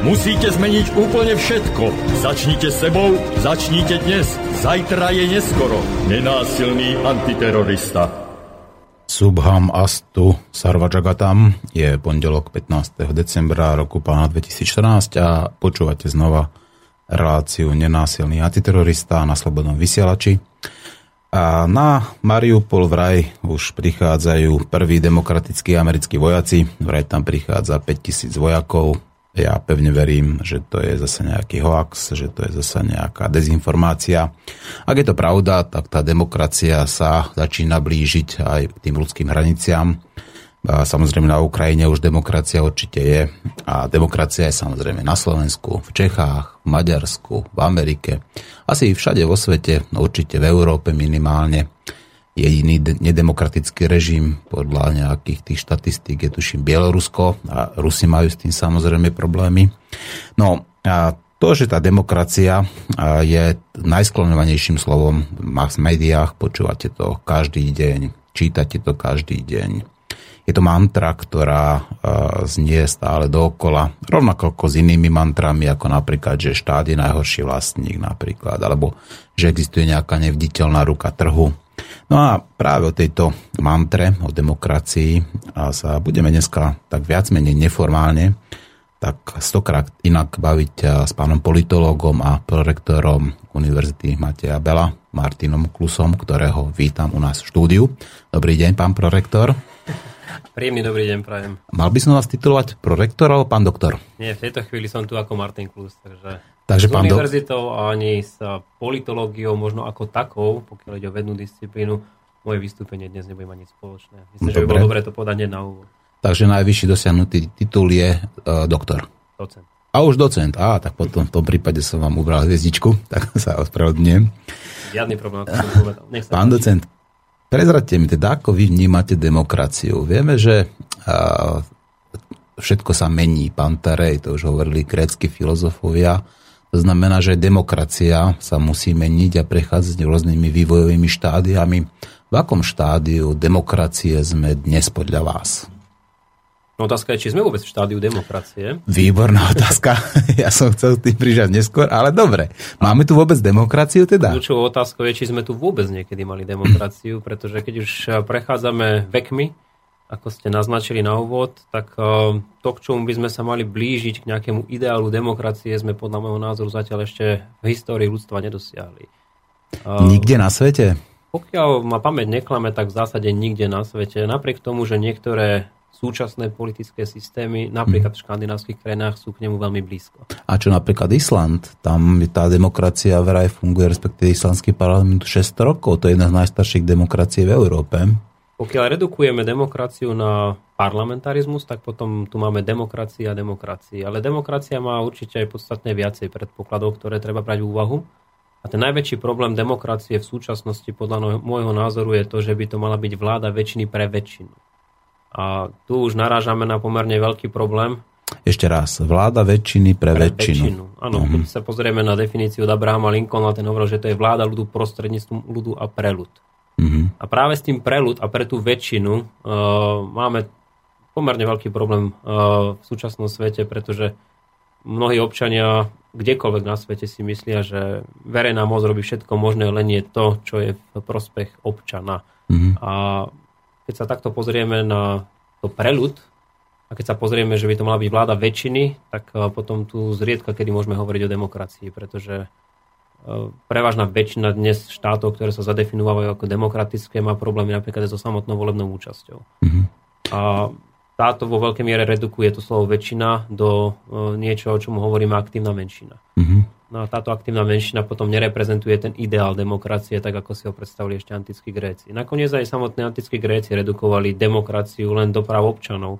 Musíte zmeniť úplne všetko. Začnite sebou, začnite dnes. Zajtra je neskoro. Nenásilný antiterorista. Subham Astu Sarvajagatam je pondelok 15. decembra roku pána 2014 a počúvate znova reláciu Nenásilný antiterorista na Slobodnom vysielači. A na Mariupol vraj už prichádzajú prví demokratickí americkí vojaci. Vraj tam prichádza 5000 vojakov. Ja pevne verím, že to je zase nejaký hoax, že to je zase nejaká dezinformácia. Ak je to pravda, tak tá demokracia sa začína blížiť aj k tým ľudským hraniciam. A samozrejme na Ukrajine už demokracia určite je. A demokracia je samozrejme na Slovensku, v Čechách, v Maďarsku, v Amerike. Asi všade vo svete, no určite v Európe minimálne. Jediný nedemokratický režim podľa nejakých tých štatistík je tuším Bielorusko a Rusi majú s tým samozrejme problémy. No a to, že tá demokracia je najsklonovanejším slovom v mass médiách, počúvate to každý deň, čítate to každý deň, je to mantra, ktorá znie stále dookola, rovnako ako s inými mantrami, ako napríklad, že štát je najhorší vlastník napríklad, alebo že existuje nejaká nevditeľná ruka trhu. No a práve o tejto mantre, o demokracii sa budeme dneska tak viac menej neformálne, tak stokrát inak baviť s pánom politológom a prorektorom Univerzity Mateja Bela, Martinom Klusom, ktorého vítam u nás v štúdiu. Dobrý deň, pán prorektor. Príjemný dobrý deň, prajem. Mal by som vás titulovať prorektor alebo pán doktor? Nie, v tejto chvíli som tu ako Martin Klus, takže, takže s pán univerzitou a ani s politológiou, možno ako takou, pokiaľ ide o vednú disciplínu, moje vystúpenie dnes nebude mať nič spoločné. Myslím, dobre. že by bolo dobre to podať na úvod. Takže najvyšší dosiahnutý titul je uh, doktor. Docent. A už docent. Á, tak potom v tom prípade som vám ubral hviezdičku, tak sa ospravedlňujem. Žiadny problém, ako som povedal. Nech sa Pán páči. docent, Prezradte mi teda, ako vy vnímate demokraciu. Vieme, že a, všetko sa mení. Pán Tarej, to už hovorili grécky filozofovia. To znamená, že demokracia sa musí meniť a prechádzať rôznymi vývojovými štádiami. V akom štádiu demokracie sme dnes podľa vás? No otázka je, či sme vôbec v štádiu demokracie. Výborná otázka. Ja som chcel tým prižať neskôr, ale dobre. Máme tu vôbec demokraciu teda? Kľúčovou otázkou je, či sme tu vôbec niekedy mali demokraciu, pretože keď už prechádzame vekmi, ako ste naznačili na úvod, tak eh, to, k čomu by sme sa mali blížiť k nejakému ideálu demokracie, sme podľa môjho názoru zatiaľ ešte v histórii ľudstva nedosiahli. Eh, nikde na svete? Pokiaľ ma pamäť neklame, tak v zásade nikde na svete. Napriek tomu, že niektoré súčasné politické systémy, napríklad v škandinávskych krajinách, sú k nemu veľmi blízko. A čo napríklad Island? Tam tá demokracia veraj funguje, respektíve islandský parlament 600 rokov. To je jedna z najstarších demokracií v Európe. Pokiaľ redukujeme demokraciu na parlamentarizmus, tak potom tu máme demokracia a demokracii. Ale demokracia má určite aj podstatne viacej predpokladov, ktoré treba brať v úvahu. A ten najväčší problém demokracie v súčasnosti podľa môjho názoru je to, že by to mala byť vláda väčšiny pre väčšinu. A tu už narážame na pomerne veľký problém. Ešte raz, vláda väčšiny pre, pre väčšinu. väčšinu. Áno, uh-huh. keď sa pozrieme na definíciu od Abrahama Lincolna, ten hovoril, že to je vláda ľudu prostredníctvom ľudu a pre ľud. Uh-huh. A práve s tým pre ľud a pre tú väčšinu uh, máme pomerne veľký problém uh, v súčasnom svete, pretože mnohí občania kdekoľvek na svete si myslia, že verejná moc robí všetko možné, len je to, čo je v prospech občana. Uh-huh. A keď sa takto pozrieme na to preľud, a keď sa pozrieme, že by to mala byť vláda väčšiny, tak e, potom tu zriedka, kedy môžeme hovoriť o demokracii, pretože prevažná väčšina dnes štátov, ktoré sa zadefinovávajú ako demokratické, má problémy napríklad so samotnou volebnou účasťou. Mm-hmm. A táto vo veľkej miere redukuje to slovo väčšina do e, niečoho, čomu hovoríme aktívna menšina. Mm-hmm. No a táto aktívna menšina potom nereprezentuje ten ideál demokracie, tak ako si ho predstavili ešte antickí Gréci. Nakoniec aj samotní antickí Gréci redukovali demokraciu len do práv občanov.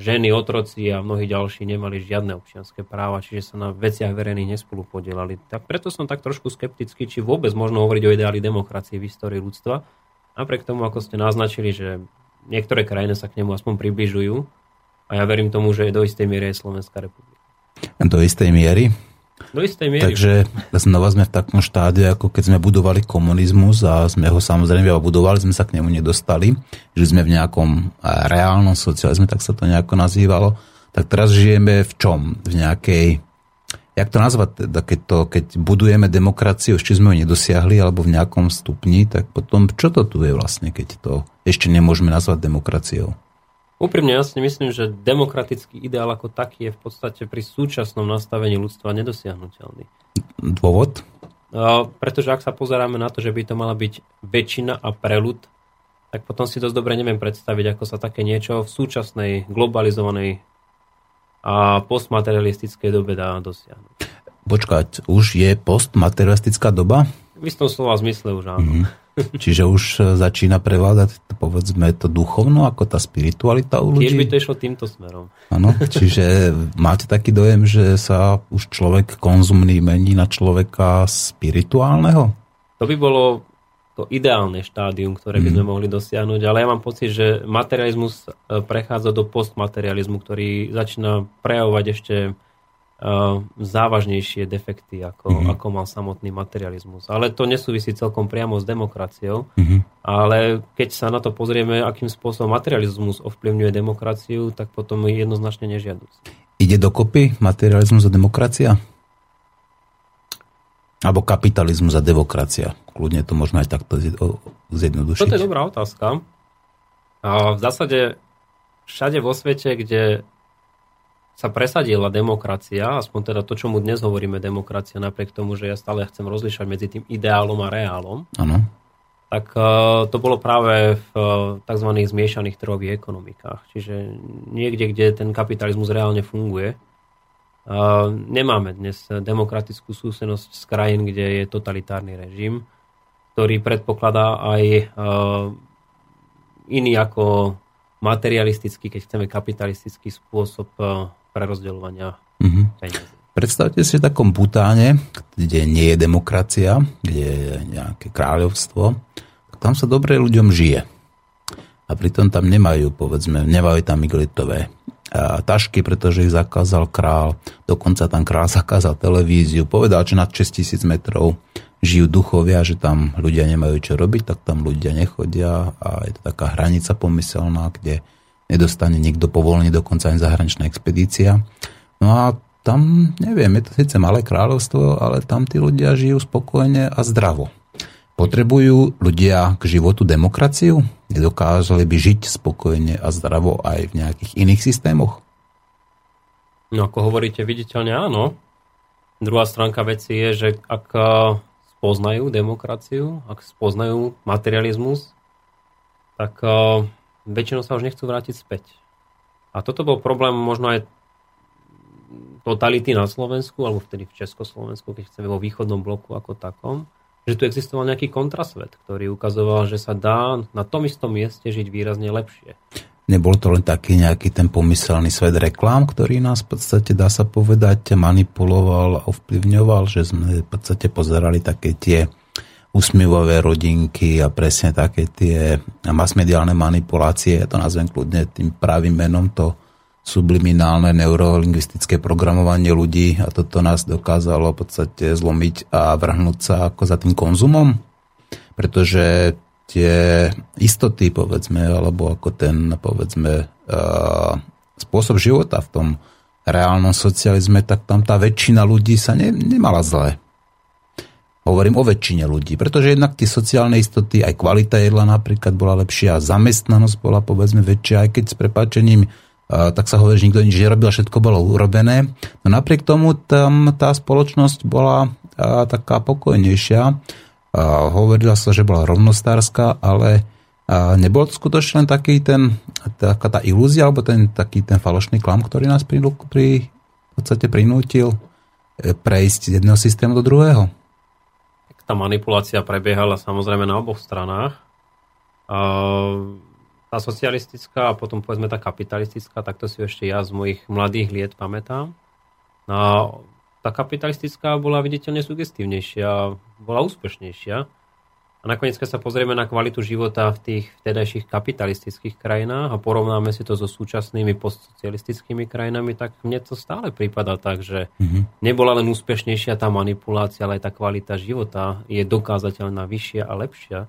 Ženy, otroci a mnohí ďalší nemali žiadne občianské práva, čiže sa na veciach verejných nespolu podielali. Tak preto som tak trošku skeptický, či vôbec možno hovoriť o ideáli demokracie v histórii ľudstva. Napriek tomu, ako ste naznačili, že niektoré krajiny sa k nemu aspoň približujú a ja verím tomu, že do istej miery je Slovenská republika. Do istej miery? Do istej miery. Takže znova sme v takom štádiu, ako keď sme budovali komunizmus a sme ho samozrejme budovali, sme sa k nemu nedostali, že sme v nejakom eh, reálnom socializme, tak sa to nejako nazývalo. Tak teraz žijeme v čom? V nejakej jak to nazvať, teda, keď, to, keď budujeme demokraciu, ešte sme ju nedosiahli, alebo v nejakom stupni, tak potom čo to tu je vlastne, keď to ešte nemôžeme nazvať demokraciou? Úprimne, ja si myslím, že demokratický ideál ako taký je v podstate pri súčasnom nastavení ľudstva nedosiahnutelný. Dôvod? A, pretože ak sa pozeráme na to, že by to mala byť väčšina a preľud, tak potom si dosť dobre neviem predstaviť, ako sa také niečo v súčasnej globalizovanej a postmaterialistickej dobe dá dosiahnuť. Počkať, už je postmaterialistická doba? V istom slova zmysle už áno. Mm-hmm. Čiže už e, začína prevládať, povedzme, to duchovno, ako tá spiritualita u ľudí. Tiež by to išlo týmto smerom. Áno, čiže máte taký dojem, že sa už človek konzumný mení na človeka spirituálneho? To by bolo to ideálne štádium, ktoré by sme mm. mohli dosiahnuť, ale ja mám pocit, že materializmus e, prechádza do postmaterializmu, ktorý začína prejavovať ešte závažnejšie defekty, ako, mm-hmm. ako mal samotný materializmus. Ale to nesúvisí celkom priamo s demokraciou, mm-hmm. ale keď sa na to pozrieme, akým spôsobom materializmus ovplyvňuje demokraciu, tak potom je jednoznačne nežiaduc. Ide dokopy materializmus a demokracia? Alebo kapitalizmus a demokracia? Kľudne to možno aj takto zjednodušiť. Toto je dobrá otázka. A v zásade všade vo svete, kde sa presadila demokracia, aspoň teda to, čo mu dnes hovoríme demokracia, napriek tomu, že ja stále chcem rozlišať medzi tým ideálom a reálom, ano. tak uh, to bolo práve v uh, tzv. zmiešaných trhových ekonomikách. Čiže niekde, kde ten kapitalizmus reálne funguje. Uh, nemáme dnes demokratickú súsenosť z krajín, kde je totalitárny režim, ktorý predpokladá aj iný ako materialistický, keď chceme kapitalistický spôsob prerozdeľovania mm-hmm. peniazy. Predstavte si v takom Butáne, kde nie je demokracia, kde je nejaké kráľovstvo, tam sa dobre ľuďom žije. A pritom tam nemajú, povedzme, nemajú tam igelitové tašky, pretože ich zakázal král. Dokonca tam král zakázal televíziu. Povedal, že nad 6000 metrov žijú duchovia, že tam ľudia nemajú čo robiť, tak tam ľudia nechodia a je to taká hranica pomyselná, kde nedostane nikto povolenie, dokonca aj zahraničná expedícia. No a tam, neviem, je to síce malé kráľovstvo, ale tam tí ľudia žijú spokojne a zdravo. Potrebujú ľudia k životu demokraciu? Dokázali by žiť spokojne a zdravo aj v nejakých iných systémoch? No ako hovoríte, viditeľne áno. Druhá stránka veci je, že ak eh, spoznajú demokraciu, ak spoznajú materializmus, tak eh, väčšinou sa už nechcú vrátiť späť. A toto bol problém možno aj totality na Slovensku, alebo vtedy v Československu, keď chceme vo východnom bloku ako takom, že tu existoval nejaký kontrasvet, ktorý ukazoval, že sa dá na tom istom mieste žiť výrazne lepšie. Nebol to len taký nejaký ten pomyselný svet reklám, ktorý nás v podstate, dá sa povedať, manipuloval a ovplyvňoval, že sme v podstate pozerali také tie usmievavé rodinky a presne také tie masmediálne manipulácie, ja to nazvem kľudne tým pravým menom, to subliminálne neurolingvistické programovanie ľudí a toto nás dokázalo v podstate zlomiť a vrhnúť sa ako za tým konzumom, pretože tie istoty, povedzme, alebo ako ten, povedzme, uh, spôsob života v tom reálnom socializme, tak tam tá väčšina ľudí sa ne, nemala zle. Hovorím o väčšine ľudí, pretože jednak tie sociálne istoty, aj kvalita jedla napríklad bola lepšia, zamestnanosť bola povedzme väčšia, aj keď s prepáčením tak sa hovorí, že nikto nič nerobil, všetko bolo urobené. No napriek tomu tam tá spoločnosť bola taká pokojnejšia. Hovorila sa, že bola rovnostárska, ale nebol to skutočne len taký ten, taká tá ilúzia, alebo ten taký ten falošný klam, ktorý nás pri, pri v podstate prinútil e, prejsť z jedného systému do druhého tá manipulácia prebiehala samozrejme na oboch stranách. Tá socialistická a potom povedzme tá kapitalistická, tak to si ešte ja z mojich mladých liet pamätám. No, tá kapitalistická bola viditeľne sugestívnejšia, bola úspešnejšia. A nakoniec, keď sa pozrieme na kvalitu života v tých vtedajších kapitalistických krajinách a porovnáme si to so súčasnými postsocialistickými krajinami, tak mne to stále prípada tak, že mm-hmm. nebola len úspešnejšia tá manipulácia, ale aj tá kvalita života je dokázateľná vyššia a lepšia.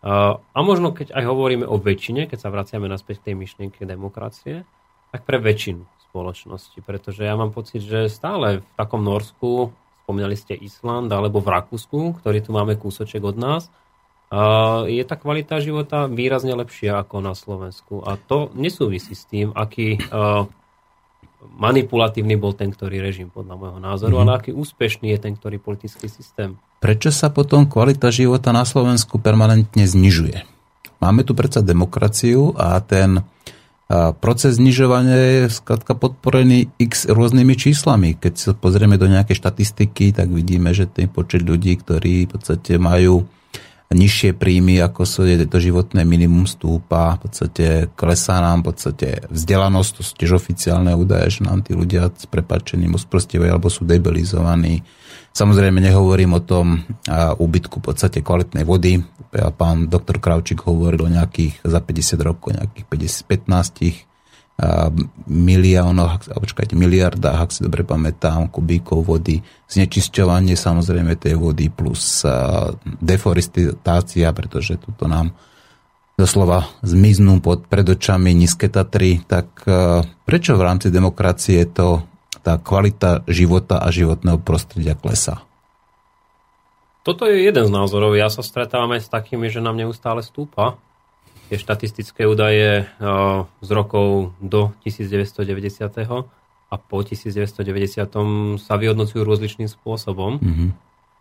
A možno keď aj hovoríme o väčšine, keď sa vraciame naspäť k tej myšlienke demokracie, tak pre väčšinu spoločnosti, pretože ja mám pocit, že stále v takom Norsku, spomínali ste Island alebo v Rakúsku, ktorý tu máme kúsoček od nás, je tá kvalita života výrazne lepšia ako na Slovensku. A to nesúvisí s tým, aký manipulatívny bol ten, ktorý režim, podľa môjho názoru, mm-hmm. ale aký úspešný je ten, ktorý politický systém. Prečo sa potom kvalita života na Slovensku permanentne znižuje? Máme tu predsa demokraciu a ten proces znižovania je skladka podporený x rôznymi číslami. Keď sa pozrieme do nejaké štatistiky, tak vidíme, že ten počet ľudí, ktorí v podstate majú nižšie príjmy, ako sú to životné minimum stúpa, v podstate klesá nám v podstate vzdelanosť, to sú tiež oficiálne údaje, že nám tí ľudia s prepačením usprostivajú alebo sú debilizovaní. Samozrejme nehovorím o tom úbytku v podstate kvalitnej vody. Pán doktor Kravčík hovoril o nejakých za 50 rokov, nejakých 50, 15 miliónoch, počkajte, miliardách, ak si dobre pamätám, kubíkov vody, znečisťovanie samozrejme tej vody plus deforestácia, pretože tuto nám doslova zmiznú pod pred očami nízke Tatry, tak prečo v rámci demokracie to tá kvalita života a životného prostredia klesá? Toto je jeden z názorov. Ja sa stretávam aj s takými, že nám neustále stúpa tie štatistické údaje z rokov do 1990. a po 1990. sa vyhodnocujú rozličným spôsobom. Mm-hmm.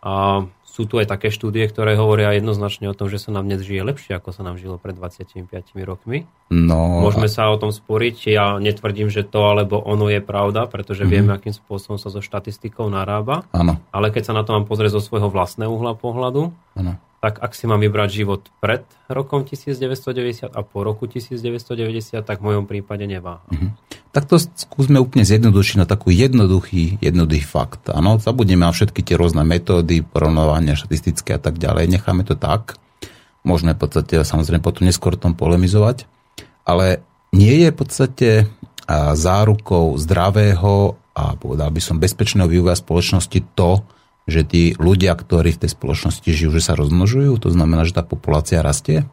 A sú tu aj také štúdie, ktoré hovoria jednoznačne o tom, že sa nám dnes žije lepšie, ako sa nám žilo pred 25 rokmi. No, Môžeme a... sa o tom sporiť. Ja netvrdím, že to alebo ono je pravda, pretože mm-hmm. vieme, akým spôsobom sa so štatistikou narába. Ano. Ale keď sa na to mám pozrieť zo svojho vlastného uhla pohľadu, ano tak ak si mám vybrať život pred rokom 1990 a po roku 1990, tak v mojom prípade neváha. Mm-hmm. Tak to skúsme úplne zjednodušiť na takú jednoduchý, jednoduchý fakt. Áno, zabudneme na všetky tie rôzne metódy, porovnovania štatistické a tak ďalej. Necháme to tak. Môžeme v podstate samozrejme potom neskôr tom polemizovať. Ale nie je v podstate zárukou zdravého a povedal by som bezpečného vývoja spoločnosti to, že tí ľudia, ktorí v tej spoločnosti žijú, že sa rozmnožujú? To znamená, že tá populácia rastie?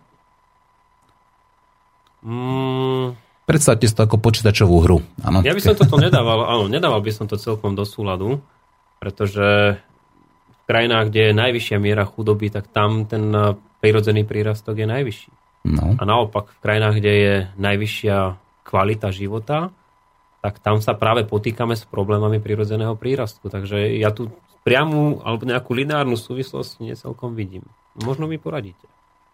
Mm. Predstavte si to ako počítačovú hru. Ano. Ja by som toto nedával, áno, nedával by som to celkom do súladu, pretože krajinách, kde je najvyššia miera chudoby, tak tam ten eh, prirodzený prírastok je najvyšší. No. A naopak v krajinách, kde je najvyššia kvalita života, tak tam sa práve potýkame s problémami prirodzeného prírastku. Takže ja tu priamu alebo nejakú lineárnu súvislosť necelkom vidím. Možno mi poradíte.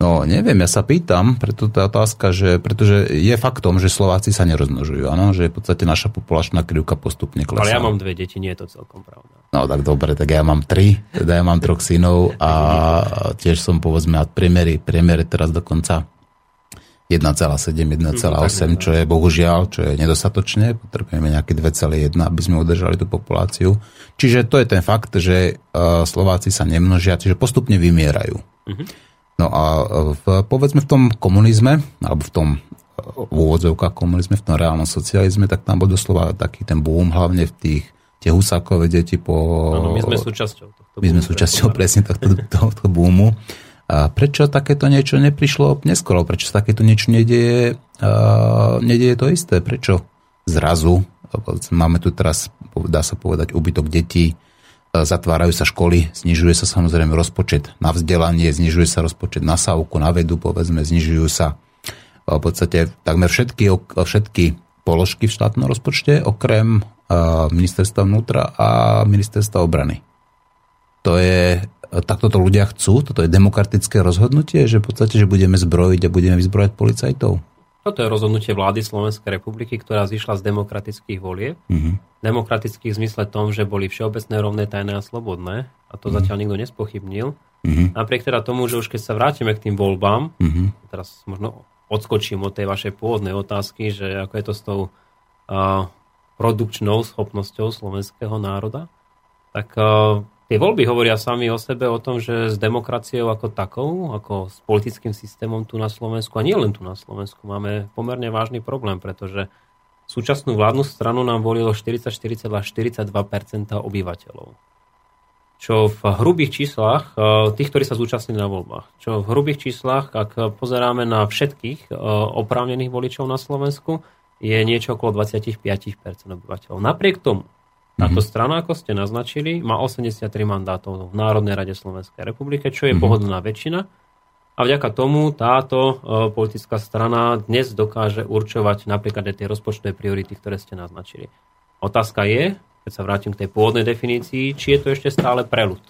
No, neviem, ja sa pýtam, preto tá otázka, že, pretože je faktom, že Slováci sa nerozmnožujú, áno, že v podstate naša populačná krivka postupne klesá. Ale ja mám dve deti, nie je to celkom pravda. No tak dobre, tak ja mám tri, teda ja mám troch synov a tiež som povedzme na priemery, priemery teraz dokonca 1,7, 1,8, čo je bohužiaľ, čo je nedostatočné. Potrebujeme nejaké 2,1, aby sme udržali tú populáciu. Čiže to je ten fakt, že e, Slováci sa nemnožia, čiže postupne vymierajú. Uh-huh. No a e, v, povedzme v tom komunizme, alebo v tom e, v úvodzovkách komunizme, v tom reálnom socializme, tak tam bol doslova taký ten boom, hlavne v tých tie husákové deti po... Ano, my sme súčasťou tohto My sme súčasťou presne tohto, tohto boomu. A prečo takéto niečo neprišlo neskoro? Prečo takéto niečo nedieje, uh, nedieje to isté? Prečo zrazu, máme tu teraz, dá sa povedať, ubytok detí, zatvárajú sa školy, znižuje sa samozrejme rozpočet na vzdelanie, znižuje sa rozpočet na sávku, na vedu, povedzme, znižujú sa v podstate takmer všetky, všetky položky v štátnom rozpočte, okrem ministerstva vnútra a ministerstva obrany. To je takto to ľudia chcú? Toto je demokratické rozhodnutie, že v podstate, že budeme zbrojiť a budeme vyzbrojať policajtov? Toto je rozhodnutie vlády Slovenskej republiky, ktorá zišla z demokratických volieb. Uh-huh. Demokratických v zmysle tom, že boli všeobecné, rovné, tajné a slobodné. A to uh-huh. zatiaľ nikto nespochybnil. Uh-huh. Napriek teda tomu, že už keď sa vrátime k tým voľbám, uh-huh. teraz možno odskočím od tej vašej pôvodnej otázky, že ako je to s tou uh, produkčnou schopnosťou slovenského národa, tak uh, tie voľby hovoria sami o sebe o tom, že s demokraciou ako takou, ako s politickým systémom tu na Slovensku, a nie len tu na Slovensku, máme pomerne vážny problém, pretože súčasnú vládnu stranu nám volilo 44,42% obyvateľov. Čo v hrubých číslach, e, tých, ktorí sa zúčastnili na voľbách, čo v hrubých číslach, ak pozeráme na všetkých e, oprávnených voličov na Slovensku, je niečo okolo 25% obyvateľov. Napriek tomu, táto mm-hmm. strana, ako ste naznačili, má 83 mandátov v Národnej rade Slovenskej republike, čo je mm-hmm. pohodlná väčšina. A vďaka tomu táto uh, politická strana dnes dokáže určovať napríklad aj tie rozpočtové priority, ktoré ste naznačili. Otázka je, keď sa vrátim k tej pôvodnej definícii, či je to ešte stále prelud.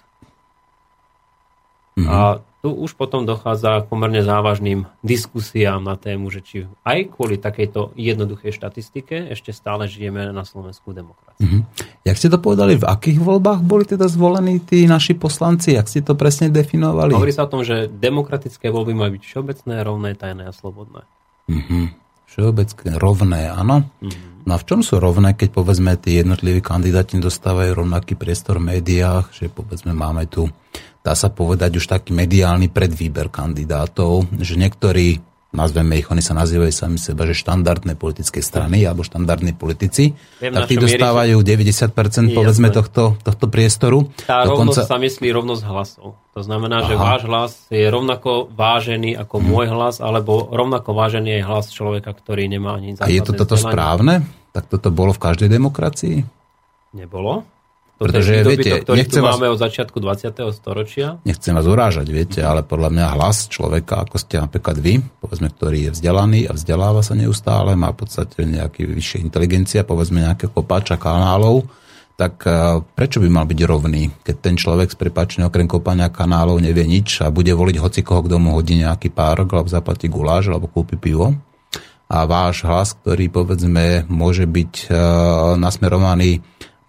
Mm-hmm. A tu už potom dochádza k pomerne závažným diskusiám na tému, že či aj kvôli takejto jednoduchej štatistike ešte stále žijeme na Slovensku demokracii. Mm-hmm. Jak ste to povedali, v akých voľbách boli teda zvolení tí naši poslanci? Jak ste to presne definovali? Hovorí sa o tom, že demokratické voľby majú byť všeobecné, rovné, tajné a slobodné. Mm-hmm. Všeobecné, rovné, áno. Mm-hmm. No a v čom sú rovné, keď povedzme tí jednotliví kandidáti dostávajú rovnaký priestor v médiách, že povedzme máme tu dá sa povedať, už taký mediálny predvýber kandidátov, že niektorí, nazveme ich, oni sa nazývajú sami seba, že štandardné politické strany alebo štandardní politici, Viem, tak tí dostávajú mierí, 90% povedzme tohto, tohto priestoru. Tá Dokonca... rovnosť sa myslí rovnosť hlasov. To znamená, Aha. že váš hlas je rovnako vážený ako hmm. môj hlas, alebo rovnako vážený je hlas človeka, ktorý nemá ani A je to toto vzdelanie. správne? Tak toto bolo v každej demokracii? Nebolo. To Pretože je viete, ktorý nechcem tu vás, máme od začiatku 20. storočia. Nechcem vás urážať, viete, ale podľa mňa hlas človeka, ako ste napríklad vy, povedzme, ktorý je vzdelaný a vzdeláva sa neustále, má v podstate nejaký vyššie inteligencia, povedzme nejakého kopáča kanálov, tak e, prečo by mal byť rovný, keď ten človek z prepačne okrem kopania kanálov nevie nič a bude voliť hoci koho, kto mu hodí nejaký párok, alebo zaplatí guláš, alebo kúpi pivo. A váš hlas, ktorý povedzme môže byť e, nasmerovaný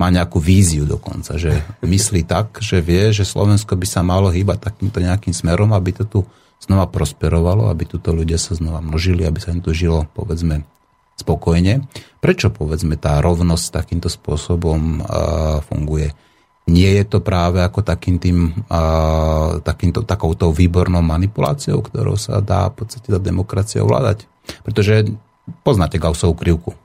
má nejakú víziu dokonca, že myslí tak, že vie, že Slovensko by sa malo hýbať takýmto nejakým smerom, aby to tu znova prosperovalo, aby tuto ľudia sa znova množili, aby sa im tu žilo, povedzme, spokojne. Prečo, povedzme, tá rovnosť takýmto spôsobom uh, funguje? Nie je to práve ako takým tým, uh, takýmto, takouto výbornou manipuláciou, ktorou sa dá v podstate tá demokracia ovládať? Pretože poznáte Gaussovú krivku.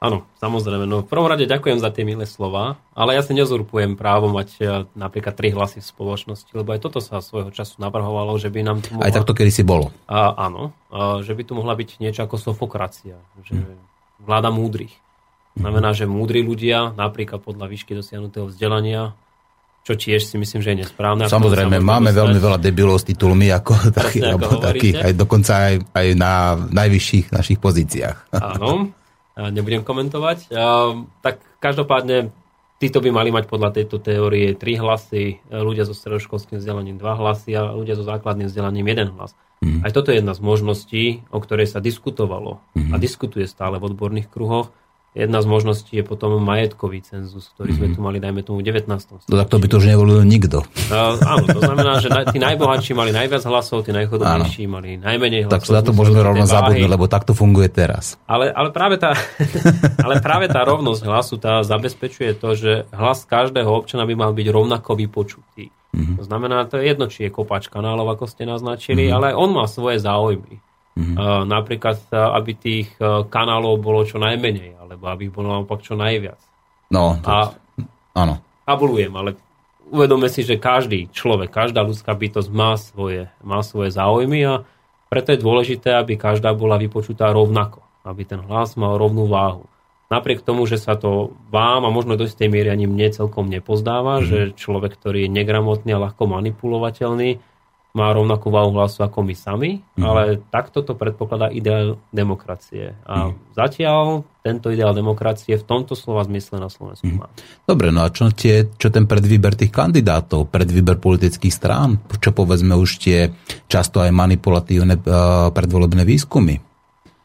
Áno, samozrejme. No, v prvom rade ďakujem za tie milé slova, ale ja si nezurpujem právo mať e, napríklad tri hlasy v spoločnosti, lebo aj toto sa svojho času navrhovalo, že by nám tu mohla... Aj takto kedy si bolo. A, áno, a, že by tu mohla byť niečo ako sofokracia, že hmm. vláda múdrych. Znamená, že múdri ľudia, napríklad podľa výšky dosiahnutého vzdelania, čo tiež si myslím, že je nesprávne. Samozrejme, máme dostať. veľmi veľa debilov s titulmi, ako, taký, ako takých, aj dokonca aj, aj na najvyšších našich pozíciách. Áno, nebudem komentovať. Tak každopádne títo by mali mať podľa tejto teórie tri hlasy, ľudia so stredoškolským vzdelaním dva hlasy a ľudia so základným vzdelaním jeden hlas. Mm. Aj toto je jedna z možností, o ktorej sa diskutovalo mm. a diskutuje stále v odborných kruhoch Jedna z možností je potom majetkový cenzus, ktorý sme mhm. tu mali, dajme tomu, v 19. No, tak to by to už nevolil nikto. Uh, áno, to znamená, že tí najbohatší mali najviac hlasov, tí najchodobnejší mali najmenej hlasov. Tak sa na to môžeme rovno zabudnúť, lebo tak to funguje teraz. Ale, ale, práve tá, ale práve tá rovnosť hlasu tá zabezpečuje to, že hlas každého občana by mal byť rovnako vypočutý. Mm-hmm. To znamená, to je jedno, či je kopač kanálov, ako ste naznačili, mm-hmm. ale on má svoje záujmy. Mm-hmm. Uh, napríklad, aby tých kanálov bolo čo najmenej alebo aby ich bolo naopak čo najviac. No, to, a, áno. Abulujem, ale uvedome si, že každý človek, každá ľudská bytosť má svoje, má svoje záujmy a preto je dôležité, aby každá bola vypočutá rovnako, aby ten hlas mal rovnú váhu. Napriek tomu, že sa to vám a možno do istej miery ani mne celkom nepozdáva, mm. že človek, ktorý je negramotný a ľahko manipulovateľný, má rovnakú váhu hlasu ako my sami, mm. ale takto to predpokladá ideál demokracie. A mm. zatiaľ tento ideál demokracie v tomto slova zmysle na Slovensku mm. má. Dobre, no a čo, tie, čo ten predvýber tých kandidátov, predvýber politických strán, čo povedzme už tie často aj manipulatívne uh, predvolebné výskumy?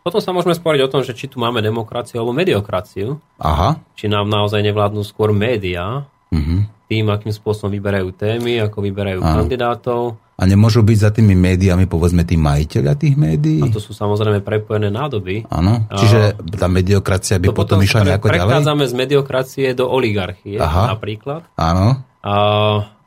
Potom sa môžeme sporiť o tom, že či tu máme demokraciu alebo mediokraciu. Aha. Či nám naozaj nevládnu skôr médiá, mm-hmm. tým, akým spôsobom vyberajú témy, ako vyberajú Aha. kandidátov a nemôžu byť za tými médiami, povedzme, tí majiteľia tých médií? A to sú samozrejme prepojené nádoby. Áno, čiže tá mediokracia by potom išla nejako ďalej? Prechádzame z mediokracie do oligarchie Aha. napríklad. Áno. A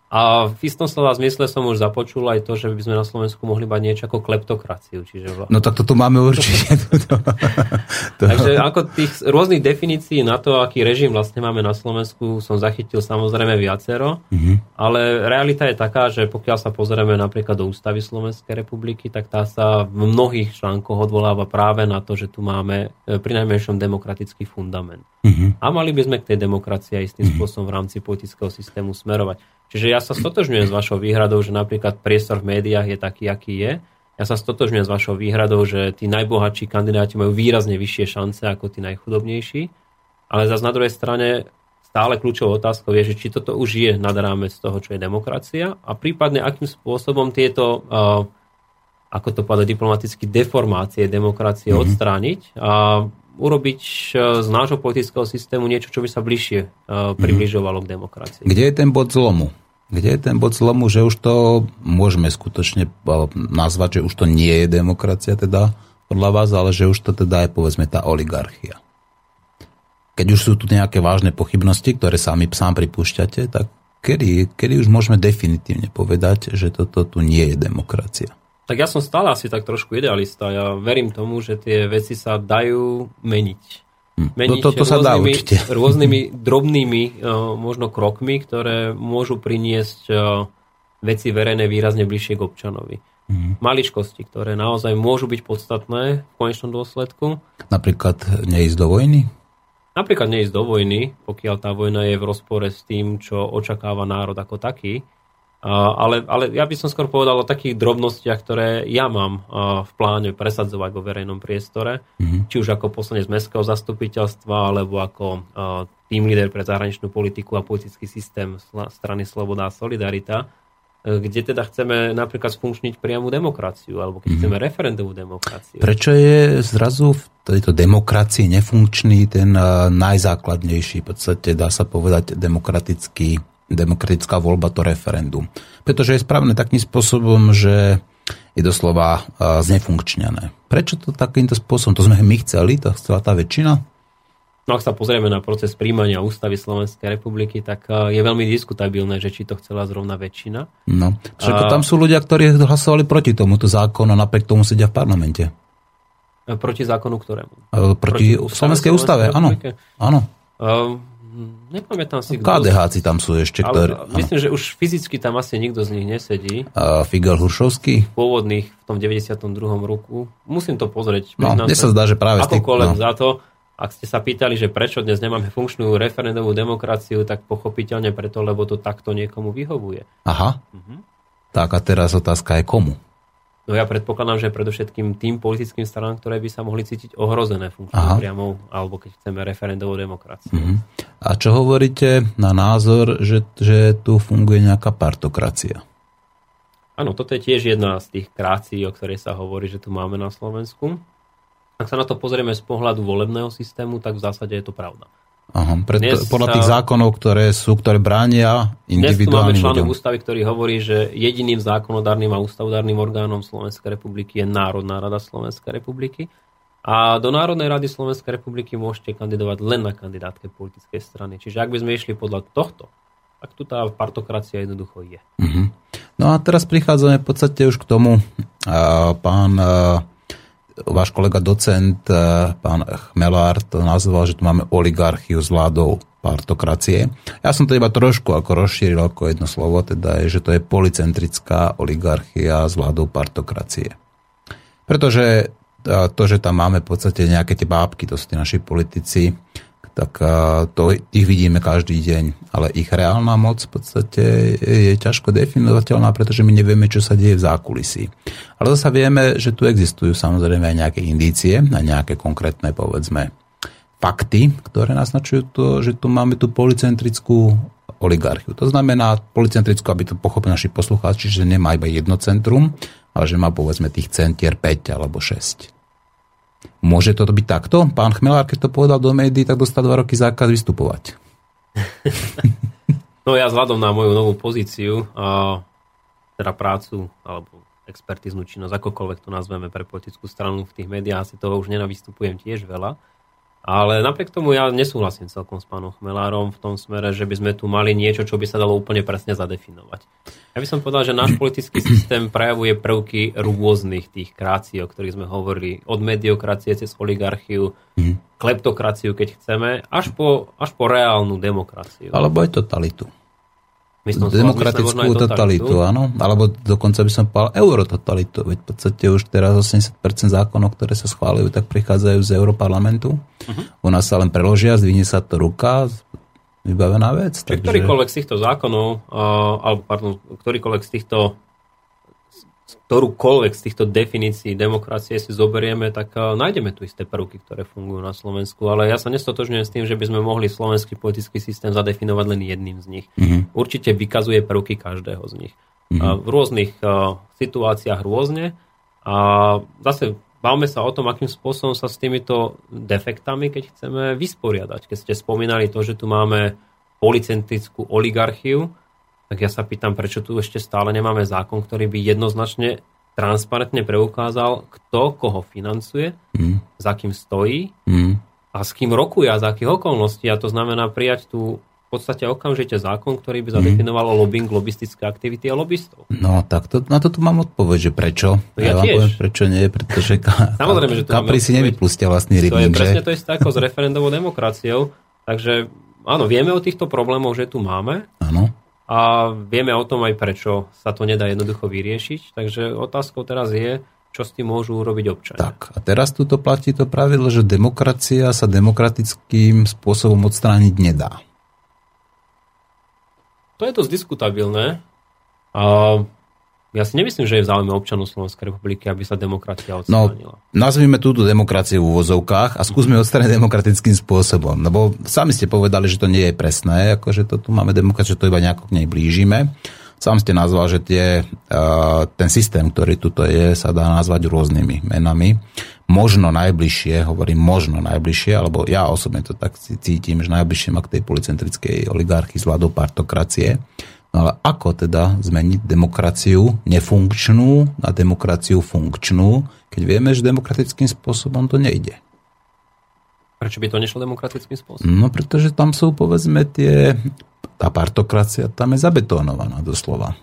A v istom slova zmysle som už započul aj to, že by sme na Slovensku mohli mať niečo ako kleptokraciu. Čiže... No tak toto máme určite. to... Takže ako tých rôznych definícií na to, aký režim vlastne máme na Slovensku, som zachytil samozrejme viacero, mm-hmm. ale realita je taká, že pokiaľ sa pozrieme napríklad do ústavy Slovenskej republiky, tak tá sa v mnohých článkoch odvoláva práve na to, že tu máme e, pri najmenšom demokratický fundament. Mm-hmm. A mali by sme k tej demokracii istým mm-hmm. spôsobom v rámci politického systému smerovať. Čiže ja sa stotožňujem s vašou výhradou, že napríklad priestor v médiách je taký, aký je. Ja sa stotožňujem s vašou výhradou, že tí najbohatší kandidáti majú výrazne vyššie šance ako tí najchudobnejší. Ale zase na druhej strane stále kľúčovou otázkou je, že či toto už je nad rámec toho, čo je demokracia a prípadne akým spôsobom tieto, uh, ako to povedať diplomaticky, deformácie demokracie mm-hmm. odstrániť a urobiť uh, z nášho politického systému niečo, čo by sa bližšie uh, približovalo k demokracii. Kde je ten bod zlomu? Kde je ten bod zlomu, že už to môžeme skutočne nazvať, že už to nie je demokracia teda podľa vás, ale že už to teda je povedzme tá oligarchia. Keď už sú tu nejaké vážne pochybnosti, ktoré sami sám pripúšťate, tak kedy, kedy už môžeme definitívne povedať, že toto tu nie je demokracia? Tak ja som stále asi tak trošku idealista. Ja verím tomu, že tie veci sa dajú meniť meniť to, to, to sa dá určite. rôznymi drobnými uh, možno krokmi, ktoré môžu priniesť uh, veci verejné výrazne bližšie k občanovi. Mm. Maličkosti, ktoré naozaj môžu byť podstatné v konečnom dôsledku. Napríklad neísť do vojny? Napríklad neísť do vojny, pokiaľ tá vojna je v rozpore s tým, čo očakáva národ ako taký. Ale, ale ja by som skôr povedal o takých drobnostiach, ktoré ja mám v pláne presadzovať vo verejnom priestore, mm-hmm. či už ako poslanec mestského zastupiteľstva, alebo ako tým líder pre zahraničnú politiku a politický systém strany Sloboda a Solidarita, e, kde teda chceme napríklad sfunkčniť priamu demokraciu, alebo keď mm-hmm. chceme referendovú demokraciu. Prečo je zrazu v tejto demokracii nefunkčný ten najzákladnejší, v podstate dá sa povedať demokratický demokratická voľba, to referendum. Pretože je správne takým spôsobom, že je doslova znefunkčnené. Prečo to takýmto spôsobom? To sme my chceli, to chcela tá väčšina? No ak sa pozrieme na proces príjmania ústavy Slovenskej republiky, tak je veľmi diskutabilné, že či to chcela zrovna väčšina. No, však tam sú ľudia, ktorí hlasovali proti tomuto zákonu, napriek tomu sedia v parlamente. Proti zákonu ktorému? Proti, proti Slovenskej ústave, áno. áno. Uh, Nepamätám si. KDH tam sú ešte, ktorí... Myslím, že už fyzicky tam asi nikto z nich nesedí. A Figel Huršovský? Pôvodných v tom 92. roku. Musím to pozrieť. No, mne sa zdá, že práve Akokoľvek no. za to, ak ste sa pýtali, že prečo dnes nemáme funkčnú referendovú demokraciu, tak pochopiteľne preto, lebo to takto niekomu vyhovuje. Aha. Mhm. Tak a teraz otázka je komu? No ja predpokladám, že predovšetkým tým politickým stranám, ktoré by sa mohli cítiť ohrozené funkciou priamou, alebo keď chceme referendovú demokraciu. Uh-huh. A čo hovoríte na názor, že, že tu funguje nejaká partokracia? Áno, toto je tiež jedna z tých krácií, o ktorej sa hovorí, že tu máme na Slovensku. Ak sa na to pozrieme z pohľadu volebného systému, tak v zásade je to pravda. Aha, pred, podľa tých zákonov, ktoré sú, ktoré bránia individuálnym Dnes tu máme článok ústavy, ktorý hovorí, že jediným zákonodárnym a ústavodárnym orgánom Slovenskej republiky je Národná rada Slovenskej republiky. A do Národnej rady Slovenskej republiky môžete kandidovať len na kandidátke politickej strany. Čiže ak by sme išli podľa tohto, tak tu tá partokracia jednoducho je. Uh-huh. No a teraz prichádzame v podstate už k tomu, pán váš kolega docent, pán Chmelár, to nazval, že tu máme oligarchiu s vládou partokracie. Ja som to iba trošku ako rozšíril ako jedno slovo, teda je, že to je policentrická oligarchia s vládou partokracie. Pretože to, že tam máme v podstate nejaké tie bábky, to sú tí naši politici, tak to, ich vidíme každý deň. Ale ich reálna moc v podstate je ťažko definovateľná, pretože my nevieme, čo sa deje v zákulisí. Ale zase vieme, že tu existujú samozrejme aj nejaké indície, a nejaké konkrétne, povedzme, fakty, ktoré naznačujú to, že tu máme tú policentrickú oligarchiu. To znamená policentrickú, aby to pochopili naši poslucháči, že nemá iba jedno centrum, ale že má povedzme tých centier 5 alebo 6. Môže to byť takto? Pán Chmelár, keď to povedal do médií, tak dostal dva roky zákaz vystupovať. no ja vzhľadom na moju novú pozíciu, teda prácu, alebo expertiznú činnosť, akokoľvek to nazveme pre politickú stranu v tých médiách, asi toho už nenavystupujem tiež veľa. Ale napriek tomu ja nesúhlasím celkom s pánom Chmelárom v tom smere, že by sme tu mali niečo, čo by sa dalo úplne presne zadefinovať. Ja by som povedal, že náš politický systém prejavuje prvky rôznych tých krácií, o ktorých sme hovorili. Od mediokracie cez oligarchiu, mm. kleptokraciu, keď chceme, až po, až po reálnu demokraciu. Alebo aj totalitu. Myslím, demokratickú totalitu, áno. Alebo dokonca by som povedal eurototalitu. Veď v podstate už teraz 80% zákonov, ktoré sa schválujú, tak prichádzajú z Europarlamentu. Uh-huh. U nás sa len preložia, zdvihne sa to ruka, vybavená vec. Takže... Ktorýkoľvek z týchto zákonov, uh, alebo pardon, ktorýkoľvek z týchto ktorúkoľvek z týchto definícií demokracie si zoberieme, tak uh, nájdeme tu isté prvky, ktoré fungujú na Slovensku. Ale ja sa nestotožňujem s tým, že by sme mohli slovenský politický systém zadefinovať len jedným z nich. Mm-hmm. Určite vykazuje prvky každého z nich. Mm-hmm. V rôznych uh, situáciách rôzne. A zase bavme sa o tom, akým spôsobom sa s týmito defektami, keď chceme vysporiadať. Keď ste spomínali to, že tu máme policentrickú oligarchiu, tak ja sa pýtam, prečo tu ešte stále nemáme zákon, ktorý by jednoznačne transparentne preukázal, kto koho financuje, mm. za kým stojí mm. a s kým rokuje a za akých okolností. A to znamená prijať tu v podstate okamžite zákon, ktorý by zadefinoval mm. lobbying, lobistické aktivity a lobbystov. No tak to, na to tu mám odpoveď, že prečo. No ja, ja vám poviem, prečo nie, pretože ka, Samozrejme, že Kapri si nevypustia vlastný rybník. To je presne to isté ako s referendovou demokraciou. Takže áno, vieme o týchto problémoch, že tu máme. Áno a vieme o tom aj prečo sa to nedá jednoducho vyriešiť. Takže otázkou teraz je, čo s tým môžu urobiť občania. Tak, a teraz tu platí to pravidlo, že demokracia sa demokratickým spôsobom odstrániť nedá. To je dosť diskutabilné. A ja si nemyslím, že je v záujme občanov Slovenskej republiky, aby sa demokracia no, odstránila. No, nazvime túto demokraciu v úvozovkách a skúsme odstrániť demokratickým spôsobom. Lebo sami ste povedali, že to nie je presné, ako že to tu máme demokraciu, že to iba nejako k nej blížime. Sám ste nazval, že tie, ten systém, ktorý tuto je, sa dá nazvať rôznymi menami. Možno najbližšie, hovorím možno najbližšie, alebo ja osobne to tak cítim, že najbližšie má k tej policentrickej oligarchii z partokracie No ale ako teda zmeniť demokraciu nefunkčnú na demokraciu funkčnú, keď vieme, že demokratickým spôsobom to nejde? Prečo by to nešlo demokratickým spôsobom? No pretože tam sú povedzme tie, tá partokracia tam je zabetónovaná doslova.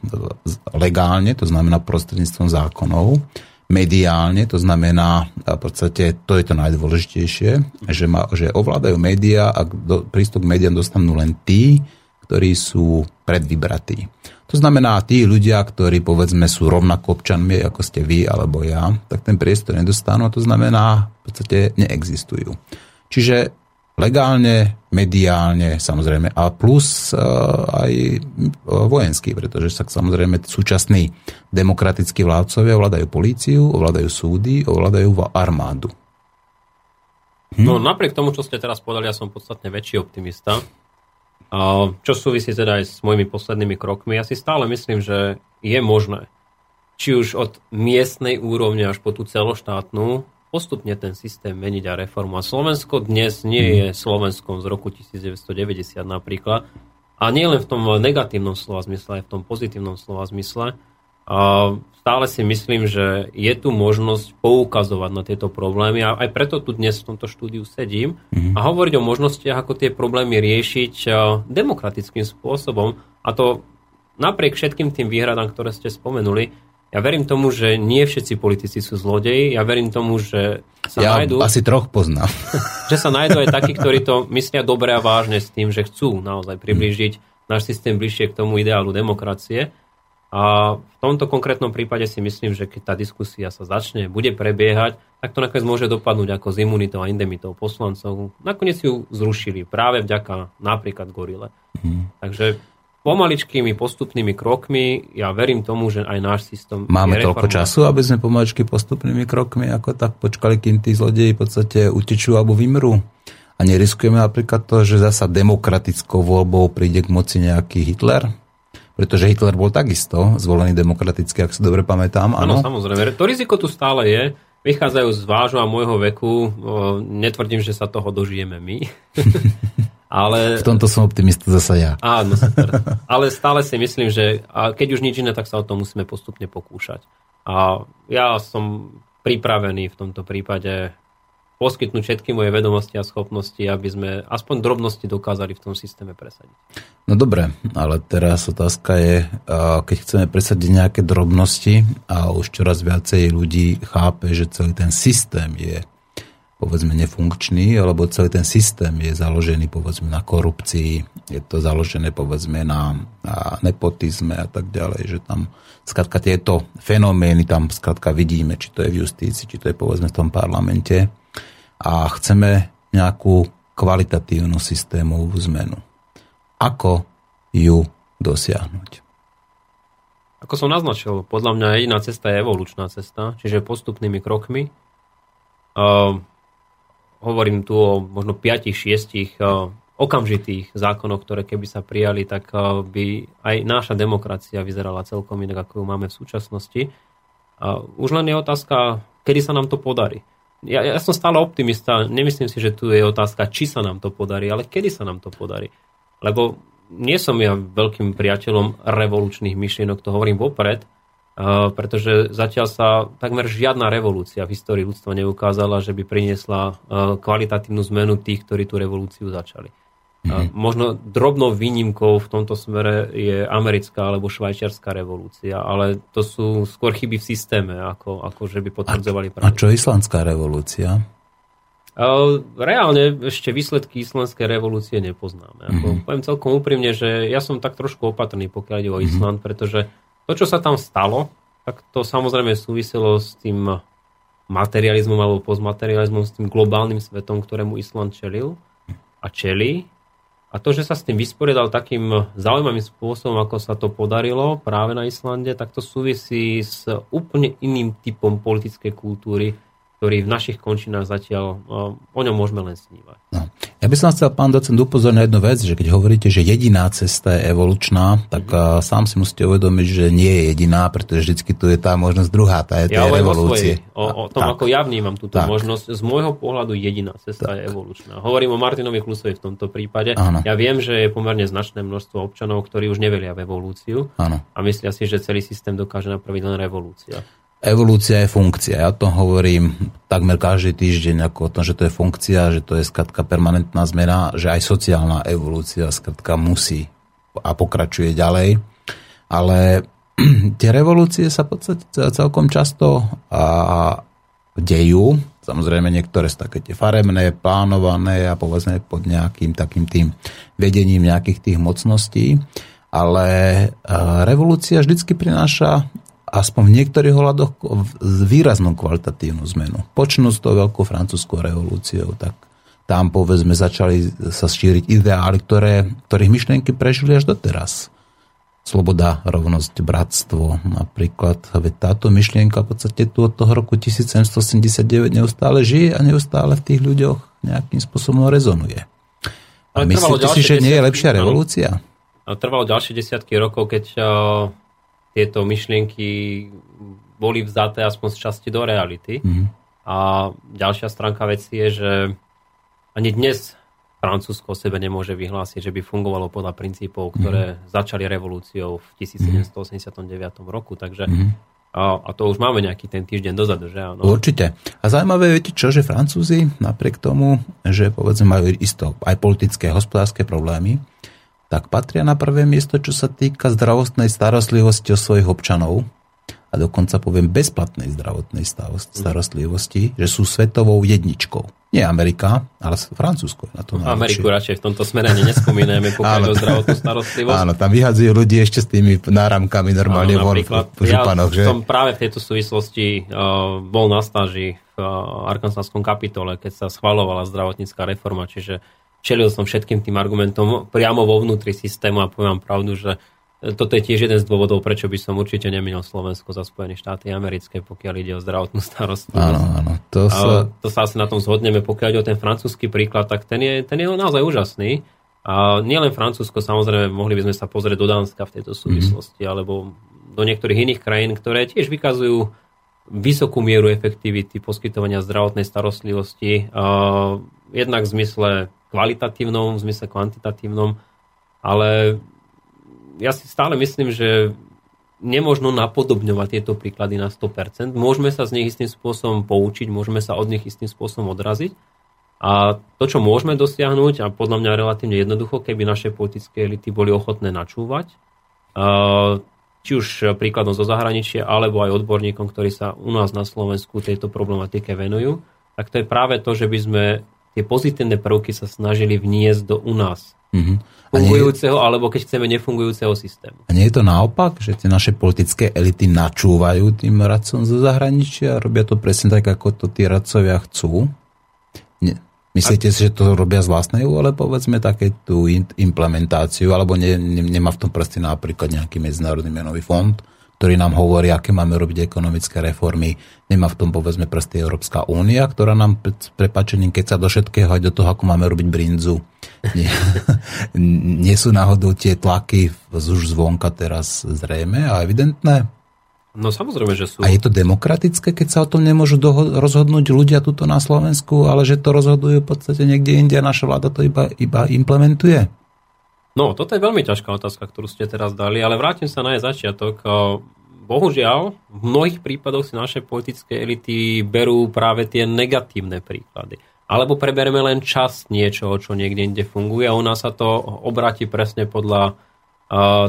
Legálne, to znamená prostredníctvom zákonov, mediálne, to znamená, v podstate to je to najdôležitejšie, že, ma, že ovládajú médiá a do, prístup k médiám dostanú len tí, ktorí sú predvybratí. To znamená, tí ľudia, ktorí povedzme sú rovnako občanmi, ako ste vy alebo ja, tak ten priestor nedostanú a to znamená, v podstate neexistujú. Čiže legálne, mediálne samozrejme a plus uh, aj uh, vojenský, pretože sa samozrejme súčasní demokratickí vládcovia ovládajú políciu, ovládajú súdy, ovládajú armádu. Hm? No napriek tomu, čo ste teraz povedali, ja som podstatne väčší optimista čo súvisí teda aj s mojimi poslednými krokmi. Ja si stále myslím, že je možné, či už od miestnej úrovne až po tú celoštátnu, postupne ten systém meniť a reformu. A Slovensko dnes nie mhm. je Slovenskom z roku 1990 napríklad. A nie len v tom negatívnom slova zmysle, aj v tom pozitívnom slova zmysle. A stále si myslím, že je tu možnosť poukazovať na tieto problémy a aj preto tu dnes v tomto štúdiu sedím mm-hmm. a hovoriť o možnostiach, ako tie problémy riešiť demokratickým spôsobom a to napriek všetkým tým výhradám, ktoré ste spomenuli. Ja verím tomu, že nie všetci politici sú zlodeji, ja verím tomu, že sa ja nájdú... asi troch poznám. Že sa nájdú aj takí, ktorí to myslia dobre a vážne s tým, že chcú naozaj priblížiť náš systém bližšie k tomu ideálu demokracie. A v tomto konkrétnom prípade si myslím, že keď tá diskusia sa začne, bude prebiehať, tak to nakoniec môže dopadnúť ako s imunitou a indemitou poslancov. Nakoniec ju zrušili práve vďaka napríklad Gorile. Hmm. Takže pomaličkými postupnými krokmi, ja verím tomu, že aj náš systém... Máme toľko času, aby sme pomaličky postupnými krokmi ako tak počkali, kým tí zlodeji v podstate utečú alebo vymrú. A neriskujeme napríklad to, že zasa demokratickou voľbou príde k moci nejaký Hitler, pretože Hitler bol takisto zvolený demokraticky, ak si dobre pamätám. Áno, samozrejme. To riziko tu stále je. Vychádzajú z vášho a môjho veku. Netvrdím, že sa toho dožijeme my. Ale... V tomto som optimista zase ja. Áno, super. Ale stále si myslím, že keď už nič iné, tak sa o to musíme postupne pokúšať. A ja som pripravený v tomto prípade poskytnúť všetky moje vedomosti a schopnosti, aby sme aspoň drobnosti dokázali v tom systéme presadiť. No dobre, ale teraz otázka je, keď chceme presadiť nejaké drobnosti a už čoraz viacej ľudí chápe, že celý ten systém je povedzme nefunkčný, alebo celý ten systém je založený povedzme na korupcii, je to založené povedzme na, na nepotizme a tak ďalej, že tam skrátka tieto fenomény tam skrátka vidíme, či to je v justícii, či to je povedzme v tom parlamente a chceme nejakú kvalitatívnu systémovú zmenu. Ako ju dosiahnuť? Ako som naznačil, podľa mňa jediná cesta je evolučná cesta, čiže postupnými krokmi. Uh, hovorím tu o možno 5-6 uh, okamžitých zákonoch, ktoré keby sa prijali, tak uh, by aj naša demokracia vyzerala celkom inak, ako ju máme v súčasnosti. Uh, už len je otázka, kedy sa nám to podarí ja, ja som stále optimista. Nemyslím si, že tu je otázka, či sa nám to podarí, ale kedy sa nám to podarí. Lebo nie som ja veľkým priateľom revolučných myšlienok, to hovorím vopred, uh, pretože zatiaľ sa takmer žiadna revolúcia v histórii ľudstva neukázala, že by priniesla uh, kvalitatívnu zmenu tých, ktorí tú revolúciu začali. Mm-hmm. Možno drobnou výnimkou v tomto smere je americká alebo švajčiarská revolúcia, ale to sú skôr chyby v systéme, ako, ako že by potvrdzovali pravdu. A čo islandská revolúcia? Reálne ešte výsledky islandskej revolúcie nepoznáme. Ako, mm-hmm. Poviem celkom úprimne, že ja som tak trošku opatrný, pokiaľ ide o mm-hmm. Island, pretože to, čo sa tam stalo, tak to samozrejme súviselo s tým materializmom alebo postmaterializmom, s tým globálnym svetom, ktorému Island čelil a čelí. A to, že sa s tým vysporiadal takým zaujímavým spôsobom, ako sa to podarilo práve na Islande, tak to súvisí s úplne iným typom politickej kultúry, ktorý v našich končinách zatiaľ o ňom môžeme len snívať. No. Ja by som chcel, pán docent, upozorniť na jednu vec, že keď hovoríte, že jediná cesta je evolučná, tak mm-hmm. sám si musíte uvedomiť, že nie je jediná, pretože vždy tu je tá možnosť druhá, tá je ja revolúcie. O, o, o tom, tak. ako ja vnímam túto tak. možnosť, z môjho pohľadu jediná cesta tak. je evolučná. Hovorím o Martinovi Klusovi v tomto prípade. Áno. Ja viem, že je pomerne značné množstvo občanov, ktorí už nevelia v evolúciu Áno. a myslia si, že celý systém dokáže napraviť len revolúcia evolúcia je funkcia. Ja to hovorím takmer každý týždeň ako o tom, že to je funkcia, že to je skratka permanentná zmena, že aj sociálna evolúcia skratka musí a pokračuje ďalej. Ale tie revolúcie sa v podstate celkom často a, dejú. Samozrejme niektoré sú také tie farebné, plánované a povedzme pod nejakým takým tým vedením nejakých tých mocností. Ale revolúcia vždycky prináša aspoň v niektorých ohľadoch výraznú kvalitatívnu zmenu. Počnú s tou veľkou francúzskou revolúciou, tak tam povedzme začali sa šíriť ideály, ktoré, ktorých myšlienky prežili až doteraz. Sloboda, rovnosť, bratstvo napríklad. Veď táto myšlienka v podstate tu od toho roku 1789 neustále žije a neustále v tých ľuďoch nejakým spôsobom rezonuje. A myslíte si, že nie je lepšia revolúcia? Trvalo ďalšie desiatky rokov, keď tieto myšlienky boli vzaté aspoň z časti do reality. Mm-hmm. A ďalšia stránka veci je, že ani dnes Francúzsko o sebe nemôže vyhlásiť, že by fungovalo podľa princípov, ktoré mm-hmm. začali revolúciou v 1789 roku. Takže mm-hmm. a, a to už máme nejaký ten týždeň dozadu, že áno? Určite. A zaujímavé, viete čo, že Francúzi napriek tomu, že povedzme majú isto aj politické hospodárske problémy, tak patria na prvé miesto, čo sa týka zdravotnej starostlivosti o svojich občanov a dokonca poviem bezplatnej zdravotnej starostlivosti, že sú svetovou jedničkou. Nie Amerika, ale Francúzsko. Na to Ameriku radšej v tomto smere ani nespomínajme, pokiaľ o zdravotnú starostlivosť. Áno, tam vyhadzujú ľudí ešte s tými náramkami normálne von v, v županoch. Ja že? som práve v tejto súvislosti uh, bol na stáži v uh, Arkansaskom kapitole, keď sa schvalovala zdravotnícká reforma, čiže čelil som všetkým tým argumentom priamo vo vnútri systému a poviem pravdu, že toto je tiež jeden z dôvodov, prečo by som určite nemenil Slovensko za Spojené štáty americké, pokiaľ ide o zdravotnú starostlivosť. Áno, áno. To sa... to sa asi na tom zhodneme, pokiaľ ide o ten francúzsky príklad, tak ten je, ten je naozaj úžasný. A nielen Francúzsko, samozrejme, mohli by sme sa pozrieť do Dánska v tejto súvislosti, mm-hmm. alebo do niektorých iných krajín, ktoré tiež vykazujú vysokú mieru efektivity poskytovania zdravotnej starostlivosti. Jednak v zmysle kvalitatívnom, v zmysle kvantitatívnom, ale ja si stále myslím, že nemožno napodobňovať tieto príklady na 100%. Môžeme sa z nich istým spôsobom poučiť, môžeme sa od nich istým spôsobom odraziť. A to, čo môžeme dosiahnuť, a podľa mňa relatívne jednoducho, keby naše politické elity boli ochotné načúvať, či už príkladom zo zahraničia, alebo aj odborníkom, ktorí sa u nás na Slovensku tejto problematike venujú, tak to je práve to, že by sme tie pozitívne prvky sa snažili vniesť do u nás mm-hmm. fungujúceho, nie... alebo keď chceme nefungujúceho systému. A nie je to naopak, že tie naše politické elity načúvajú tým radcom zo zahraničia a robia to presne tak, ako to tí radcovia chcú? Nie. Myslíte si, že to robia z vlastnej ale povedzme také tú implementáciu, alebo ne, ne, nemá v tom proste napríklad nejaký medzinárodný menový fond, ktorý nám hovorí, aké máme robiť ekonomické reformy. Nemá v tom povedzme proste Európska únia, ktorá nám prepačením, keď sa do všetkého aj do toho, ako máme robiť brinzu. Nie, nie sú náhodou tie tlaky už zvonka teraz zrejme a evidentné? No samozrejme, že sú. A je to demokratické, keď sa o tom nemôžu doho- rozhodnúť ľudia tuto na Slovensku, ale že to rozhodujú v podstate niekde inde a naša vláda to iba, iba implementuje? No, toto je veľmi ťažká otázka, ktorú ste teraz dali, ale vrátim sa na jej začiatok. Bohužiaľ, v mnohých prípadoch si naše politické elity berú práve tie negatívne príklady. Alebo prebereme len časť niečoho, čo niekde inde funguje a u nás sa to obráti presne podľa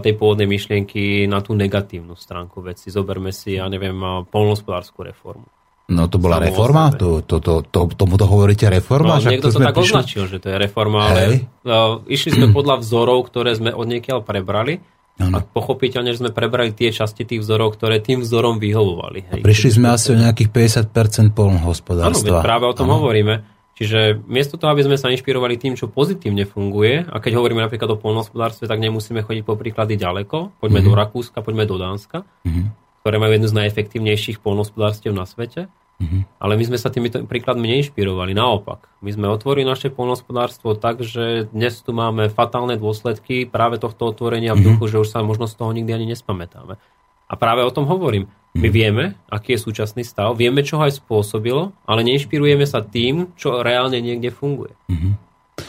tej pôvodnej myšlienky na tú negatívnu stránku veci. Zoberme si, ja neviem, polnospodárskú reformu. No to bola reforma? To, to, to, to, tomu to hovoríte reforma? No, niekto to, to tak prišli... označil, že to je reforma, ale uh, išli sme podľa vzorov, ktoré sme od niekiaľ prebrali ano. a pochopiteľne, že sme prebrali tie časti tých vzorov, ktoré tým vzorom vyhovovali. Hej. A prišli sme asi o nejakých 50% polnohospodárstva. Áno, práve o tom ano. hovoríme. Čiže miesto toho, aby sme sa inšpirovali tým, čo pozitívne funguje, a keď hovoríme napríklad o polnohospodárstve, tak nemusíme chodiť po príklady ďaleko. Poďme mm-hmm. do Rakúska, poďme do Dánska, mm-hmm. Ktoré majú jednu z najefektívnejších polnohospodárstiev na svete. Mm-hmm. Ale my sme sa týmito príkladmi neinšpirovali. Naopak, my sme otvorili naše polnohospodárstvo tak, že dnes tu máme fatálne dôsledky práve tohto otvorenia v mhm. duchu, mm-hmm. že už sa možno z toho nikdy ani nespamätáme. A práve o tom hovorím. My mhm. vieme, aký je súčasný stav, vieme, čo ho aj spôsobilo, ale neinšpirujeme sa tým, čo reálne niekde funguje. Mm-hmm.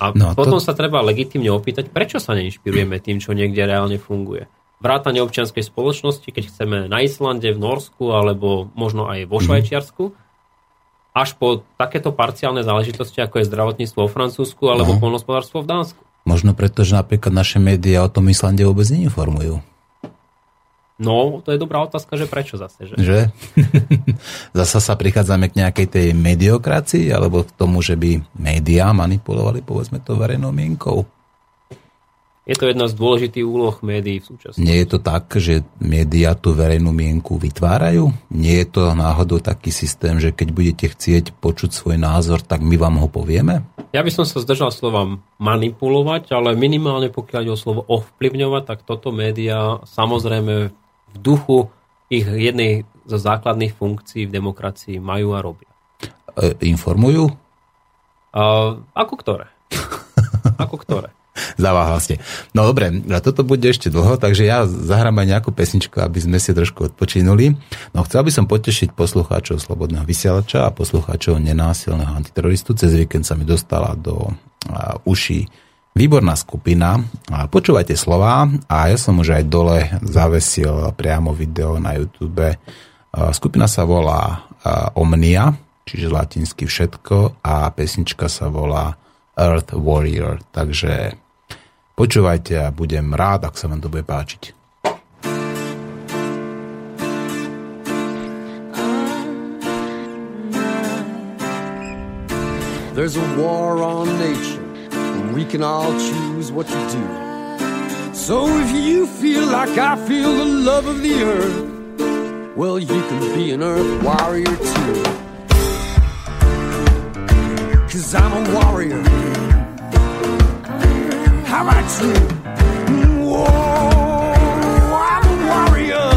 A no, potom to... sa treba legitimne opýtať, prečo sa neinšpirujeme tým, čo niekde reálne funguje. Vrátanie občianskej spoločnosti, keď chceme na Islande, v Norsku alebo možno aj vo mhm. Švajčiarsku, až po takéto parciálne záležitosti, ako je zdravotníctvo vo Francúzsku alebo no. polnospodárstvo v Dánsku. Možno preto, že napríklad naše médiá o tom Islande vôbec neinformujú. No, to je dobrá otázka, že prečo zase, že? Že? Zasa sa prichádzame k nejakej tej mediokracii, alebo k tomu, že by médiá manipulovali, povedzme to, verejnou mienkou? Je to jedna z dôležitých úloh médií v súčasnosti. Nie je to tak, že médiá tú verejnú mienku vytvárajú? Nie je to náhodou taký systém, že keď budete chcieť počuť svoj názor, tak my vám ho povieme? Ja by som sa zdržal slova manipulovať, ale minimálne pokiaľ ide o slovo ovplyvňovať, tak toto médiá samozrejme v duchu ich jednej zo základných funkcií v demokracii majú a robia. E, informujú? A, ako ktoré? ako ktoré? Zaváhal ste. No dobre, a toto bude ešte dlho, takže ja zahrám aj nejakú pesničku, aby sme si trošku odpočinuli. No chcel by som potešiť poslucháčov Slobodného vysielača a poslucháčov nenásilného antiteroristu. Cez víkend sa mi dostala do uh, uší Výborná skupina. Počúvajte slova a ja som už aj dole zavesil priamo video na YouTube. Skupina sa volá Omnia, čiže latinsky všetko a pesnička sa volá Earth Warrior. Takže počúvajte a budem rád, ak sa vám to bude páčiť. There's a war on nature we can all choose what to do. So if you feel like I feel the love of the earth, well, you can be an earth warrior too. Cause I'm a warrior. how I trip. Whoa, I'm a warrior.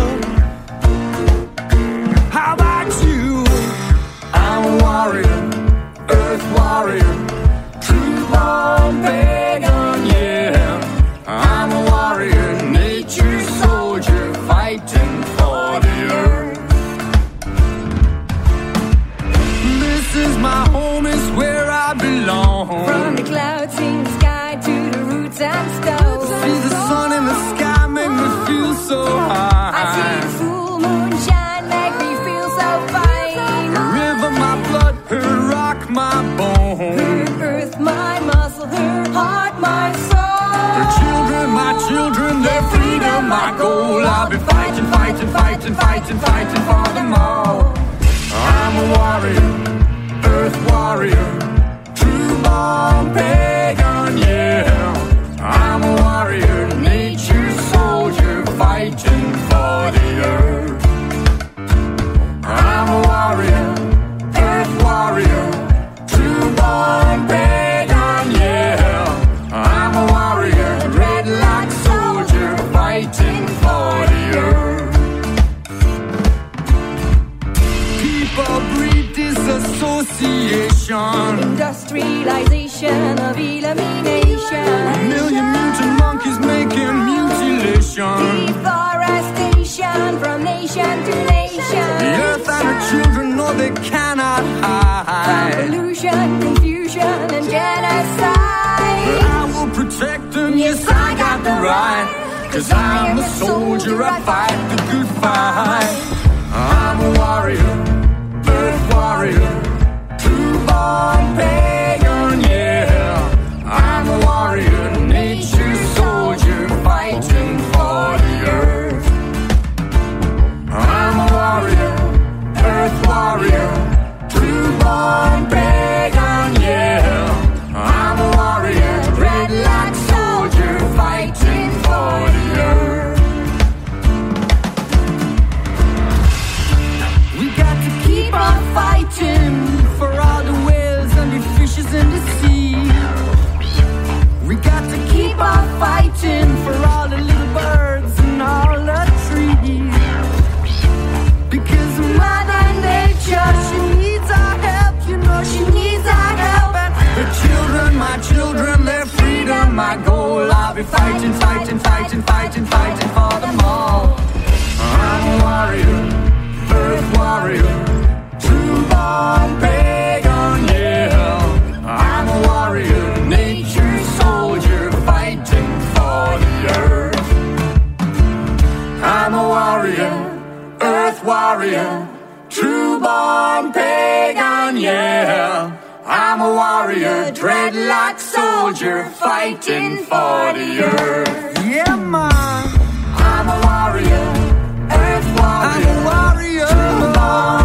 How about you? I'm a warrior, earth warrior, true pagan, yeah. I'm a warrior, nature's soldier, fighting for the earth. This is my home, is where I belong. so high. I see the full moon shine, make me feel so fine. River my blood, her rock my bone. Her earth my muscle, her heart my soul. Her children my children, their freedom my goal. I'll be fighting, fighting, fighting, fighting, fighting for them all. I'm a warrior, earth warrior, true bomb. Disassociation. Industrialization of elimination. A million mutant monkeys making mutilation. Deforestation from nation to nation. The earth and her children know they cannot From hide. pollution, confusion, and genocide. But I will protect them, yes, I got the right. Cause I'm a soldier, I fight the good fight. I'm a warrior, earth warrior, on, pagan, yeah. I fighting, fighting, fighting, fighting, fighting for them all. I'm a warrior, earth warrior, true born pagan, yeah. I'm a warrior, nature soldier, fighting for the earth. I'm a warrior, earth warrior, true born pagan, yeah. I'm a warrior, dreadlock soldier, fighting for the earth. Yeah, man. I'm a warrior, earth warrior. I'm a warrior,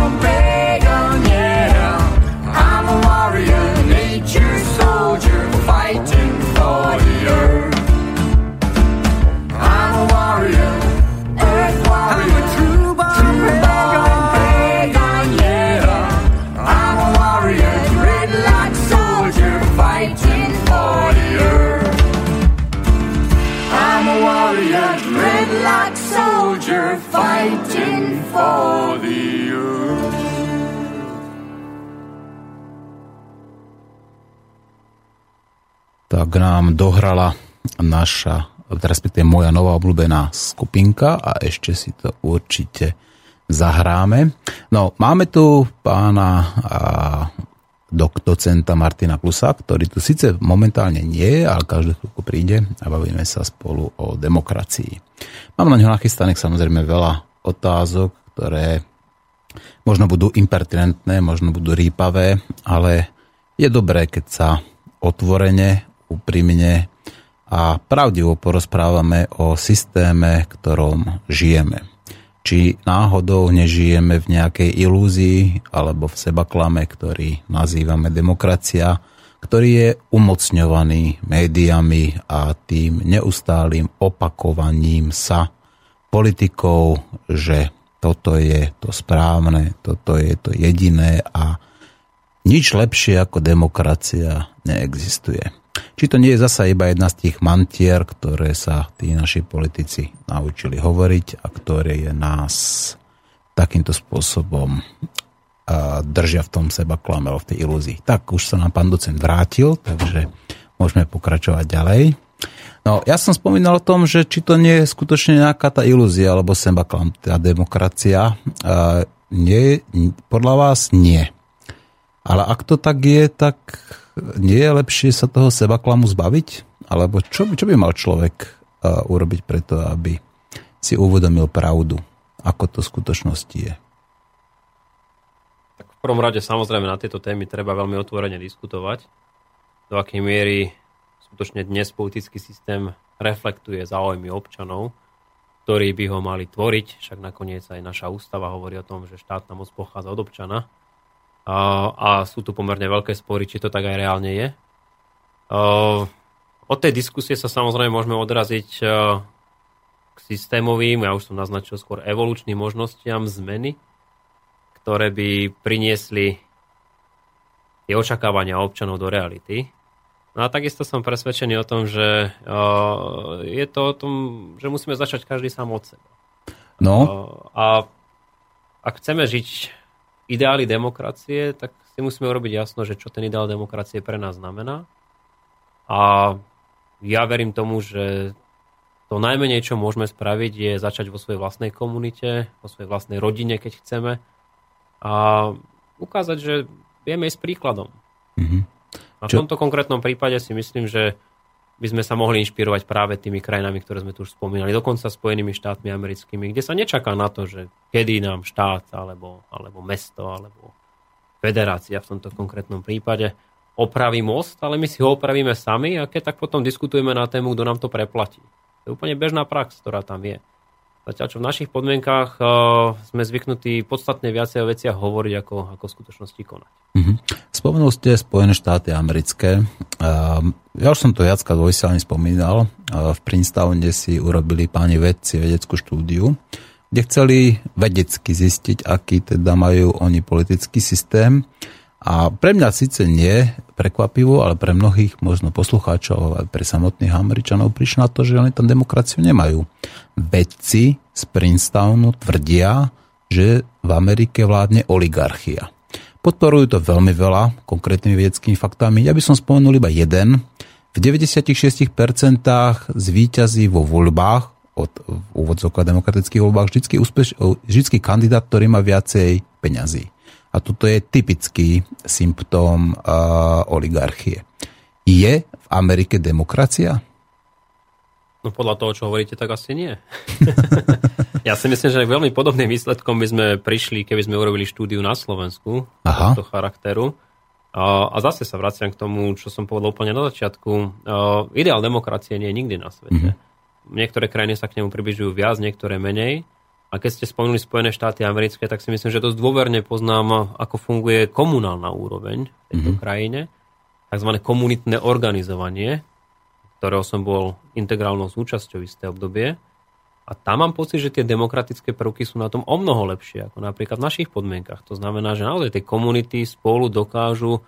tak nám dohrala naša, respektíve moja nová obľúbená skupinka a ešte si to určite zahráme. No, máme tu pána a, dok, docenta Martina Klusa, ktorý tu síce momentálne nie je, ale každú chvíľku príde a bavíme sa spolu o demokracii. Mám na ňo nachystaných samozrejme veľa otázok, ktoré možno budú impertinentné, možno budú rýpavé, ale je dobré, keď sa otvorene, úprimne a pravdivo porozprávame o systéme, ktorom žijeme. Či náhodou nežijeme v nejakej ilúzii alebo v sebaklame, ktorý nazývame demokracia, ktorý je umocňovaný médiami a tým neustálým opakovaním sa politikov, že toto je to správne, toto je to jediné a nič lepšie ako demokracia neexistuje. Či to nie je zasa iba jedna z tých mantier, ktoré sa tí naši politici naučili hovoriť a ktoré je nás takýmto spôsobom držia v tom seba klame, v tej ilúzii. Tak už sa nám pán docent vrátil, takže môžeme pokračovať ďalej. No, ja som spomínal o tom, že či to nie je skutočne nejaká tá ilúzia, alebo seba klam, tá demokracia. Nie, podľa vás nie. Ale ak to tak je, tak nie je lepšie sa toho seba klamu zbaviť? Alebo čo, čo by mal človek urobiť preto, aby si uvedomil pravdu, ako to v skutočnosti je? v prvom rade samozrejme na tieto témy treba veľmi otvorene diskutovať. Do akej miery skutočne dnes politický systém reflektuje záujmy občanov, ktorí by ho mali tvoriť. Však nakoniec aj naša ústava hovorí o tom, že štátna moc pochádza od občana. A, sú tu pomerne veľké spory, či to tak aj reálne je. Od tej diskusie sa samozrejme môžeme odraziť k systémovým, ja už som naznačil skôr evolučným možnostiam zmeny, ktoré by priniesli tie očakávania občanov do reality. No a takisto som presvedčený o tom, že je to o tom, že musíme začať každý sám od seba. No. A ak chceme žiť ideály demokracie, tak si musíme urobiť jasno, že čo ten ideál demokracie pre nás znamená. A ja verím tomu, že to najmenej, čo môžeme spraviť, je začať vo svojej vlastnej komunite, vo svojej vlastnej rodine, keď chceme. A ukázať, že vieme ísť príkladom. Mm-hmm. A v tomto konkrétnom prípade si myslím, že by sme sa mohli inšpirovať práve tými krajinami, ktoré sme tu už spomínali, dokonca Spojenými štátmi americkými, kde sa nečaká na to, že kedy nám štát, alebo, alebo mesto, alebo federácia v tomto konkrétnom prípade opraví most, ale my si ho opravíme sami a keď tak potom diskutujeme na tému, kto nám to preplatí. To je úplne bežná prax, ktorá tam je. Zatiaľ, čo v našich podmienkách uh, sme zvyknutí podstatne viacej o veciach hovoriť, ako, ako v skutočnosti konať. Mm-hmm. Spomenul ste Spojené štáty americké. Uh, ja už som to viacka vo spomínal. Uh, v Princetone si urobili páni vedci vedeckú štúdiu, kde chceli vedecky zistiť, aký teda majú oni politický systém. A pre mňa síce nie prekvapivo, ale pre mnohých možno poslucháčov a pre samotných Američanov prišlo na to, že oni tam demokraciu nemajú. Vedci z Princetonu tvrdia, že v Amerike vládne oligarchia. Podporujú to veľmi veľa konkrétnymi vedeckými faktami. Ja by som spomenul iba jeden. V 96% zvíťazí vo voľbách od úvodzovka demokratických voľbách vždy, úspeš, vždy kandidát, ktorý má viacej peňazí. A toto je typický symptóm uh, oligarchie. Je v Amerike demokracia? No podľa toho, čo hovoríte, tak asi nie. ja si myslím, že veľmi podobným výsledkom by sme prišli, keby sme urobili štúdiu na Slovensku Aha. tohto charakteru. A, a zase sa vraciam k tomu, čo som povedal úplne na začiatku. Uh, ideál demokracie nie je nikdy na svete. Mm-hmm. Niektoré krajiny sa k nemu približujú viac, niektoré menej. A keď ste spomenuli Spojené štáty americké, tak si myslím, že dosť dôverne poznám, ako funguje komunálna úroveň v tejto mm-hmm. krajine, tzv. komunitné organizovanie, ktorého som bol integrálnou súčasťou isté obdobie. A tam mám pocit, že tie demokratické prvky sú na tom o mnoho lepšie ako napríklad v našich podmienkach. To znamená, že naozaj tie komunity spolu dokážu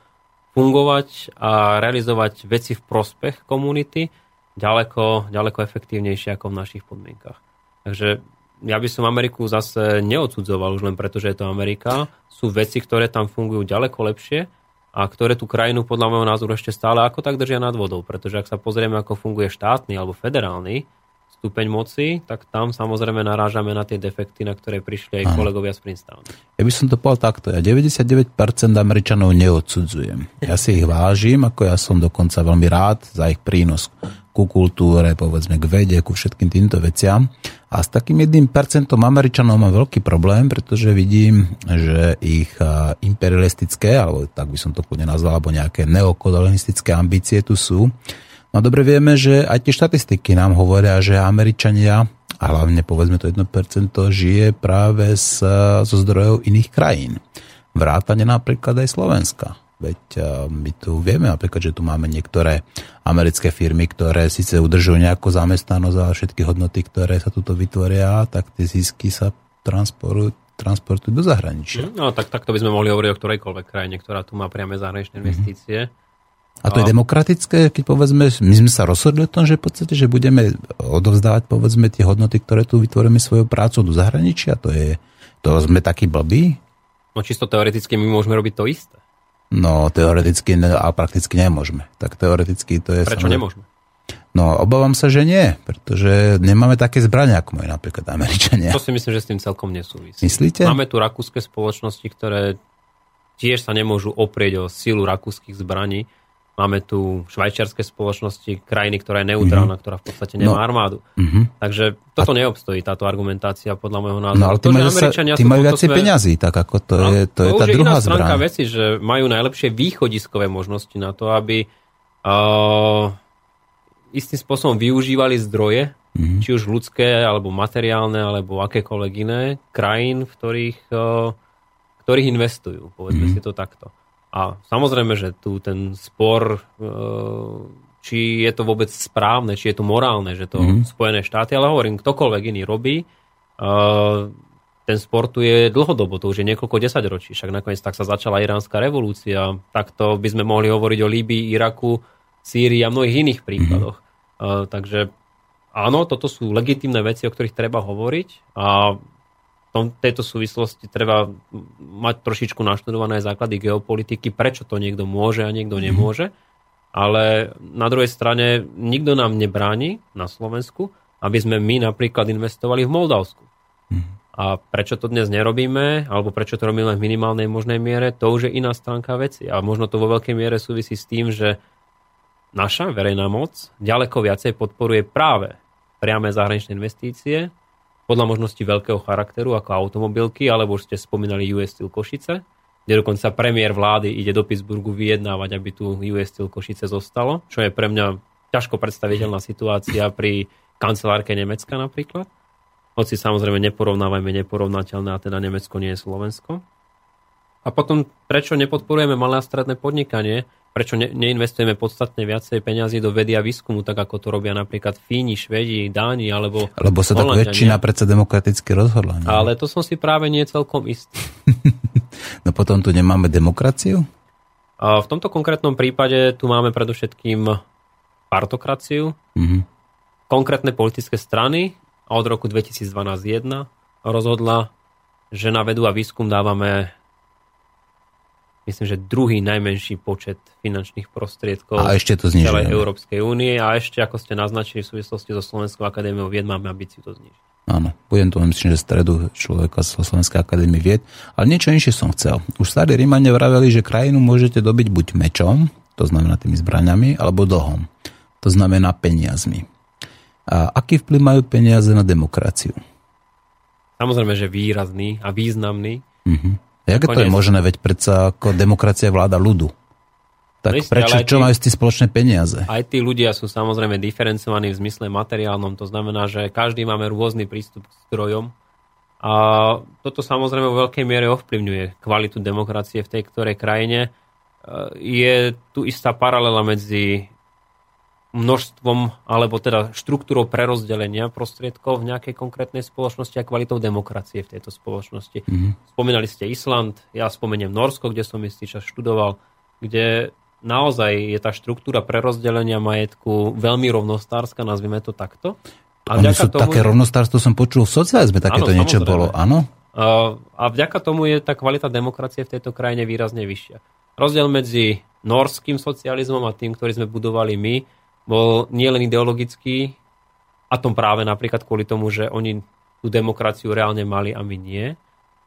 fungovať a realizovať veci v prospech komunity ďaleko, ďaleko efektívnejšie ako v našich podmienkach. Takže ja by som Ameriku zase neodsudzoval už len preto, že je to Amerika. Sú veci, ktoré tam fungujú ďaleko lepšie a ktoré tú krajinu podľa môjho názoru ešte stále ako tak držia nad vodou. Pretože ak sa pozrieme, ako funguje štátny alebo federálny stupeň moci, tak tam samozrejme narážame na tie defekty, na ktoré prišli aj kolegovia z Princetonu. Ja by som to povedal takto. Ja 99% Američanov neodsudzujem. Ja si ich vážim, ako ja som dokonca veľmi rád za ich prínos ku kultúre, povedzme k vede, ku všetkým týmto veciam. A s takým jedným percentom Američanov mám veľký problém, pretože vidím, že ich imperialistické, alebo tak by som to kľudne nazval, alebo nejaké neokolonistické ambície tu sú. No dobre vieme, že aj tie štatistiky nám hovoria, že Američania, a hlavne povedzme to 1%, žije práve z, zo zdrojov iných krajín. Vrátane napríklad aj Slovenska. Veď my tu vieme napríklad, že tu máme niektoré americké firmy, ktoré síce udržujú nejakú zamestnanosť a všetky hodnoty, ktoré sa tuto vytvoria, tak tie zisky sa transportujú transportujú do zahraničia. No tak takto by sme mohli hovoriť o ktorejkoľvek krajine, ktorá tu má priame zahraničné mhm. investície. Mm-hmm. A to je demokratické, keď povedzme, my sme sa rozhodli o tom, že v podstate, že budeme odovzdávať povedzme tie hodnoty, ktoré tu vytvoríme svojou prácou do zahraničia, to je, to sme takí blbí? No čisto teoreticky my môžeme robiť to isté. No, teoreticky a prakticky nemôžeme. Tak teoreticky to je... Prečo samozrejme... nemôžeme? No, obávam sa, že nie, pretože nemáme také zbrania, ako majú napríklad Američania. To si myslím, že s tým celkom nesúvisí. Myslíte? Máme tu rakúske spoločnosti, ktoré tiež sa nemôžu oprieť o silu rakúskych zbraní Máme tu švajčiarske spoločnosti, krajiny, ktorá je neutrálna, mm-hmm. ktorá v podstate nemá no. armádu. Mm-hmm. Takže toto a... neobstojí, táto argumentácia, podľa môjho názoru. No ale tí majú, sa, majú viacej sme... peňazí, tak ako to no, je, to, to je tá je druhá stránka zbraň. veci, že majú najlepšie východiskové možnosti na to, aby uh, istým spôsobom využívali zdroje, mm-hmm. či už ľudské, alebo materiálne, alebo akékoľvek iné, krajín, v ktorých, uh, ktorých investujú, povedzme mm-hmm. si to takto. A samozrejme, že tu ten spor, e, či je to vôbec správne, či je to morálne, že to mm-hmm. Spojené štáty, ale hovorím, ktokoľvek iný robí, e, ten spor tu je dlhodobo, to už je niekoľko desaťročí, však nakoniec tak sa začala iránska revolúcia, takto by sme mohli hovoriť o Líbii, Iraku, Sýrii a mnohých iných príkladoch. Mm-hmm. Takže áno, toto sú legitimné veci, o ktorých treba hovoriť a tom, tejto súvislosti treba mať trošičku naštudované základy geopolitiky, prečo to niekto môže a niekto mhm. nemôže. Ale na druhej strane nikto nám nebráni na Slovensku, aby sme my napríklad investovali v Moldavsku. Mhm. A prečo to dnes nerobíme, alebo prečo to robíme len v minimálnej možnej miere, to už je iná stránka veci. A možno to vo veľkej miere súvisí s tým, že naša verejná moc ďaleko viacej podporuje práve priame zahraničné investície, podľa možnosti veľkého charakteru ako automobilky, alebo už ste spomínali US Steel Košice, kde dokonca premiér vlády ide do Pittsburghu vyjednávať, aby tu US Steel Košice zostalo, čo je pre mňa ťažko predstaviteľná situácia pri kancelárke Nemecka napríklad. Hoci samozrejme neporovnávajme neporovnateľné, a teda Nemecko nie je Slovensko. A potom, prečo nepodporujeme malé a stredné podnikanie? Prečo ne, neinvestujeme podstatne viacej peňazí do vedy a výskumu, tak ako to robia napríklad Fíni, Švedi, Dáni alebo Lebo sa tak väčšina predsa demokraticky rozhodla. Ne? Ale to som si práve nie celkom istý. no potom tu nemáme demokraciu? A v tomto konkrétnom prípade tu máme predovšetkým partokraciu, mm-hmm. konkrétne politické strany a od roku 2012 jedna rozhodla, že na vedu a výskum dávame myslím, že druhý najmenší počet finančných prostriedkov a ešte to v celej Európskej únie a ešte, ako ste naznačili v súvislosti so Slovenskou akadémiou vied, máme ambíciu to znižiť. Áno, budem to myslím, že stredu človeka zo Slovenskej akadémie vied, ale niečo inšie som chcel. Už starí Rímane vraveli, že krajinu môžete dobiť buď mečom, to znamená tými zbraniami, alebo dlhom, to znamená peniazmi. A aký vplyv majú peniaze na demokraciu? Samozrejme, že výrazný a významný. Uh-huh. Jak to je možné, veď predsa ako demokracia vláda ľudu. Tak no prečo, čo tí, majú tí spoločné peniaze? Aj tí ľudia sú samozrejme diferencovaní v zmysle materiálnom, to znamená, že každý máme rôzny prístup k zdrojom a toto samozrejme vo veľkej miere ovplyvňuje kvalitu demokracie v tej ktorej krajine. E, je tu istá paralela medzi množstvom alebo teda štruktúrou prerozdelenia prostriedkov v nejakej konkrétnej spoločnosti a kvalitou demokracie v tejto spoločnosti. Mm-hmm. Spomínali ste Island, ja spomeniem Norsko, kde som istý čas študoval, kde naozaj je tá štruktúra prerozdelenia majetku veľmi rovnostárska, nazvime to takto. A sú tomu... také rovnostárstvo som počul v socializme, takéto áno, niečo bolo, áno? A vďaka tomu je tá kvalita demokracie v tejto krajine výrazne vyššia. Rozdiel medzi norským socializmom a tým, ktorý sme budovali my, bol nielen ideologický, a tom práve napríklad kvôli tomu, že oni tú demokraciu reálne mali a my nie.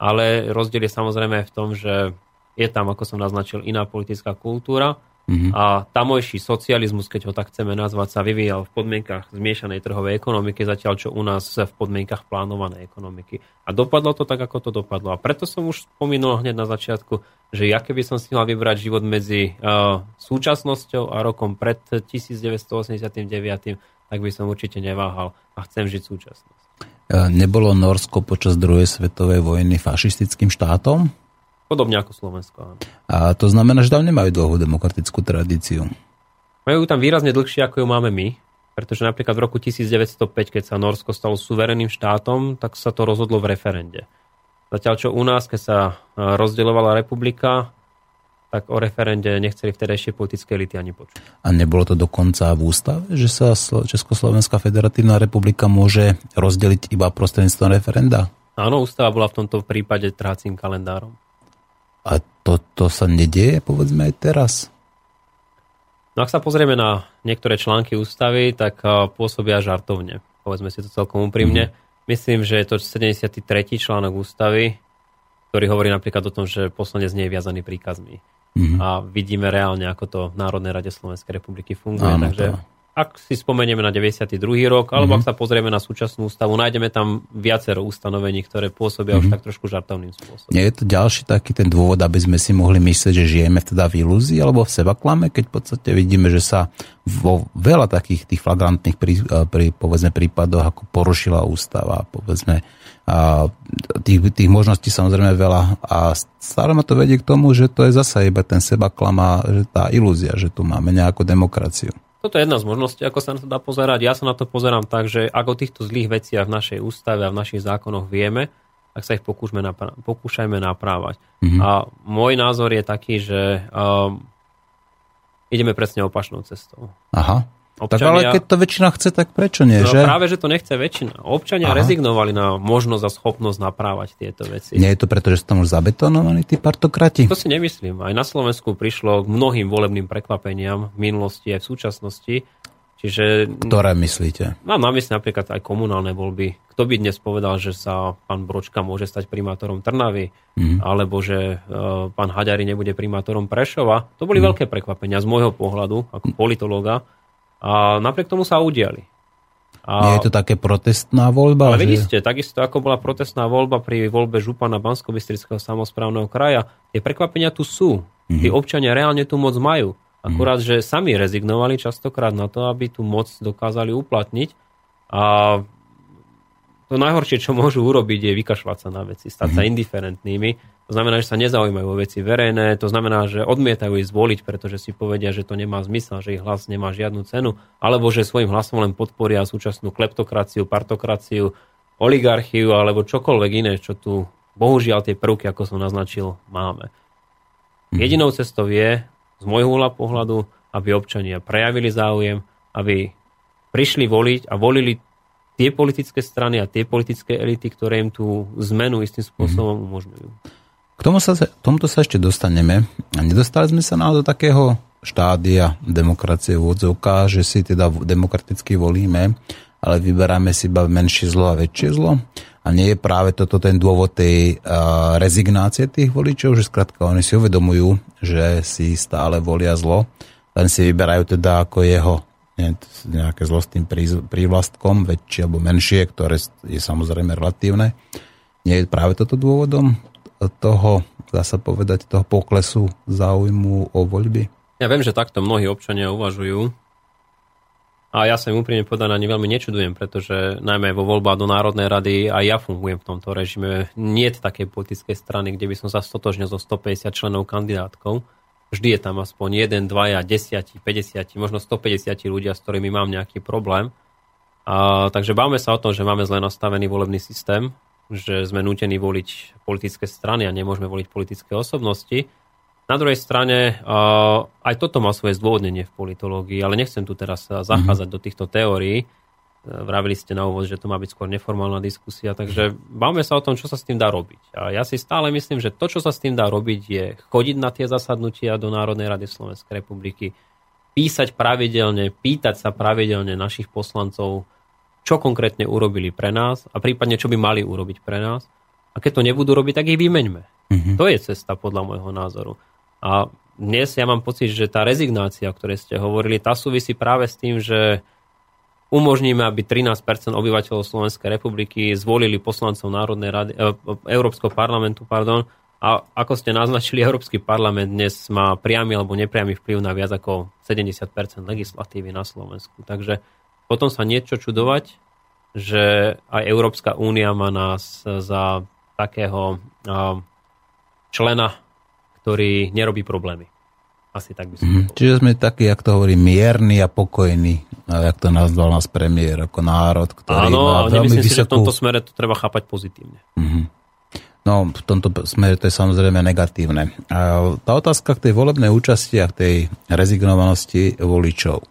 Ale rozdiel je samozrejme v tom, že je tam, ako som naznačil, iná politická kultúra Mm-hmm. A tamojší socializmus, keď ho tak chceme nazvať, sa vyvíjal v podmienkach zmiešanej trhovej ekonomiky, zatiaľ čo u nás v podmienkach plánovanej ekonomiky. A dopadlo to tak, ako to dopadlo. A preto som už spomínal hneď na začiatku, že ja keby som si mal vybrať život medzi uh, súčasnosťou a rokom pred 1989, tak by som určite neváhal a chcem žiť súčasnosť. Nebolo Norsko počas druhej svetovej vojny fašistickým štátom? Podobne ako Slovensko. A to znamená, že tam nemajú dlhú demokratickú tradíciu. Majú tam výrazne dlhšie, ako ju máme my, pretože napríklad v roku 1905, keď sa Norsko stalo suverénnym štátom, tak sa to rozhodlo v referende. Zatiaľ čo u nás, keď sa e, rozdeľovala republika, tak o referende nechceli vtedajšie politické elity ani počuť. A nebolo to dokonca v ústave, že sa Československá federatívna republika môže rozdeliť iba prostredníctvom referenda? Áno, ústava bola v tomto prípade trácim kalendárom. A toto sa nedieje, povedzme, aj teraz? No ak sa pozrieme na niektoré články ústavy, tak pôsobia žartovne. Povedzme si to celkom úprimne. Mm. Myslím, že je to 73. článok ústavy, ktorý hovorí napríklad o tom, že poslanec nie je viazaný príkazmi. mm-hmm. a vidíme reálne, ako to v Národnej rade Slovenskej republiky funguje. Áno, Takže to- ak si spomenieme na 92. rok, alebo Mhm. ak sa pozrieme na súčasnú ústavu, nájdeme tam viacero ustanovení, ktoré pôsobia už Mhm. tak trošku žartovným spôsobom. Nie je to ďalší taký ten dôvod, aby sme si mohli myslieť, že žijeme teda v ilúzii alebo v sebaklame, keď v podstate vidíme, že sa vo veľa takých tých flagrantných prí, pri, povedzme, prípadoch ako porušila ústava, povedzme, a tých, tých možností samozrejme veľa a stále ma to vedie k tomu, že to je zasa iba ten sebaklam a že tá ilúzia, že tu máme nejakú demokraciu. Toto je jedna z možností, ako sa na to dá pozerať. Ja sa na to pozerám tak, že ak o týchto zlých veciach v našej ústave a v našich zákonoch vieme, tak sa ich pokúšme napra- pokúšajme naprávať. Mhm. A môj názor je taký, že um, ideme presne opačnou cestou. Aha. Tak Občania- ale keď to väčšina chce, tak prečo nie, No že? práve, že to nechce väčšina. Občania Aha. rezignovali na možnosť a schopnosť naprávať tieto veci. Nie je to preto, že sú tam už zabetonovaní tí partokrati? To si nemyslím. Aj na Slovensku prišlo k mnohým volebným prekvapeniam v minulosti aj v súčasnosti. Čiže Ktoré myslíte? mám na mysli napríklad aj komunálne voľby. Kto by dnes povedal, že sa pán Bročka môže stať primátorom Trnavy, Mhm. alebo že e, pán Haďari nebude primátorom Prešova. To boli Mhm. veľké prekvapenia z môjho pohľadu ako politológa. A napriek tomu sa udiali. A... Nie je to také protestná voľba? Ale že... vidíte, takisto ako bola protestná voľba pri voľbe župana bansko samozprávneho kraja, tie prekvapenia tu sú. Tí občania reálne tú moc majú. Akurát, že sami rezignovali častokrát na to, aby tú moc dokázali uplatniť. A to najhoršie, čo môžu urobiť, je vykašľať sa na veci, stať sa indiferentnými. To znamená, že sa nezaujímajú o veci verejné, to znamená, že odmietajú ísť voliť, pretože si povedia, že to nemá zmysel, že ich hlas nemá žiadnu cenu, alebo že svojim hlasom len podporia súčasnú kleptokraciu, partokraciu, oligarchiu alebo čokoľvek iné, čo tu bohužiaľ tie prvky, ako som naznačil, máme. Jedinou cestou je, z môjho uhla pohľadu, aby občania prejavili záujem, aby prišli voliť a volili tie politické strany a tie politické elity, ktoré im tú zmenu istým spôsobom umožňujú. K tomu sa, tomuto sa ešte dostaneme. A nedostali sme sa na do takého štádia demokracie v odzovkách, že si teda demokraticky volíme, ale vyberáme si iba menšie zlo a väčšie zlo. A nie je práve toto ten dôvod tej uh, rezignácie tých voličov, že skrátka oni si uvedomujú, že si stále volia zlo, len si vyberajú teda ako jeho nejaké zlo s tým prívlastkom, väčšie alebo menšie, ktoré je samozrejme relatívne. Nie je práve toto dôvodom toho, dá sa povedať, toho poklesu záujmu o voľby? Ja viem, že takto mnohí občania uvažujú. A ja sa im úprimne povedané ani veľmi nečudujem, pretože najmä vo voľbách do Národnej rady aj ja fungujem v tomto režime. Nie je takej politickej strany, kde by som sa stotožnil so 150 členov kandidátkou. Vždy je tam aspoň 1, 2, 10, 50, možno 150 ľudia, s ktorými mám nejaký problém. A, takže báme sa o tom, že máme zle nastavený volebný systém, že sme nútení voliť politické strany a nemôžeme voliť politické osobnosti. Na druhej strane, aj toto má svoje zdôvodnenie v politológii, ale nechcem tu teraz uh, zachádzať do týchto teórií. Vravili ste na úvod, že to má byť skôr neformálna diskusia, takže bavme sa o tom, čo sa s tým dá robiť. A ja si stále myslím, že to, čo sa s tým dá robiť, je chodiť na tie zasadnutia do Národnej rady Slovenskej republiky, písať pravidelne, pýtať sa pravidelne našich poslancov, čo konkrétne urobili pre nás a prípadne čo by mali urobiť pre nás. A keď to nebudú robiť, tak ich vymeňme. Mm-hmm. To je cesta podľa môjho názoru. A dnes ja mám pocit, že tá rezignácia, o ktorej ste hovorili, tá súvisí práve s tým, že umožníme, aby 13% obyvateľov Slovenskej republiky zvolili poslancov Národnej rady, e, Európskeho parlamentu, pardon, a ako ste naznačili, Európsky parlament dnes má priamy alebo nepriamy vplyv na viac ako 70% legislatívy na Slovensku. Takže potom sa niečo čudovať, že aj Európska únia má nás za takého člena, ktorý nerobí problémy. Asi tak by som mm. Čiže sme takí, jak to hovorí, mierni a pokojní, jak to nazval nás premiér, ako národ, ktorý Áno, má veľmi nemyslím si, že v vysokú... tomto smere to treba chápať pozitívne. No, v tomto smere to je samozrejme negatívne. A tá otázka k tej volebnej účasti a k tej rezignovanosti voličov.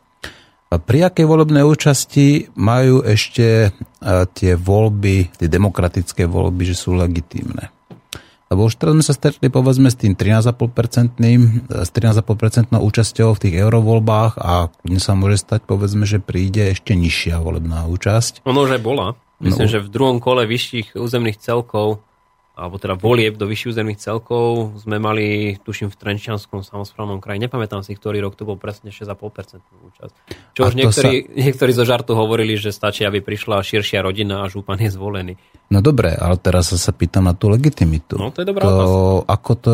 Pri akej volebnej účasti majú ešte a, tie voľby, tie demokratické voľby, že sú legitímne? Lebo už teraz sme sa stretli povedzme s tým 13,5% s 13,5% účasťou v tých eurovoľbách a kľudne sa môže stať povedzme, že príde ešte nižšia volebná účasť. Ono už aj bola. Myslím, No. že v druhom kole vyšších územných celkov alebo teda volieb do vyšších územných celkov sme mali, tuším, v Trenčianskom samozprávnom kraji. Nepamätám si, ktorý rok to bol presne 6,5% účasť. Čo už niektorí, sa... niektorí zo žartu hovorili, že stačí, aby prišla širšia rodina a župan je zvolený. No dobre, ale teraz sa, pýtam na tú legitimitu. No to je dobrá to, ako to,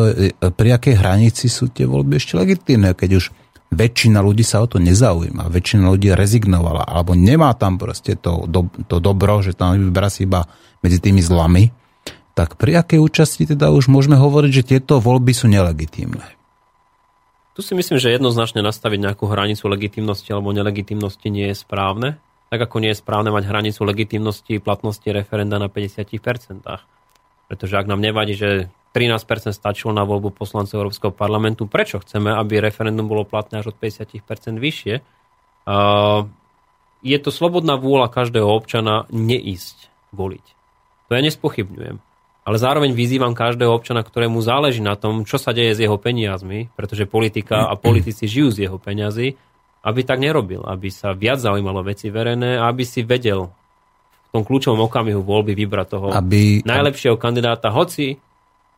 Pri akej hranici sú tie voľby ešte legitimné, keď už väčšina ľudí sa o to nezaujíma, väčšina ľudí rezignovala, alebo nemá tam proste to, do, to dobro, že tam vyberá si iba medzi tými zlami, tak pri akej účasti teda už môžeme hovoriť, že tieto voľby sú nelegitímne? Tu si myslím, že jednoznačne nastaviť nejakú hranicu legitimnosti alebo nelegitimnosti nie je správne. Tak ako nie je správne mať hranicu legitimnosti platnosti referenda na 50%. Pretože ak nám nevadí, že 13% stačilo na voľbu poslancov Európskeho parlamentu, prečo chceme, aby referendum bolo platné až od 50% vyššie? Je to slobodná vôľa každého občana neísť voliť. To ja nespochybňujem ale zároveň vyzývam každého občana, ktorému záleží na tom, čo sa deje s jeho peniazmi, pretože politika a politici žijú z jeho peňazí, aby tak nerobil, aby sa viac zaujímalo veci verejné a aby si vedel v tom kľúčovom okamihu voľby vybrať toho aby, najlepšieho kandidáta, hoci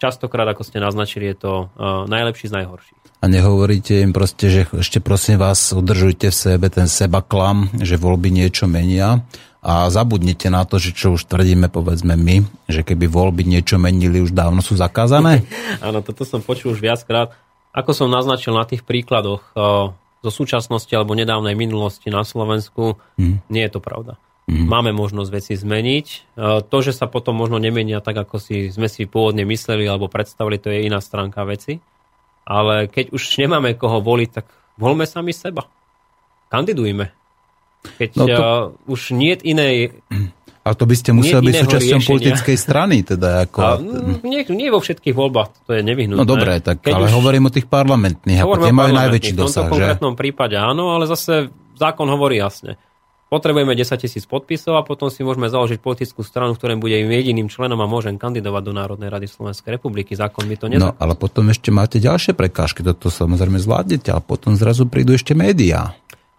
častokrát, ako ste naznačili, je to uh, najlepší z najhorších. A nehovoríte im proste, že ešte prosím vás, udržujte v sebe ten sebaklam, že voľby niečo menia a zabudnite na to, že čo už tvrdíme, povedzme my, že keby voľby niečo menili, už dávno sú zakázané? Áno, toto som počul už viackrát. Ako som naznačil na tých príkladoch eh, zo súčasnosti alebo nedávnej minulosti na Slovensku, hmm. nie je to pravda. Hmm. Máme možnosť veci zmeniť. Eh, to, že sa potom možno nemenia tak, ako si sme si pôvodne mysleli alebo predstavili, to je iná stránka veci. Ale keď už nemáme koho voliť, tak voľme sami seba. Kandidujme. Keď no to... uh, už nie inej... Ale to by ste museli byť súčasťou politickej strany, teda ako... A, nie, nie vo všetkých voľbách, to je nevyhnutné. No dobré, tak, Keď ale už... hovorím o tých parlamentných, ako tie majú najväčší dosah, V tomto konkrétnom prípade áno, ale zase zákon hovorí jasne. Potrebujeme 10 tisíc podpisov a potom si môžeme založiť politickú stranu, ktorým bude jediným členom a môžem kandidovať do Národnej rady Slovenskej republiky. Zákon mi to nezakazuje. No, ale potom ešte máte ďalšie prekážky, toto samozrejme zvládnete, a potom zrazu prídu ešte médiá.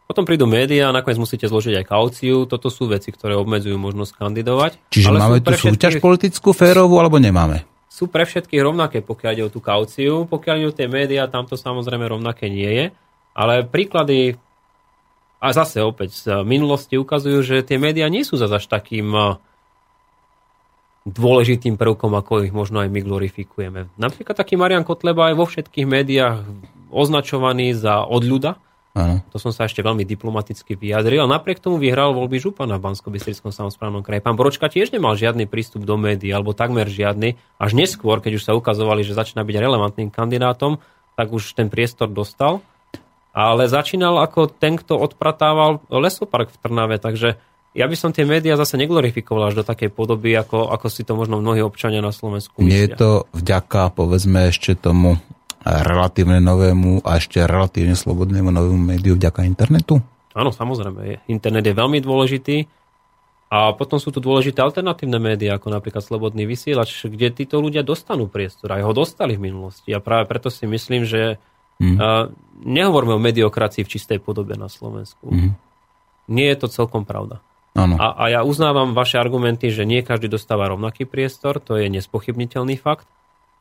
Potom prídu médiá, nakoniec musíte zložiť aj kauciu. Toto sú veci, ktoré obmedzujú možnosť kandidovať. Čiže ale máme tu súťaž politickú férovú, alebo nemáme? Sú pre všetkých rovnaké, pokiaľ ide o tú kauciu. Pokiaľ ide o tie médiá, tam to samozrejme rovnaké nie je. Ale príklady, a zase opäť z minulosti ukazujú, že tie médiá nie sú zase až takým dôležitým prvkom, ako ich možno aj my glorifikujeme. Napríklad taký Marian Kotleba je vo všetkých médiách označovaný za odľuda, Áno. To som sa ešte veľmi diplomaticky vyjadril. Napriek tomu vyhral voľby župana v bansko bystrickom samozprávnom kraji. Pán Boročka tiež nemal žiadny prístup do médií, alebo takmer žiadny. Až neskôr, keď už sa ukazovali, že začína byť relevantným kandidátom, tak už ten priestor dostal. Ale začínal ako ten, kto odpratával lesopark v Trnave, takže ja by som tie médiá zase neglorifikoval až do takej podoby, ako, ako si to možno mnohí občania na Slovensku myslia. Nie je to vďaka, povedzme, ešte tomu relatívne novému a ešte relatívne slobodnému novému médiu vďaka internetu? Áno, samozrejme. Internet je veľmi dôležitý a potom sú tu dôležité alternatívne médiá, ako napríklad Slobodný vysielač, kde títo ľudia dostanú priestor. Aj ho dostali v minulosti. A práve preto si myslím, že mm. uh, nehovoríme o mediokracii v čistej podobe na Slovensku. Mm. Nie je to celkom pravda. Ano. A, a ja uznávam vaše argumenty, že nie každý dostáva rovnaký priestor, to je nespochybniteľný fakt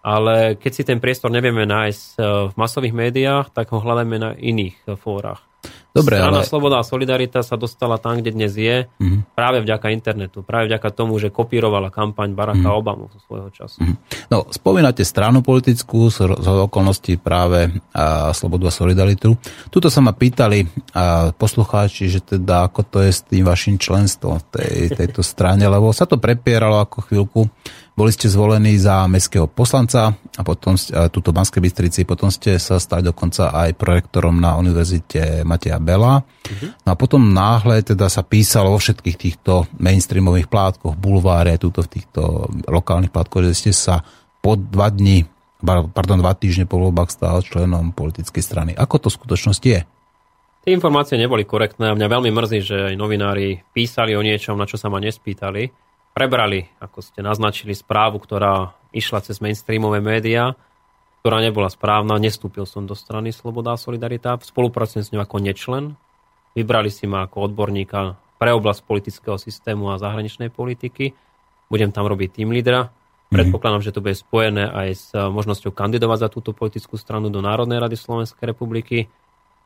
ale keď si ten priestor nevieme nájsť eh, v masových médiách, tak ho hľadáme na iných eh, fórach. Dobre, Strana ale... Sloboda a Solidarita sa dostala tam, kde dnes je, mm-hmm. práve vďaka internetu, práve vďaka tomu, že kopírovala kampaň Baracka mm-hmm. Obamu zo svojho času. Mm-hmm. No, spomínate stranu politickú z, z okolností práve a, Slobodu a Solidaritu. Tuto sa ma pýtali a, poslucháči, že teda ako to je s tým vašim členstvom v tej, tejto strane, lebo sa to prepieralo ako chvíľku boli ste zvolení za mestského poslanca a potom túto Banskej Bystrici, potom ste sa stali dokonca aj projektorom na Univerzite Mateja Bela. Uh-huh. No a potom náhle teda sa písalo vo všetkých týchto mainstreamových plátkoch, bulváre, túto v týchto lokálnych plátkoch, že ste sa po dva dni, pardon, dva týždne po voľbách stal členom politickej strany. Ako to v skutočnosti je? Tie informácie neboli korektné a mňa veľmi mrzí, že aj novinári písali o niečom, na čo sa ma nespýtali prebrali, ako ste naznačili, správu, ktorá išla cez mainstreamové médiá, ktorá nebola správna. Nestúpil som do strany Sloboda a Solidarita. Spolupracujem s ňou ako nečlen. Vybrali si ma ako odborníka pre oblasť politického systému a zahraničnej politiky. Budem tam robiť tým lídra. Predpokladám, že to bude spojené aj s eh, možnosťou kandidovať za túto politickú stranu do Národnej rady Slovenskej republiky.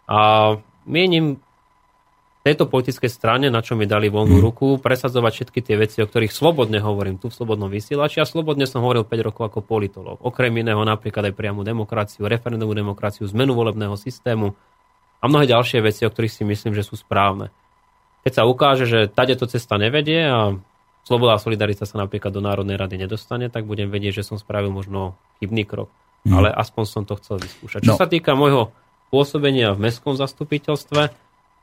A mienim tejto politickej strane, na čo mi dali voľnú ruku, presadzovať všetky tie veci, o ktorých slobodne hovorím tu v Slobodnom vysielači. A slobodne som hovoril 5 rokov ako politolog. Okrem iného napríklad aj priamu demokraciu, referendovú demokraciu, zmenu volebného systému a mnohé ďalšie veci, o ktorých si myslím, že sú správne. Keď sa ukáže, že to cesta nevedie a Sloboda a solidarita sa napríklad do Národnej rady nedostane, tak budem vedieť, že som spravil možno chybný krok. Mm. Ale aspoň som to chcel vyskúšať. Čo no. sa týka môjho pôsobenia v mestskom zastupiteľstve,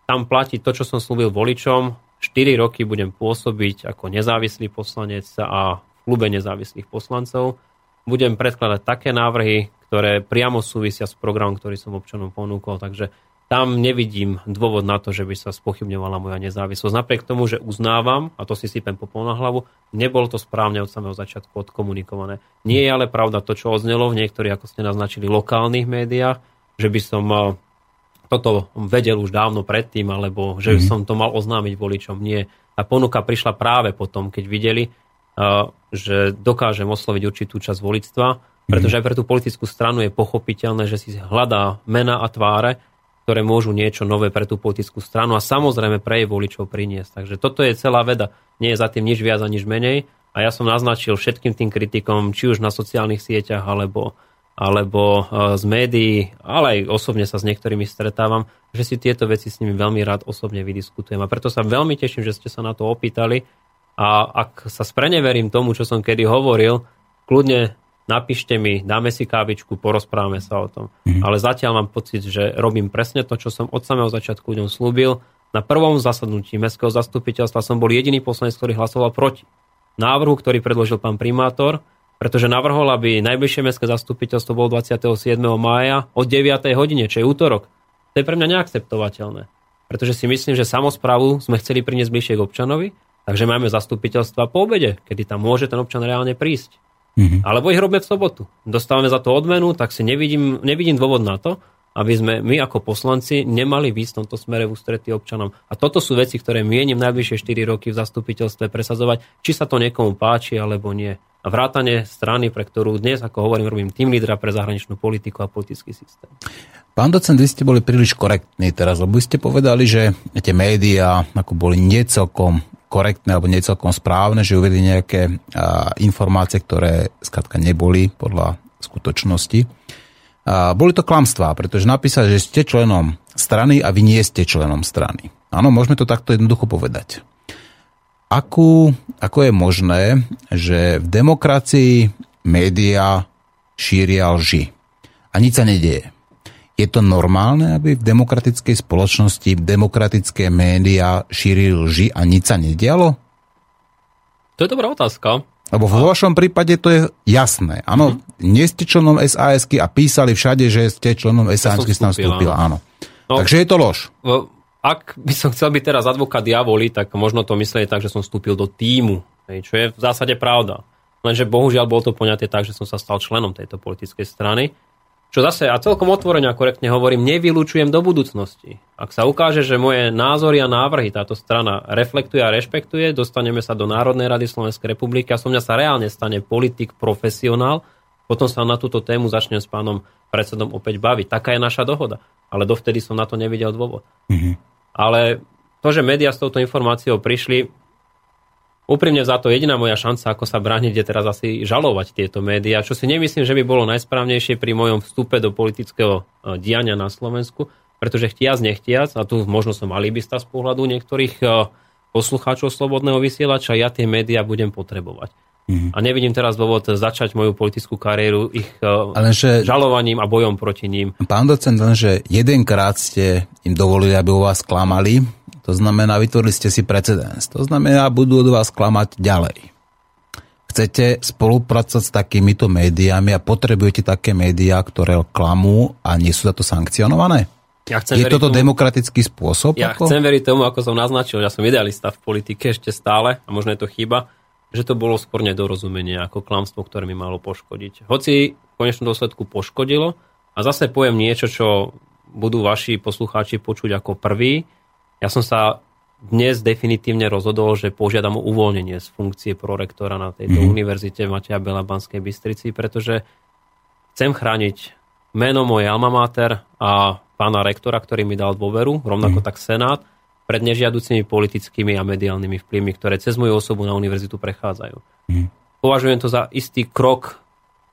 tam platí to, čo som slúbil voličom. 4 roky budem pôsobiť ako nezávislý poslanec a v klube nezávislých poslancov. Budem predkladať také návrhy, ktoré priamo súvisia s programom, ktorý som občanom ponúkol. Takže tam nevidím dôvod na to, že by sa spochybňovala moja nezávislosť. Napriek tomu, že uznávam, a to si sypem popol na hlavu, nebolo to správne od samého začiatku odkomunikované. Nie je ale pravda to, čo odznelo v niektorých, ako ste naznačili, lokálnych médiách, že by som eh, toto vedel už dávno predtým, alebo že mm-hmm. som to mal oznámiť voličom. Nie. Tá ponuka prišla práve potom, keď videli, že dokážem osloviť určitú časť pretože mhm. aj pre tú politickú stranu je pochopiteľné, že si hľadá mena a tváre, ktoré môžu niečo nové pre tú politickú stranu a samozrejme pre jej voličov priniesť. Takže toto je celá veda. Nie je za tým nič viac a nič menej. A ja som naznačil všetkým tým kritikom, či už na sociálnych sieťach, alebo, alebo e, z médií, ale aj osobne sa s niektorými stretávam, že si tieto veci s nimi veľmi rád osobne vydiskutujem. A preto sa veľmi teším, že ste sa na to opýtali. A ak sa spreneverím tomu, čo som kedy hovoril, kľudne napíšte mi, dáme si kávičku, porozprávame sa o tom. Mm-hmm. Ale zatiaľ mám pocit, že robím presne to, čo som od samého začiatku ľuďom slúbil. Na prvom zasadnutí mestského zastupiteľstva som bol jediný poslanec, ktorý hlasoval proti návrhu, ktorý predložil pán primátor, pretože navrhol, aby najbližšie mestské zastupiteľstvo bolo 27. mája o 9. hodine, čo je útorok. To je pre mňa neakceptovateľné. Pretože si myslím, že samozprávu sme chceli priniesť bližšie k občanovi, takže máme zastupiteľstva po obede, kedy tam môže ten občan reálne prísť. Mm-hmm. Alebo ich robíme v sobotu. Dostávame za to odmenu, tak si nevidím, nevidím dôvod na to, aby sme my ako poslanci nemali výsť v tomto smere v ústretí občanom. A toto sú veci, ktoré mienim najbližšie 4 roky v zastupiteľstve presadzovať, či sa to niekomu páči alebo nie. A vrátane strany, pre ktorú dnes, ako hovorím, robím tým lídra pre zahraničnú politiku a politický systém. Pán docent, vy ste boli príliš korektní teraz, lebo ste povedali, že tie médiá ako boli niecelkom korektné alebo necelkom správne, že uvedli nejaké a, informácie, ktoré skladka neboli podľa skutočnosti. A, boli to klamstvá, pretože napísať, že ste členom strany a vy nie ste členom strany. Áno, môžeme to takto jednoducho povedať. Akú, ako je možné, že v demokracii médiá šíria lži a nič sa nedieje? Je to normálne, aby v demokratickej spoločnosti demokratické médiá šírili lži a nič sa nedialo? To je dobrá otázka. Lebo vo vašom prípade to je jasné. Áno, mm-hmm. nie ste členom sas a písali všade, že ste členom SAS, keď tam vstúpila. Áno. No, Takže je to lož. Ak by som chcel byť teraz advokát diavoli, tak možno to myslieť tak, že som vstúpil do týmu. Čo je v zásade pravda. Lenže bohužiaľ bolo to poňaté tak, že som sa stal členom tejto politickej strany. Čo zase, a celkom otvorene a korektne hovorím, nevylučujem do budúcnosti. Ak sa ukáže, že moje názory a návrhy táto strana reflektuje a rešpektuje, dostaneme sa do Národnej rady Slovenskej republiky a som mňa sa reálne stane politik, profesionál, potom sa na túto tému začnem s pánom predsedom opäť baviť. Taká je naša dohoda. Ale dovtedy som na to nevidel dôvod. Mm-hmm. Ale to, že médiá s touto informáciou prišli, úprimne za to jediná moja šanca, ako sa brániť, je teraz asi žalovať tieto médiá, čo si nemyslím, že by bolo najsprávnejšie pri mojom vstupe do politického e, diania na Slovensku, pretože chtiac, nechtiac, a tu možno som alibista z pohľadu niektorých e, poslucháčov slobodného vysielača, ja tie médiá budem potrebovať. Mm-hmm. A nevidím teraz dôvod začať moju politickú kariéru ich e, lenže, žalovaním a bojom proti ním. Pán docent, lenže jedenkrát ste im dovolili, aby u vás klamali, to znamená, vytvorili ste si precedens. To znamená, budú od vás klamať ďalej. Chcete spolupracovať s takýmito médiami a potrebujete také médiá, ktoré klamú a nie sú za to sankcionované? Ja chcem je toto tomu, demokratický spôsob? Ja ako? chcem veriť tomu, ako som naznačil, ja som idealista v politike ešte stále, a možno je to chyba, že to bolo skôr nedorozumenie ako klamstvo, ktoré mi malo poškodiť. Hoci v konečnom dôsledku poškodilo a zase poviem niečo, čo budú vaši poslucháči počuť ako prvý, ja som sa dnes definitívne rozhodol, že požiadam o uvoľnenie z funkcie prorektora na tejto mm-hmm. univerzite Mateja Bela Banskej Bystrici, pretože chcem chrániť meno moje alma mater a pána rektora, ktorý mi dal dôveru, rovnako mm. tak Senát, pred nežiaducimi politickými a mediálnymi vplyvmi, ktoré cez moju osobu na univerzitu prechádzajú. Mm. Považujem to za istý krok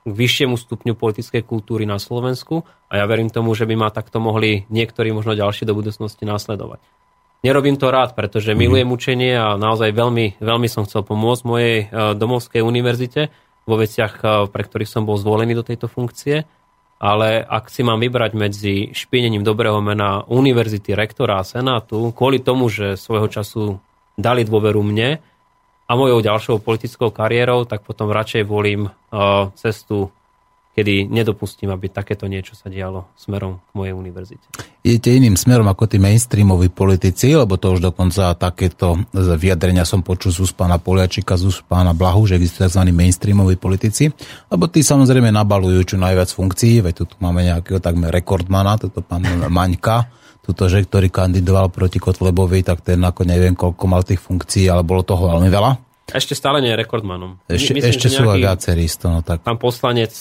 k vyššiemu stupňu politickej kultúry na Slovensku a ja verím tomu, že by ma takto mohli niektorí možno ďalší do budúcnosti následovať. Nerobím to rád, pretože mm. milujem učenie a naozaj veľmi, veľmi som chcel pomôcť mojej e, domovskej univerzite vo veciach, e, pre ktorých som bol zvolený do tejto funkcie. Ale ak si mám vybrať medzi špienením dobrého mena univerzity, rektora a senátu, kvôli tomu, že svojho času dali dôveru mne, a mojou ďalšou politickou kariérou, tak potom radšej volím uh, cestu, kedy nedopustím, aby takéto niečo sa dialo smerom k mojej univerzite. Idete iným smerom ako tí mainstreamoví politici, lebo to už dokonca takéto vyjadrenia som počul z úst pána Poliačika, z úst pána Blahu, že existujú tzv. mainstreamoví politici, lebo tí samozrejme nabalujú čo najviac funkcií, veď tu máme nejakého takmer rekordmana, toto pán Maňka, tuto, že ktorý kandidoval proti Kotlebovi, tak ten ako neviem, koľko mal tých funkcií, ale bolo toho veľmi veľa. Ešte stále nie je rekordmanom. Ešte, Myslím, ešte sú aj viacerí no tak. Pán poslanec,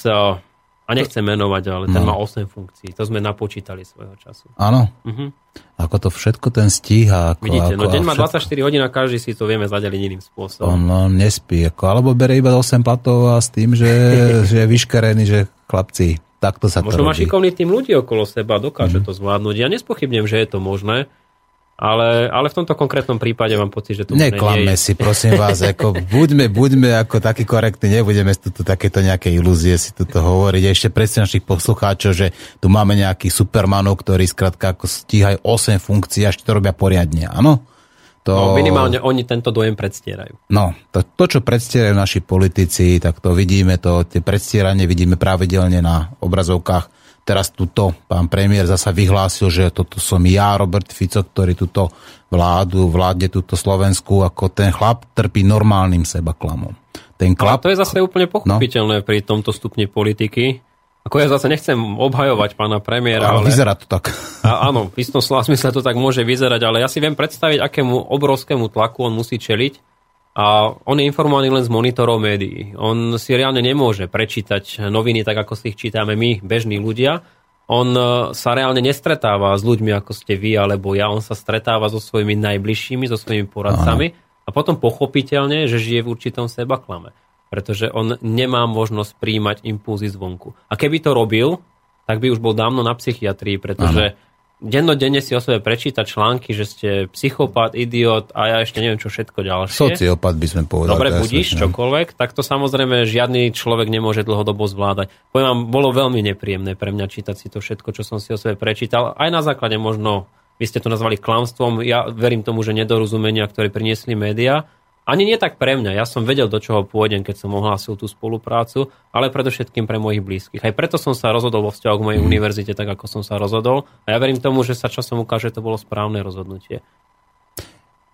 a nechcem menovať, ale ten no. má 8 funkcií. To sme napočítali svojho času. Áno. Uh-huh. Ako to všetko ten stíha. Ako, Vidíte, ako, no deň má 24 hodín a každý si to vieme zadeliť iným spôsobom. On, on nespí, ako, alebo bere iba 8 platov a s tým, že, že je vyškerený, že chlapci, Takto sa Možno to má šikovný tým ľudí okolo seba, dokáže mm. to zvládnuť. Ja nespochybnem, že je to možné, ale, ale v tomto konkrétnom prípade mám pocit, že to Neklamme nie si, prosím vás, ako buďme, buďme ako takí korektní, nebudeme tu takéto nejaké ilúzie si tu hovoriť. Ešte predsa našich poslucháčov, že tu máme nejakých supermanov, ktorí skrátka ako stíhajú 8 funkcií, až to robia poriadne, áno? To... No, minimálne oni tento dojem predstierajú. No, to, to, čo predstierajú naši politici, tak to vidíme, to, tie predstieranie vidíme pravidelne na obrazovkách. Teraz tuto pán premiér zasa vyhlásil, že toto som ja, Robert Fico, ktorý túto vládu, vládne túto Slovensku, ako ten chlap trpí normálnym seba klamom. Ten chlap... Ale to je zase úplne pochopiteľné no? pri tomto stupni politiky, ako ja zase nechcem obhajovať pána premiéra. Ale, ale vyzerá to tak. A, áno, v istom slova smysle to tak môže vyzerať, ale ja si viem predstaviť, akému obrovskému tlaku on musí čeliť. A on je informovaný len z monitorov médií. On si reálne nemôže prečítať noviny tak, ako si ich čítame my, bežní ľudia. On e, sa reálne nestretáva s ľuďmi, ako ste vy alebo ja. On sa stretáva so svojimi najbližšími, so svojimi poradcami. Aha. A potom pochopiteľne, že žije v určitom seba klame pretože on nemá možnosť príjmať impulzy zvonku. A keby to robil, tak by už bol dávno na psychiatrii, pretože ano. Dennodenne si o sebe prečítať články, že ste psychopat, idiot a ja ešte neviem čo všetko ďalšie. Sociopat by sme povedali. Dobre, budíš čokoľvek, tak to samozrejme žiadny človek nemôže dlhodobo zvládať. Poviem vám, bolo veľmi nepríjemné pre mňa čítať si to všetko, čo som si o sebe prečítal, aj na základe možno vy ste to nazvali klamstvom, ja verím tomu, že nedorozumenia, ktoré priniesli médiá, ani nie tak pre mňa, ja som vedel, do čoho pôjdem, keď som ohlásil tú spoluprácu, ale predovšetkým pre mojich blízkych. Aj preto som sa rozhodol vo vzťahu k mojej mm. univerzite tak, ako som sa rozhodol. A ja verím tomu, že sa časom ukáže, že to bolo správne rozhodnutie.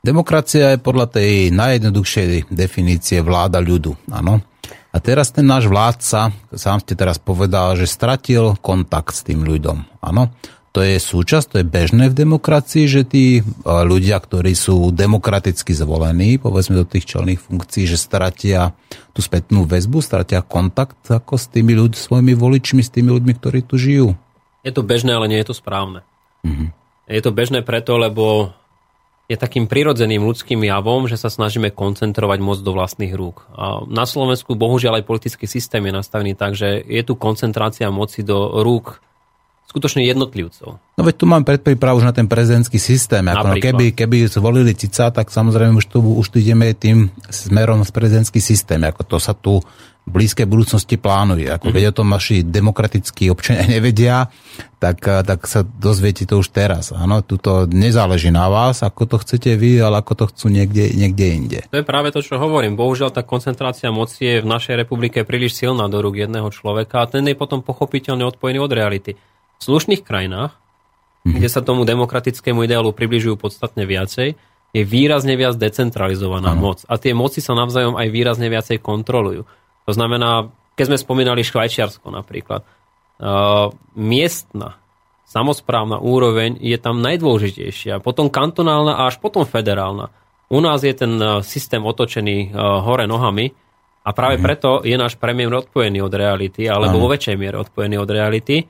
Demokracia je podľa tej najjednoduchšej definície vláda ľudu. Áno. A teraz ten náš vládca, sám ste teraz povedal, že stratil kontakt s tým ľuďom. Áno to je súčasť, to je bežné v demokracii, že tí e, ľudia, ktorí sú demokraticky zvolení, povedzme do tých čelných funkcií, že stratia tú spätnú väzbu, stratia kontakt ako s tými ľuďmi, svojimi voličmi, s tými ľuďmi, ktorí tu žijú. Je to bežné, ale nie je to správne. Mm-hmm. Je to bežné preto, lebo je takým prirodzeným ľudským javom, že sa snažíme koncentrovať moc do vlastných rúk. A na Slovensku bohužiaľ aj politický systém je nastavený tak, že je tu koncentrácia moci do rúk skutočne jednotlivcov. No veď tu mám predprípravu už na ten prezidentský systém. Ako no, keby, keby zvolili Cica, tak samozrejme už tu, už tu ideme tým smerom z prezidentský systém. Ako to sa tu v blízkej budúcnosti plánuje. Ako mm-hmm. keď o tom naši demokratickí občania nevedia, tak, tak sa dozviete to už teraz. Áno, tuto nezáleží na vás, ako to chcete vy, ale ako to chcú niekde, niekde inde. To je práve to, čo hovorím. Bohužiaľ, tá koncentrácia moci je v našej republike príliš silná do rúk jedného človeka a ten je potom pochopiteľne odpojený od reality slušných krajinách, mm-hmm. kde sa tomu demokratickému ideálu približujú podstatne viacej, je výrazne viac decentralizovaná ano. moc. A tie moci sa navzájom aj výrazne viacej kontrolujú. To znamená, keď sme spomínali Švajčiarsko napríklad, uh, miestna samozprávna úroveň je tam najdôležitejšia, potom kantonálna a až potom federálna. U nás je ten e, systém otočený e, hore nohami a práve mm-hmm. preto je náš premiér odpojený od reality, alebo vo väčšej miere odpojený od reality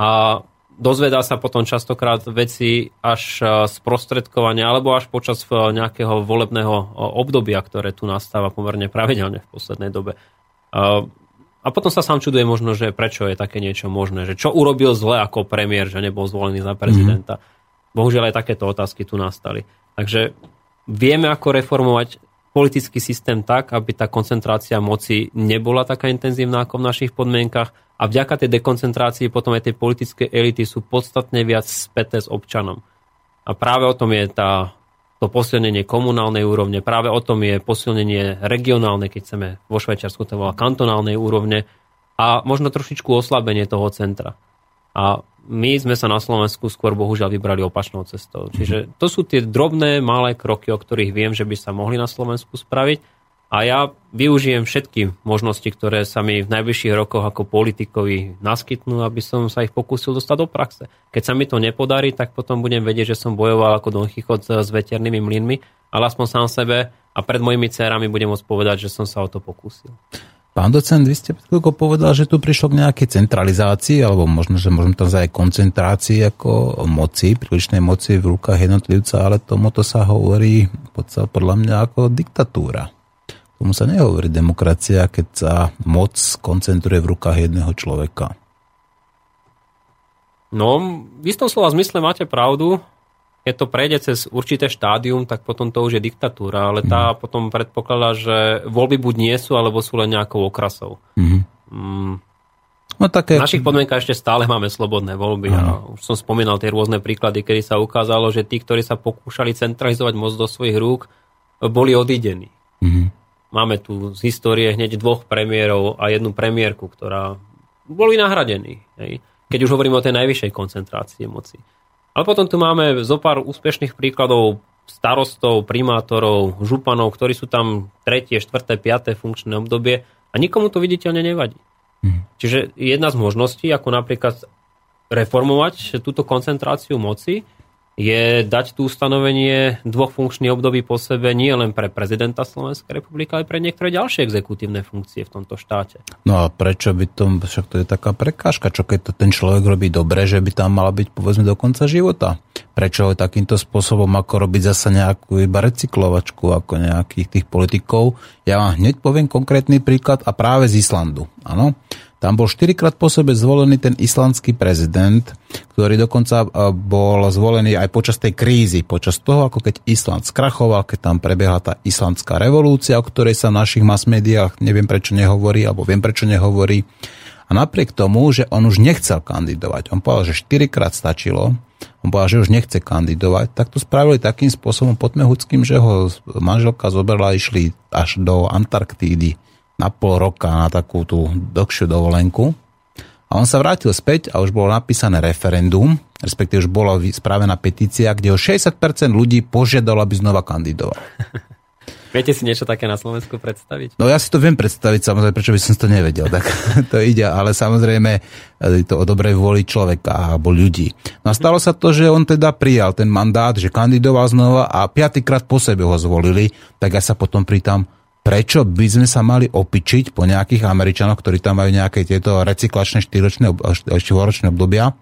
a dozvedá sa potom častokrát veci až e, z prostredkovania alebo až počas nejakého volebného obdobia, ktoré tu nastáva pomerne pravidelne v poslednej dobe. A potom sa sám čuduje možno, že prečo je také niečo možné, že čo urobil zle ako premiér, že nebol zvolený za prezidenta. Mm-hmm. Bohužiaľ aj takéto otázky tu nastali. Takže vieme, ako reformovať politický systém tak, aby tá koncentrácia moci nebola taká intenzívna ako v našich podmienkach a vďaka tej dekoncentrácii potom aj tie politické elity sú podstatne viac späté s občanom. A práve o tom je tá to posilnenie komunálnej úrovne. Práve o tom je posilnenie regionálne, keď chceme vo Švajčiarsku to volá kantonálnej úrovne a možno trošičku oslabenie toho centra. A my sme sa na Slovensku skôr bohužiaľ vybrali opačnou cestou. Čiže to sú tie drobné, malé kroky, o ktorých viem, že by sa mohli na Slovensku spraviť a ja využijem všetky možnosti, ktoré sa mi v najbližších rokoch ako politikovi naskytnú, aby som sa ich pokúsil dostať do praxe. Keď sa mi to nepodarí, tak potom budem vedieť, že som bojoval ako Don Chichot s veternými mlynmi, ale aspoň sám sebe a pred mojimi dcerami budem môcť povedať, že som sa o to pokúsil. Pán docent, vy ste chvíľko povedal, že tu prišlo k nejakej centralizácii, alebo možno, že môžeme tam aj koncentrácii ako moci, prílišnej moci v rukách jednotlivca, ale tomuto sa hovorí podľa mňa ako diktatúra. Tomu sa nehovorí demokracia, keď sa moc koncentruje v rukách jedného človeka. No, v istom slova zmysle máte pravdu. Keď to prejde cez určité štádium, tak potom to už je diktatúra, ale tá mm. potom predpokladá, že voľby buď nie sú, alebo sú len nejakou okrasou. Mm. Mm. No, také... V našich podmienkach ešte stále máme slobodné voľby. A už som spomínal tie rôzne príklady, kedy sa ukázalo, že tí, ktorí sa pokúšali centralizovať moc do svojich rúk, boli odídení. Mm. Máme tu z histórie hneď dvoch premiérov a jednu premiérku, ktorá boli nahradení. Hej. Keď už hovoríme o tej najvyššej koncentrácii moci. Ale potom tu máme zo pár úspešných príkladov starostov, primátorov, županov, ktorí sú tam tretie, štvrté, piaté funkčné obdobie a nikomu to viditeľne nevadí. Mm. Čiže jedna z možností, ako napríklad reformovať túto koncentráciu moci, je dať tu ustanovenie dvoch funkčných období po sebe nie len pre prezidenta Slovenskej republiky, ale pre niektoré ďalšie exekutívne funkcie v tomto štáte. No a prečo by to, však to je taká prekážka, čo keď to ten človek robí dobre, že by tam mala byť povedzme do konca života? Prečo takýmto spôsobom ako robiť zasa nejakú iba recyklovačku ako nejakých tých politikov? Ja vám hneď poviem konkrétny príklad a práve z Islandu. Áno? Tam bol štyrikrát po sebe zvolený ten islandský prezident, ktorý dokonca e, bol zvolený aj počas tej krízy, počas toho, ako keď Island skrachoval, keď tam prebiehala tá islandská revolúcia, o ktorej sa v našich mass médiách neviem prečo nehovorí, alebo viem prečo nehovorí. A napriek tomu, že on už nechcel kandidovať, on povedal, že štyrikrát stačilo, on povedal, že už nechce kandidovať, tak to spravili takým spôsobom podmehudským, že ho manželka zobrala a išli až do Antarktídy na pol roka na takú tú dlhšiu dovolenku. A on sa vrátil späť a už bolo napísané referendum, respektíve už bola spravená petícia, kde ho 60% ľudí požiadalo, aby znova kandidoval. Viete si niečo také na Slovensku predstaviť? No ja si to viem predstaviť, samozrejme, prečo by som to nevedel. Tak to ide, ale samozrejme je to o dobrej vôli človeka alebo ľudí. No a stalo sa to, že on teda prijal ten mandát, že kandidoval znova a piatýkrát po sebe ho zvolili, tak ja sa potom pritam prečo by sme sa mali opičiť po nejakých Američanoch, ktorí tam majú nejaké tieto recyklačné 4-ročné obdobia,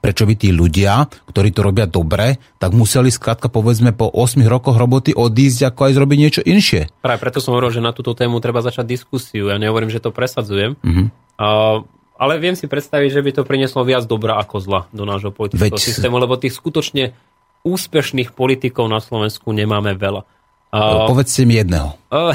prečo by tí ľudia, ktorí to robia dobre, tak museli skrátka povedzme po 8 rokoch roboty odísť ako aj zrobiť niečo inšie. Práve preto som hovoril, že na túto tému treba začať diskusiu. Ja nehovorím, že to presadzujem. Mm-hmm. Uh, ale viem si predstaviť, že by to prinieslo viac dobra ako zla do nášho politického Veď... systému, lebo tých skutočne úspešných politikov na Slovensku nemáme veľa. Uh, Povedzte mi jedného. Uh,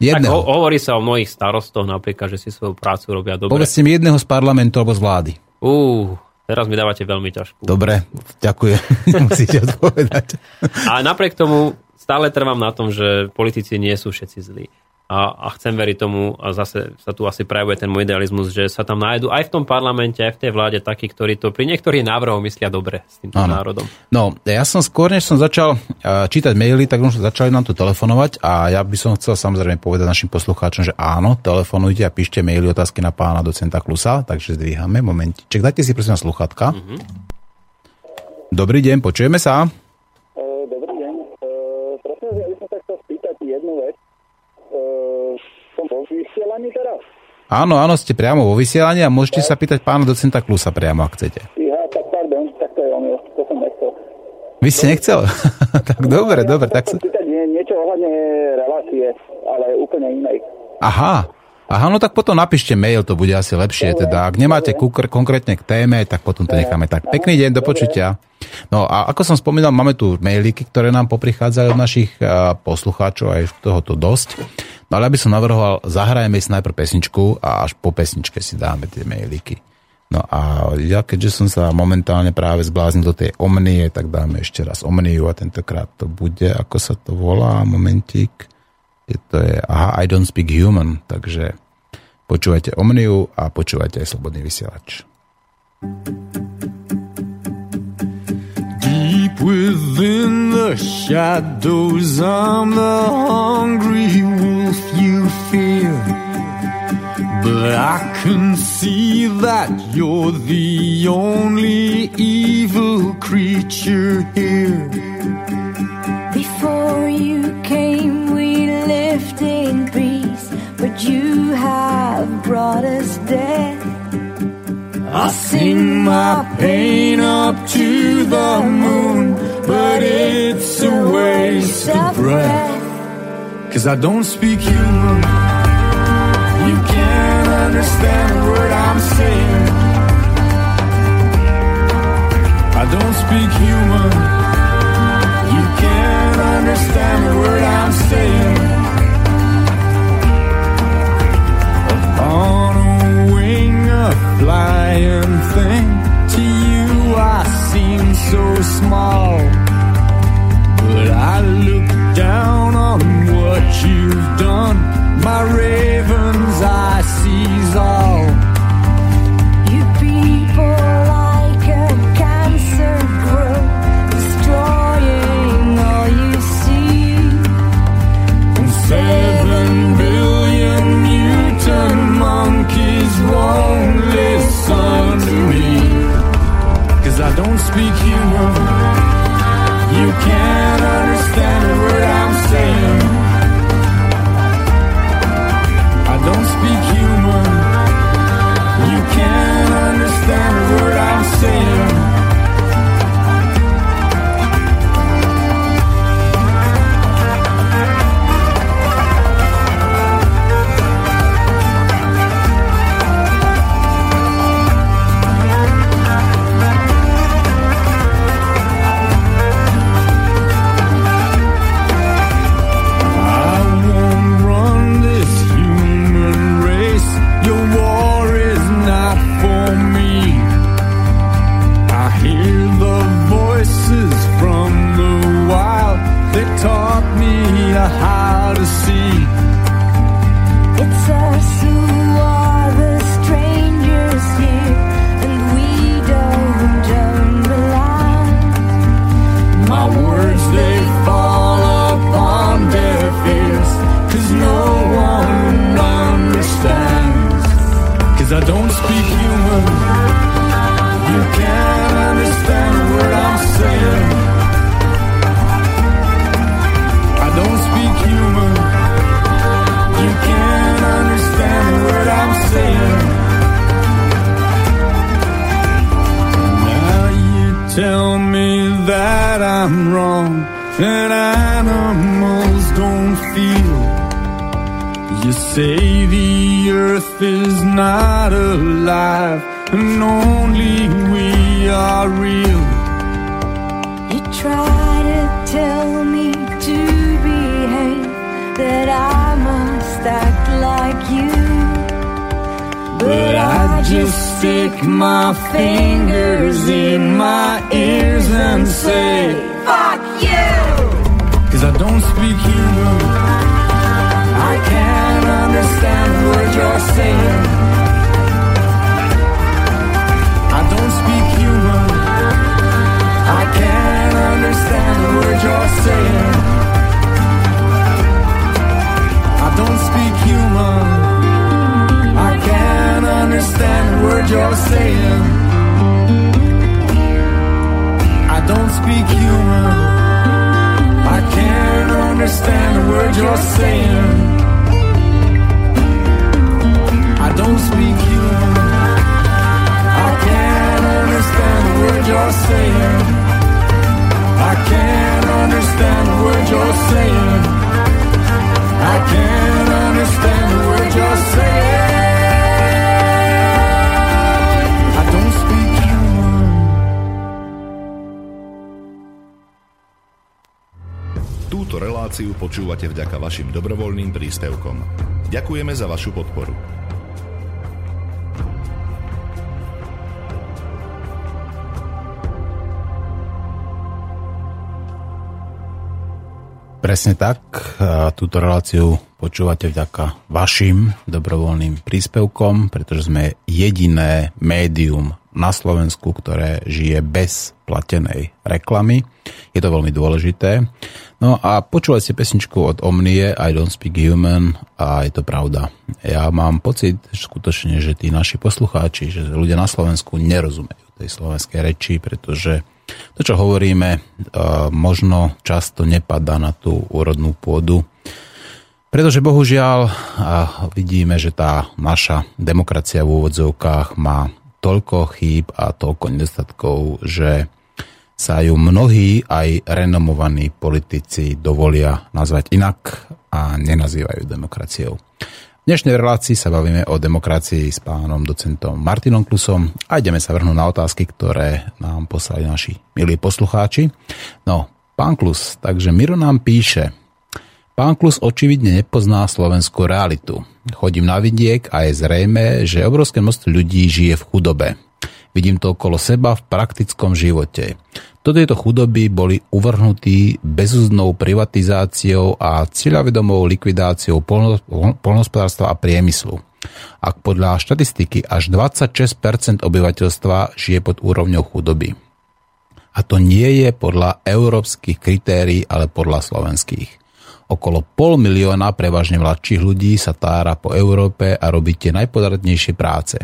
jedného. Tak ho, hovorí sa o mnohých starostoch napríklad, že si svoju prácu robia dobre. Povedzte mi jedného z parlamentu alebo z vlády. Uh, teraz mi dávate veľmi ťažkú. Dobre, ďakujem. Musíte odpovedať. A napriek tomu stále trvám na tom, že politici nie sú všetci zlí. A, a chcem veriť tomu, a zase sa tu asi prejavuje ten môj idealizmus, že sa tam nájdu aj v tom parlamente, aj v tej vláde takí, ktorí to pri niektorých návrhoch myslia dobre s týmto ano. národom. No, ja som skôr, než som začal uh, čítať maily, tak už začali nám tu telefonovať a ja by som chcel samozrejme povedať našim poslucháčom, že áno, telefonujte a píšte maily otázky na pána docenta Klusa, takže zdvíhame. Momentiček, dajte si prosím sluchatka. Mm-hmm. Dobrý deň, počujeme sa. Uh, dobrý deň. Uh, prosím, ja by som sa chcel spýtať jednu vec som vo vysielaní teraz? Áno, áno, ste priamo vo vysielaní a môžete sa pýtať pána docenta Klusa priamo, ak chcete. Ja, tak pardon, tak to je on, to som nechcel. Vy ste nechcel? tak dobre, ja dobre. Tak sa... Pýtať nie, niečo ohľadne relácie, ale úplne inej. Aha, Aha, no tak potom napíšte mail, to bude asi lepšie. Teda, ak nemáte kúkr konkrétne k téme, tak potom to necháme tak. Pekný deň, do počutia. No a ako som spomínal, máme tu mailiky, ktoré nám poprichádzajú od našich poslucháčov, aj tohoto dosť. No ale aby som navrhoval, zahrajeme si najprv pesničku a až po pesničke si dáme tie mailiky. No a ja keďže som sa momentálne práve zbláznil do tej Omnie, tak dáme ešte raz Omniu a tentokrát to bude, ako sa to volá, momentík. Je to je, aha, I don't speak human, takže počúvajte Omniu a počúvajte aj Slobodný vysielač. Deep within the shadows, I'm the hungry wolf you fear. But I can see that you're the only evil creature here. Before you came, we lived in peace, but you have brought us death. I sing my pain up to the moon, but it's a waste of breath. Cause I don't speak human. You can't understand a word I'm saying. I don't speak human. You can't understand a word I'm saying. Flying thing. To you, I seem so small. But I look down on what you've done. My raven's eye sees all. Don't speak human. You can't understand a word I'm saying. I don't speak human. You can't understand a word I'm saying. I'm wrong and animals don't feel. You say the earth is not alive and only we are real. You try to tell me to behave, that I must act like you. But I just stick my fingers in my ears and say! Cause I don't speak Hebrew. I can't understand what you're saying. Vašim dobrovoľným príspevkom. Ďakujeme za vašu podporu. Presne tak. A túto reláciu počúvate vďaka vašim dobrovoľným príspevkom, pretože sme jediné médium na Slovensku, ktoré žije bez platenej reklamy. Je to veľmi dôležité. No a počúvať si pesničku od Omnie, I don't speak human a je to pravda. Ja mám pocit že skutočne, že tí naši poslucháči, že ľudia na Slovensku nerozumejú tej slovenskej reči, pretože to, čo hovoríme, možno často nepadá na tú úrodnú pôdu. Pretože bohužiaľ vidíme, že tá naša demokracia v úvodzovkách má toľko chýb a toľko nedostatkov, že sa ju mnohí aj renomovaní politici dovolia nazvať inak a nenazývajú demokraciou. V dnešnej relácii sa bavíme o demokracii s pánom docentom Martinom Klusom a ideme sa vrhnúť na otázky, ktoré nám poslali naši milí poslucháči. No, pán Klus, takže Miro nám píše, Pán Klus očividne nepozná slovenskú realitu. Chodím na vidiek a je zrejme, že obrovské množstvo ľudí žije v chudobe. Vidím to okolo seba v praktickom živote. Do tejto chudoby boli uvrhnutí bezúznou privatizáciou a cieľavedomou likvidáciou polnospodárstva a priemyslu. Ak podľa štatistiky až 26% obyvateľstva žije pod úrovňou chudoby. A to nie je podľa európskych kritérií, ale podľa slovenských. Okolo pol milióna prevažne mladších ľudí sa tára po Európe a robí tie najpodradnejšie práce.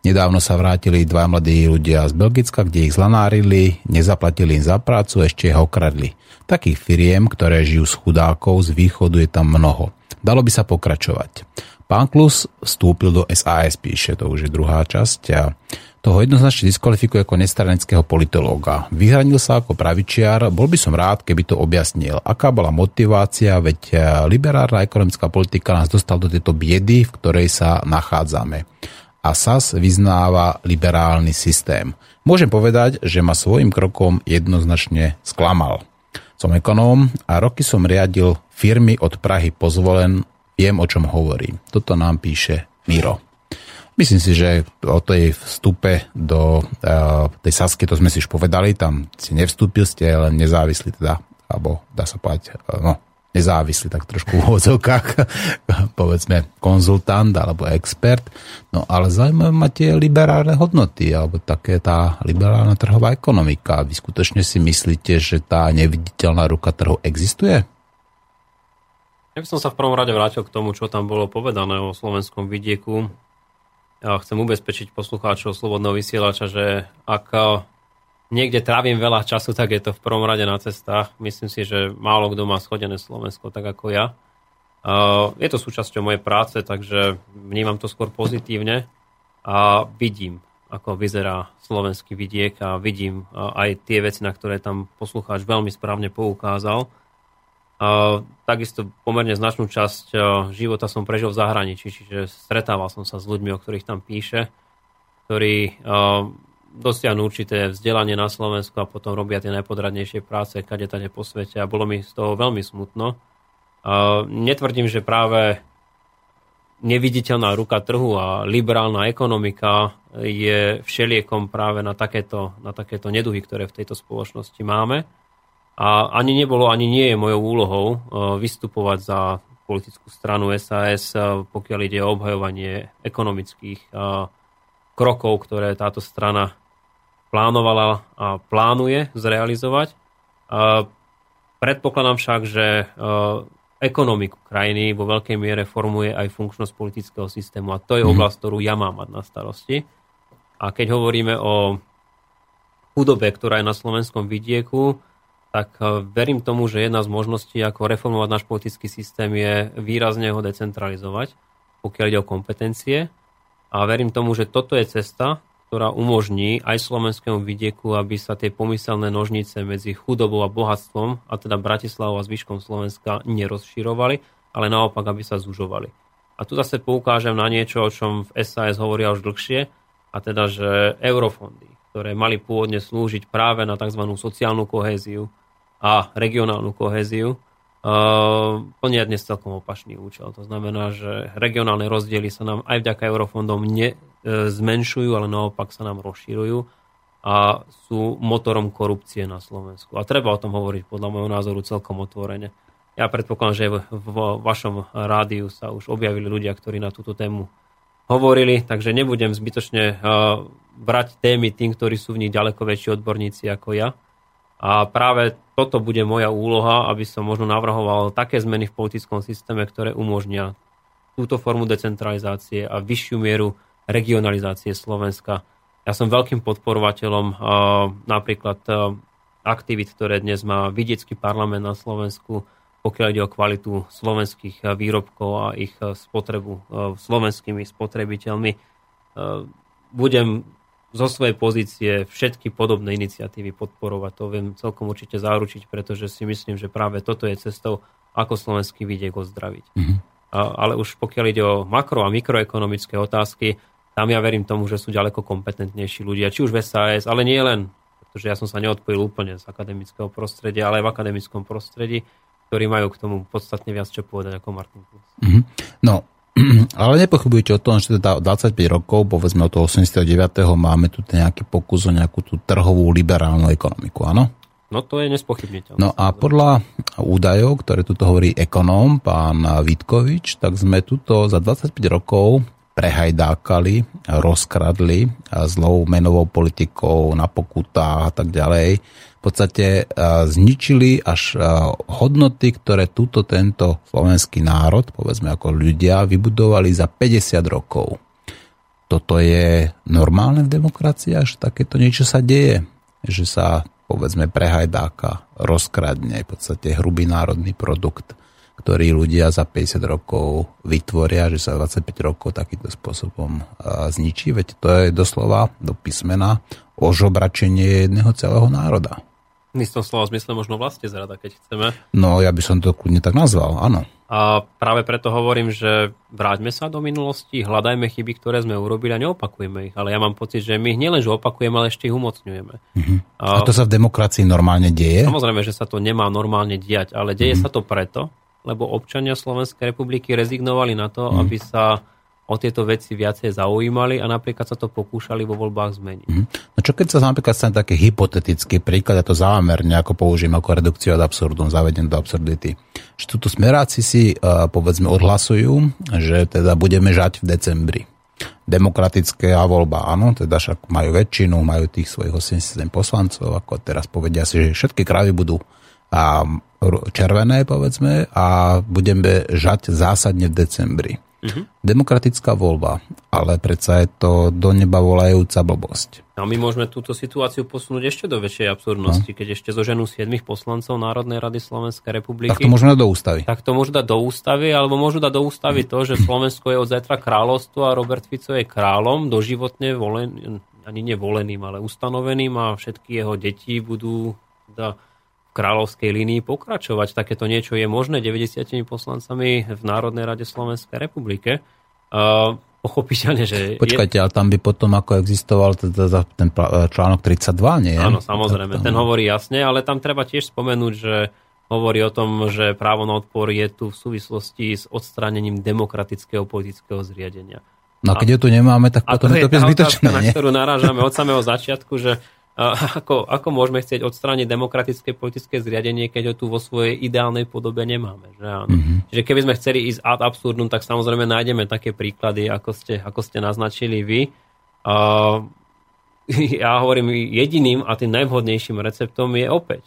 Nedávno sa vrátili dva mladí ľudia z Belgicka, kde ich zlanárili, nezaplatili im za prácu, ešte ho okradli. Takých firiem, ktoré žijú s chudákov, z východu je tam mnoho. Dalo by sa pokračovať. Pán Klus vstúpil do SAS, píše, to už je druhá časť. A toho jednoznačne diskvalifikuje ako nestranického politológa. Vyhranil sa ako pravičiar, bol by som rád, keby to objasnil. Aká bola motivácia, veď eh, liberárna ekonomická politika nás dostal do tejto biedy, v ktorej sa nachádzame. A SAS vyznáva liberálny systém. Môžem povedať, že ma svojim krokom jednoznačne sklamal. Som ekonóm a roky som riadil firmy od Prahy pozvolen, viem o čom hovorím. Toto nám píše Miro. Myslím si, že o tej vstupe do uh, tej Sasky, to sme si už povedali, tam si nevstúpil, ste len nezávislí teda, alebo dá sa povedať, uh, no, nezávislý, tak trošku v úvodzovkách, povedzme konzultant alebo expert, no ale zaujímavé ma tie liberálne hodnoty, alebo také tá liberálna trhová ekonomika. Vy skutočne si myslíte, že tá neviditeľná ruka trhu existuje? Ja by som sa v prvom rade vrátil k tomu, čo tam bolo povedané o slovenskom vidieku ja chcem ubezpečiť poslucháčov Slobodného vysielača, že ak eh, niekde trávim veľa času, tak je to v prvom rade na cestách. Myslím si, že málo kto má schodené Slovensko tak ako ja. Je to súčasťou mojej práce, takže vnímam to skôr pozitívne a vidím, ako vyzerá slovenský vidiek a vidím eh, aj tie veci, na ktoré tam poslucháč veľmi správne poukázal. Takisto pomerne značnú časť života som prežil v zahraničí, čiže stretával som sa s ľuďmi, o ktorých tam píše, ktorí dosiahnu určité vzdelanie na Slovensku a potom robia tie najpodradnejšie práce kade tade po svete a bolo mi z toho veľmi smutno. Netvrdím, že práve neviditeľná ruka trhu a liberálna ekonomika je všeliekom práve na takéto, na takéto neduhy, ktoré v tejto spoločnosti máme a ani nebolo, ani nie je mojou úlohou e, vystupovať za politickú stranu SAS, e, pokiaľ ide o obhajovanie ekonomických e, krokov, ktoré táto strana plánovala a plánuje zrealizovať. Predpokladám však, že ekonomiku krajiny vo veľkej miere formuje aj funkčnosť politického systému a to je mhm. oblasť, ktorú ja mám mať na starosti. A keď hovoríme o chudobe, ktorá je na slovenskom vidieku, tak e, verím tomu, že jedna z možností, ako reformovať náš politický systém, je výrazne ho decentralizovať, pokiaľ ide o kompetencie. A verím tomu, že toto je cesta, ktorá umožní aj slovenskému vidieku, aby sa tie pomyselné nožnice medzi chudobou a bohatstvom, a teda Bratislavou a zvyškom Slovenska, nerozširovali, ale naopak, aby sa zužovali. A tu zase poukážem na niečo, o čom v SAS hovoria už dlhšie, a teda, že eurofondy, ktoré mali pôvodne slúžiť práve na tzv. sociálnu kohéziu, a regionálnu kohéziu, plnia dnes celkom opačný účel. To znamená, že regionálne rozdiely sa nám aj vďaka eurofondom nezmenšujú, ale naopak sa nám rozširujú a sú motorom korupcie na Slovensku. A treba o tom hovoriť podľa môjho názoru celkom otvorene. Ja predpokladám, že v vašom rádiu sa už objavili ľudia, ktorí na túto tému hovorili, takže nebudem zbytočne brať témy tým, ktorí sú v nich ďaleko väčší odborníci ako ja a práve toto bude moja úloha, aby som možno navrhoval také zmeny v politickom systéme, ktoré umožnia túto formu decentralizácie a vyššiu mieru regionalizácie Slovenska. Ja som veľkým podporovateľom napríklad aktivít, ktoré dnes má vidiecký parlament na Slovensku, pokiaľ ide o kvalitu slovenských výrobkov a ich spotrebu slovenskými spotrebiteľmi. Budem zo svojej pozície všetky podobné iniciatívy podporovať. To viem celkom určite zaručiť, pretože si myslím, že práve toto je cestou, ako slovenský vidiek ozdraviť. Mm-hmm. A, ale už pokiaľ ide o makro- a mikroekonomické otázky, tam ja verím tomu, že sú ďaleko kompetentnejší ľudia, či už v SAS, ale nie len, pretože ja som sa neodpojil úplne z akademického prostredia, ale aj v akademickom prostredí, ktorí majú k tomu podstatne viac čo povedať ako Martin Plus. Mm-hmm. No, ale nepochybujete o tom, že teda 25 rokov, povedzme od toho 89. máme tu nejaký pokus o nejakú tú trhovú liberálnu ekonomiku, áno? No to je nespochybniteľné. No a podľa údajov, ktoré tu hovorí ekonóm, pán Vitkovič, tak sme tuto za 25 rokov prehajdákali, rozkradli zlou menovou politikou na pokutách a tak ďalej podstate e, zničili až e, hodnoty, ktoré túto tento slovenský národ, povedzme ako ľudia, vybudovali za 50 rokov. Toto je normálne v demokracii, až takéto niečo sa deje, že sa povedzme prehajdáka rozkradne v podstate hrubý národný produkt, ktorý ľudia za 50 rokov vytvoria, že sa 25 rokov takýmto spôsobom zničí. Veď to je doslova do písmena ožobračenie jedného celého národa. V istom slova zmysle možno vlastne zrada, keď chceme. No, ja by som to kľudne tak nazval, áno. A práve preto hovorím, že vráťme sa do minulosti, hľadajme chyby, ktoré sme urobili a neopakujeme ich. Ale ja mám pocit, že my ich nielenže opakujeme, ale ešte ich umocňujeme. Uh-huh. A, a to sa v demokracii normálne deje? Samozrejme, že sa to nemá normálne diať, ale deje uh-huh. sa to preto, lebo občania Slovenskej republiky rezignovali na to, uh-huh. aby sa o tieto veci viacej zaujímali a napríklad sa to pokúšali vo voľbách zmeniť. Mm. No čo keď sa napríklad stane taký hypotetický príklad, a to zámerne ako použijem ako redukciu ad absurdum, zavedem do absurdity, že tuto smeráci si uh, povedzme odhlasujú, že teda budeme žať v decembri. Demokratická voľba, áno, teda však majú väčšinu, majú tých svojich 87 poslancov, ako teraz povedia si, že všetky krávy budú a červené, povedzme, a budeme žať zásadne v decembri. Uh-huh. Demokratická voľba, ale predsa je to do neba volajúca blbosť. A my môžeme túto situáciu posunúť ešte do väčšej absurdnosti, no. keď ešte zoženú 7 poslancov Národnej rady Slovenskej republiky. Tak to môžeme dať do ústavy. Tak to môžu dať do ústavy, alebo môžu dať do ústavy to, že Slovensko je od zajtra kráľovstvo a Robert Fico je kráľom, doživotne volen, ani nevoleným, ale ustanoveným a všetky jeho deti budú teda kráľovskej línii pokračovať. Takéto niečo je možné 90 poslancami v Národnej rade Slovenskej republike. Uh, pochopiteľne, že... Počkajte, je... ale tam by potom ako existoval teda ten článok 32, nie? Áno, samozrejme, ten hovorí jasne, ale tam treba tiež spomenúť, že hovorí o tom, že právo na odpor je tu v súvislosti s odstránením demokratického politického zriadenia. No a keď ju tu nemáme, tak potom to, je to zbytočné, otázka, na ktorú narážame od samého začiatku, že ako, ako môžeme chcieť odstrániť demokratické politické zriadenie, keď ho tu vo svojej ideálnej podobe nemáme. Že áno? Mm-hmm. Čiže keby sme chceli ísť ad absurdum, tak samozrejme nájdeme také príklady, ako ste, ako ste naznačili vy. Uh, ja hovorím, jediným a tým najvhodnejším receptom je opäť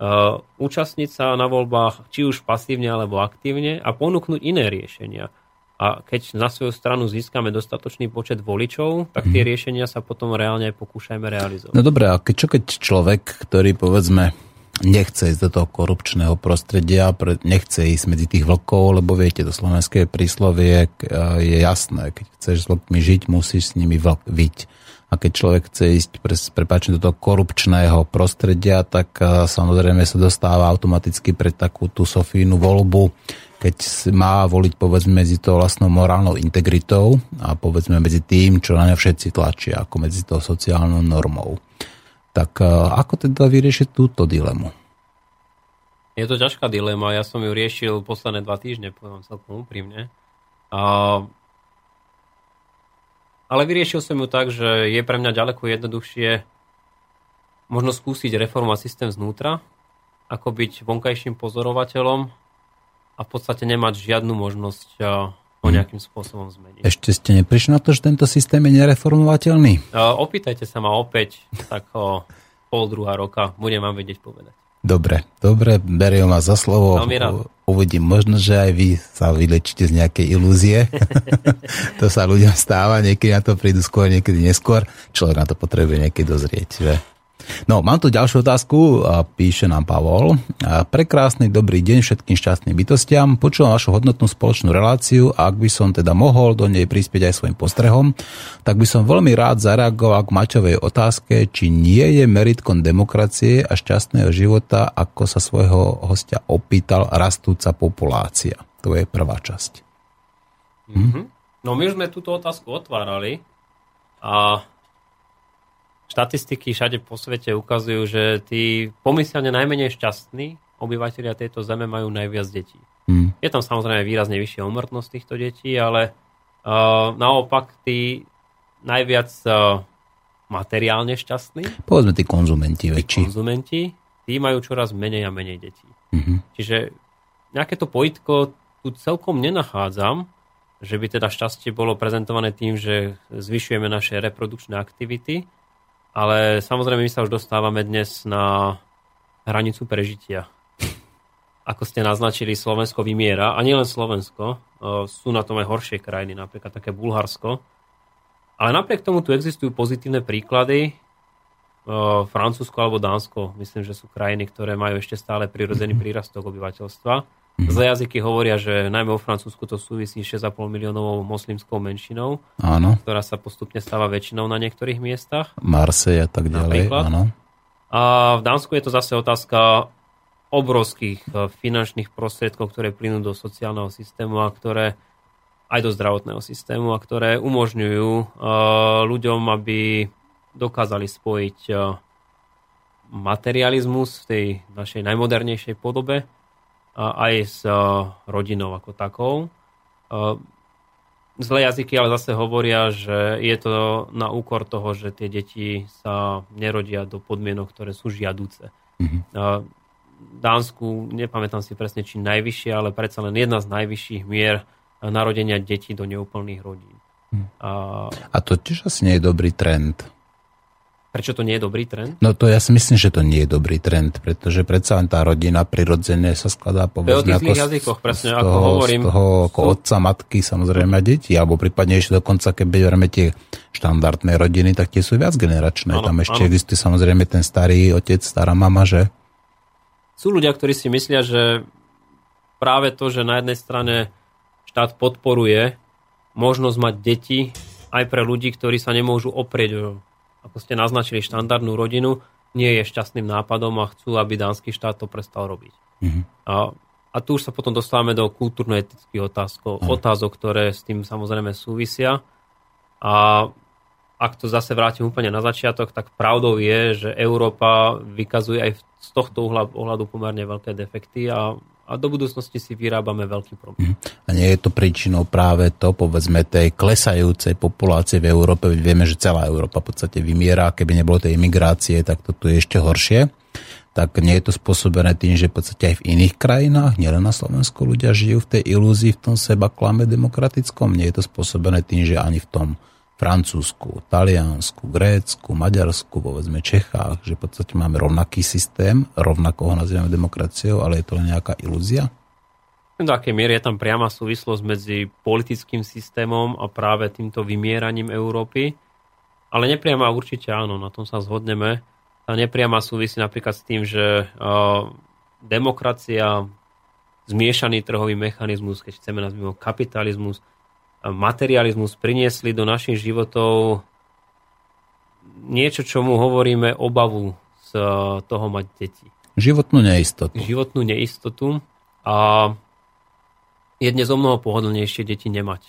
uh, účastniť sa na voľbách, či už pasívne alebo aktívne a ponúknuť iné riešenia. A keď na svoju stranu získame dostatočný počet voličov, tak tie riešenia sa potom reálne aj pokúšajme realizovať. No dobré, a keď, čo keď človek, ktorý povedzme nechce ísť do toho korupčného prostredia, nechce ísť medzi tých vlkov, lebo viete, to slovenské príslovie je jasné, keď chceš s vlkmi žiť, musíš s nimi vlk, viť. A keď človek chce ísť pre, prepáčne, do toho korupčného prostredia, tak samozrejme sa dostáva automaticky pre takú tú Sofínu voľbu, keď má voliť povedzme medzi tou vlastnou morálnou integritou a povedzme medzi tým, čo na ňa všetci tlačia, ako medzi tou sociálnou normou. Tak e, ako teda vyriešiť túto dilemu? Je to ťažká dilema, ja som ju riešil posledné dva týždne, poviem celkom úprimne. A... Ale vyriešil som ju tak, že je pre mňa ďaleko jednoduchšie možno skúsiť reformovať systém znútra, ako byť vonkajším pozorovateľom a v podstate nemať žiadnu možnosť a, ho nejakým spôsobom zmeniť. Ešte ste neprišli na to, že tento systém je nereformovateľný? A Opýtajte sa ma opäť, tak o pol druhá roka budem vám vedieť povedať. Dobre, dobre, beriem vás za slovo. Uvidím, možno, že aj vy sa vylečíte z nejakej ilúzie. to sa ľuďom stáva, niekedy na to prídu skôr, niekedy neskôr. Človek na to potrebuje niekedy dozrieť, že? No, mám tu ďalšiu otázku, píše nám Pavol. Prekrásny dobrý deň všetkým šťastným bytostiam. Počúvam vašu hodnotnú spoločnú reláciu a ak by som teda mohol do nej prispieť aj svojim postrehom, tak by som veľmi rád zareagoval k Maťovej otázke, či nie je meritkom demokracie a šťastného života, ako sa svojho hostia opýtal rastúca populácia. To je prvá časť. No my sme túto otázku otvárali a štatistiky všade po svete ukazujú, že tí pomyselne najmenej šťastní obyvateľia tejto zeme majú najviac detí. Hm. Je tam samozrejme výrazne vyššia umrtnosť týchto detí, ale uh, naopak tí najviac uh, materiálne šťastní, Povedzme tí konzumenti tí väčší. konzumenti, tí majú čoraz menej a menej detí. Mhm. Čiže nejaké to pojitko tu celkom nenachádzam, že by teda šťastie bolo prezentované tým, že zvyšujeme naše reprodukčné aktivity, ale samozrejme my sa už dostávame dnes na hranicu prežitia. Ako ste naznačili, Slovensko vymiera, a nielen Slovensko, sú na tom aj horšie krajiny, napríklad také Bulharsko. Ale napriek tomu tu existujú pozitívne príklady, Francúzsko alebo Dánsko, myslím, že sú krajiny, ktoré majú ešte stále prirodzený prírastok obyvateľstva. Zlé jazyky hovoria, že najmä vo Francúzsku to súvisí s 6,5 miliónovou moslimskou menšinou, Áno, ktorá sa postupne stáva väčšinou na niektorých miestach. Marseille a tak ďalej. Napríklad? Áno. A v Dánsku je to zase otázka obrovských eh, finančných prostriedkov, ktoré plynú do sociálneho systému a ktoré aj do zdravotného systému a ktoré umožňujú eh, ľuďom, aby dokázali spojiť eh, materializmus v tej našej najmodernejšej podobe aj s eh, rodinou ako takou. Eh, Zlé jazyky ale zase hovoria, že je to na úkor toho, že tie deti sa nerodia do podmienok, ktoré sú žiaduce. V Dánsku, nepamätám si presne, či najvyššie, ale predsa len jedna z najvyšších mier narodenia detí do neúplných rodín. A A to tiež asi nie je dobrý trend. Prečo to nie je dobrý trend? No to ja si myslím, že to nie je dobrý trend, pretože predsa len tá rodina prirodzene sa skladá povedzme ako jazykoch, presne z ako toho, hovorím. Z toho ako Sú- otca, matky, samozrejme a deti, alebo prípadne ešte dokonca, keď berieme tie štandardné rodiny, tak tie sú viac generačné. Áno, Tam ešte áno. existuje samozrejme ten starý otec, stará mama, že? Sú ľudia, ktorí si myslia, že práve to, že na jednej strane štát podporuje možnosť mať deti aj pre ľudí, ktorí sa nemôžu oprieť ako ste naznačili, štandardnú rodinu, nie je šťastným nápadom a chcú, aby dánsky štát to prestal robiť. A, a tu už sa potom dostávame do kultúrno-etických otázkov, otázok, ktoré s tým samozrejme súvisia. A ak to zase vrátim úplne na začiatok, tak pravdou je, že Európa vykazuje aj z tohto uhla, ohľadu pomerne veľké defekty a, a do budúcnosti si vyrábame veľký problém. A nie je to príčinou práve to, povedzme, tej klesajúcej populácie v Európe. Vieme, že celá Európa v podstate vymiera. Keby nebolo tej imigrácie, tak to tu je ešte horšie. Tak nie je to spôsobené tým, že v podstate aj v iných krajinách, nielen na Slovensku, ľudia žijú v tej ilúzii, v tom seba klame demokratickom. Nie je to spôsobené tým, že ani v tom Francúzsku, Taliansku, Grécku, Maďarsku, povedzme Čechách, že v podstate máme rovnaký systém, rovnako ho nazývame demokraciou, ale je to len nejaká ilúzia? Do akej miery je tam priama súvislosť medzi politickým systémom a práve týmto vymieraním Európy. Ale nepriama určite áno, na tom sa zhodneme. Tá nepriama súvisí napríklad s tým, že uh, demokracia, zmiešaný trhový mechanizmus, keď chceme nazvať kapitalizmus, materializmus priniesli do našich životov niečo, čo mu hovoríme obavu z toho mať deti. Životnú neistotu. Životnú neistotu a je dnes o mnoho pohodlnejšie deti nemať.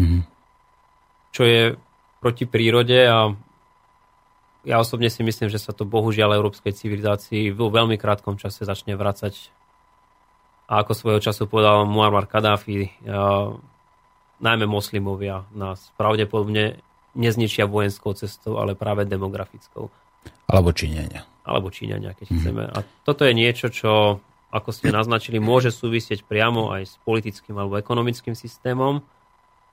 Mm-hmm. Čo je proti prírode a ja osobne si myslím, že sa to bohužiaľ európskej civilizácii vo veľmi krátkom čase začne vracať. A ako svojho času povedal Muammar Kadáfi, najmä moslimovia nás pravdepodobne nezničia vojenskou cestou, ale práve demografickou. Alebo Číňania. Alebo Číňania, keď mm. chceme. A toto je niečo, čo, ako ste naznačili, môže súvisieť priamo aj s politickým alebo ekonomickým systémom,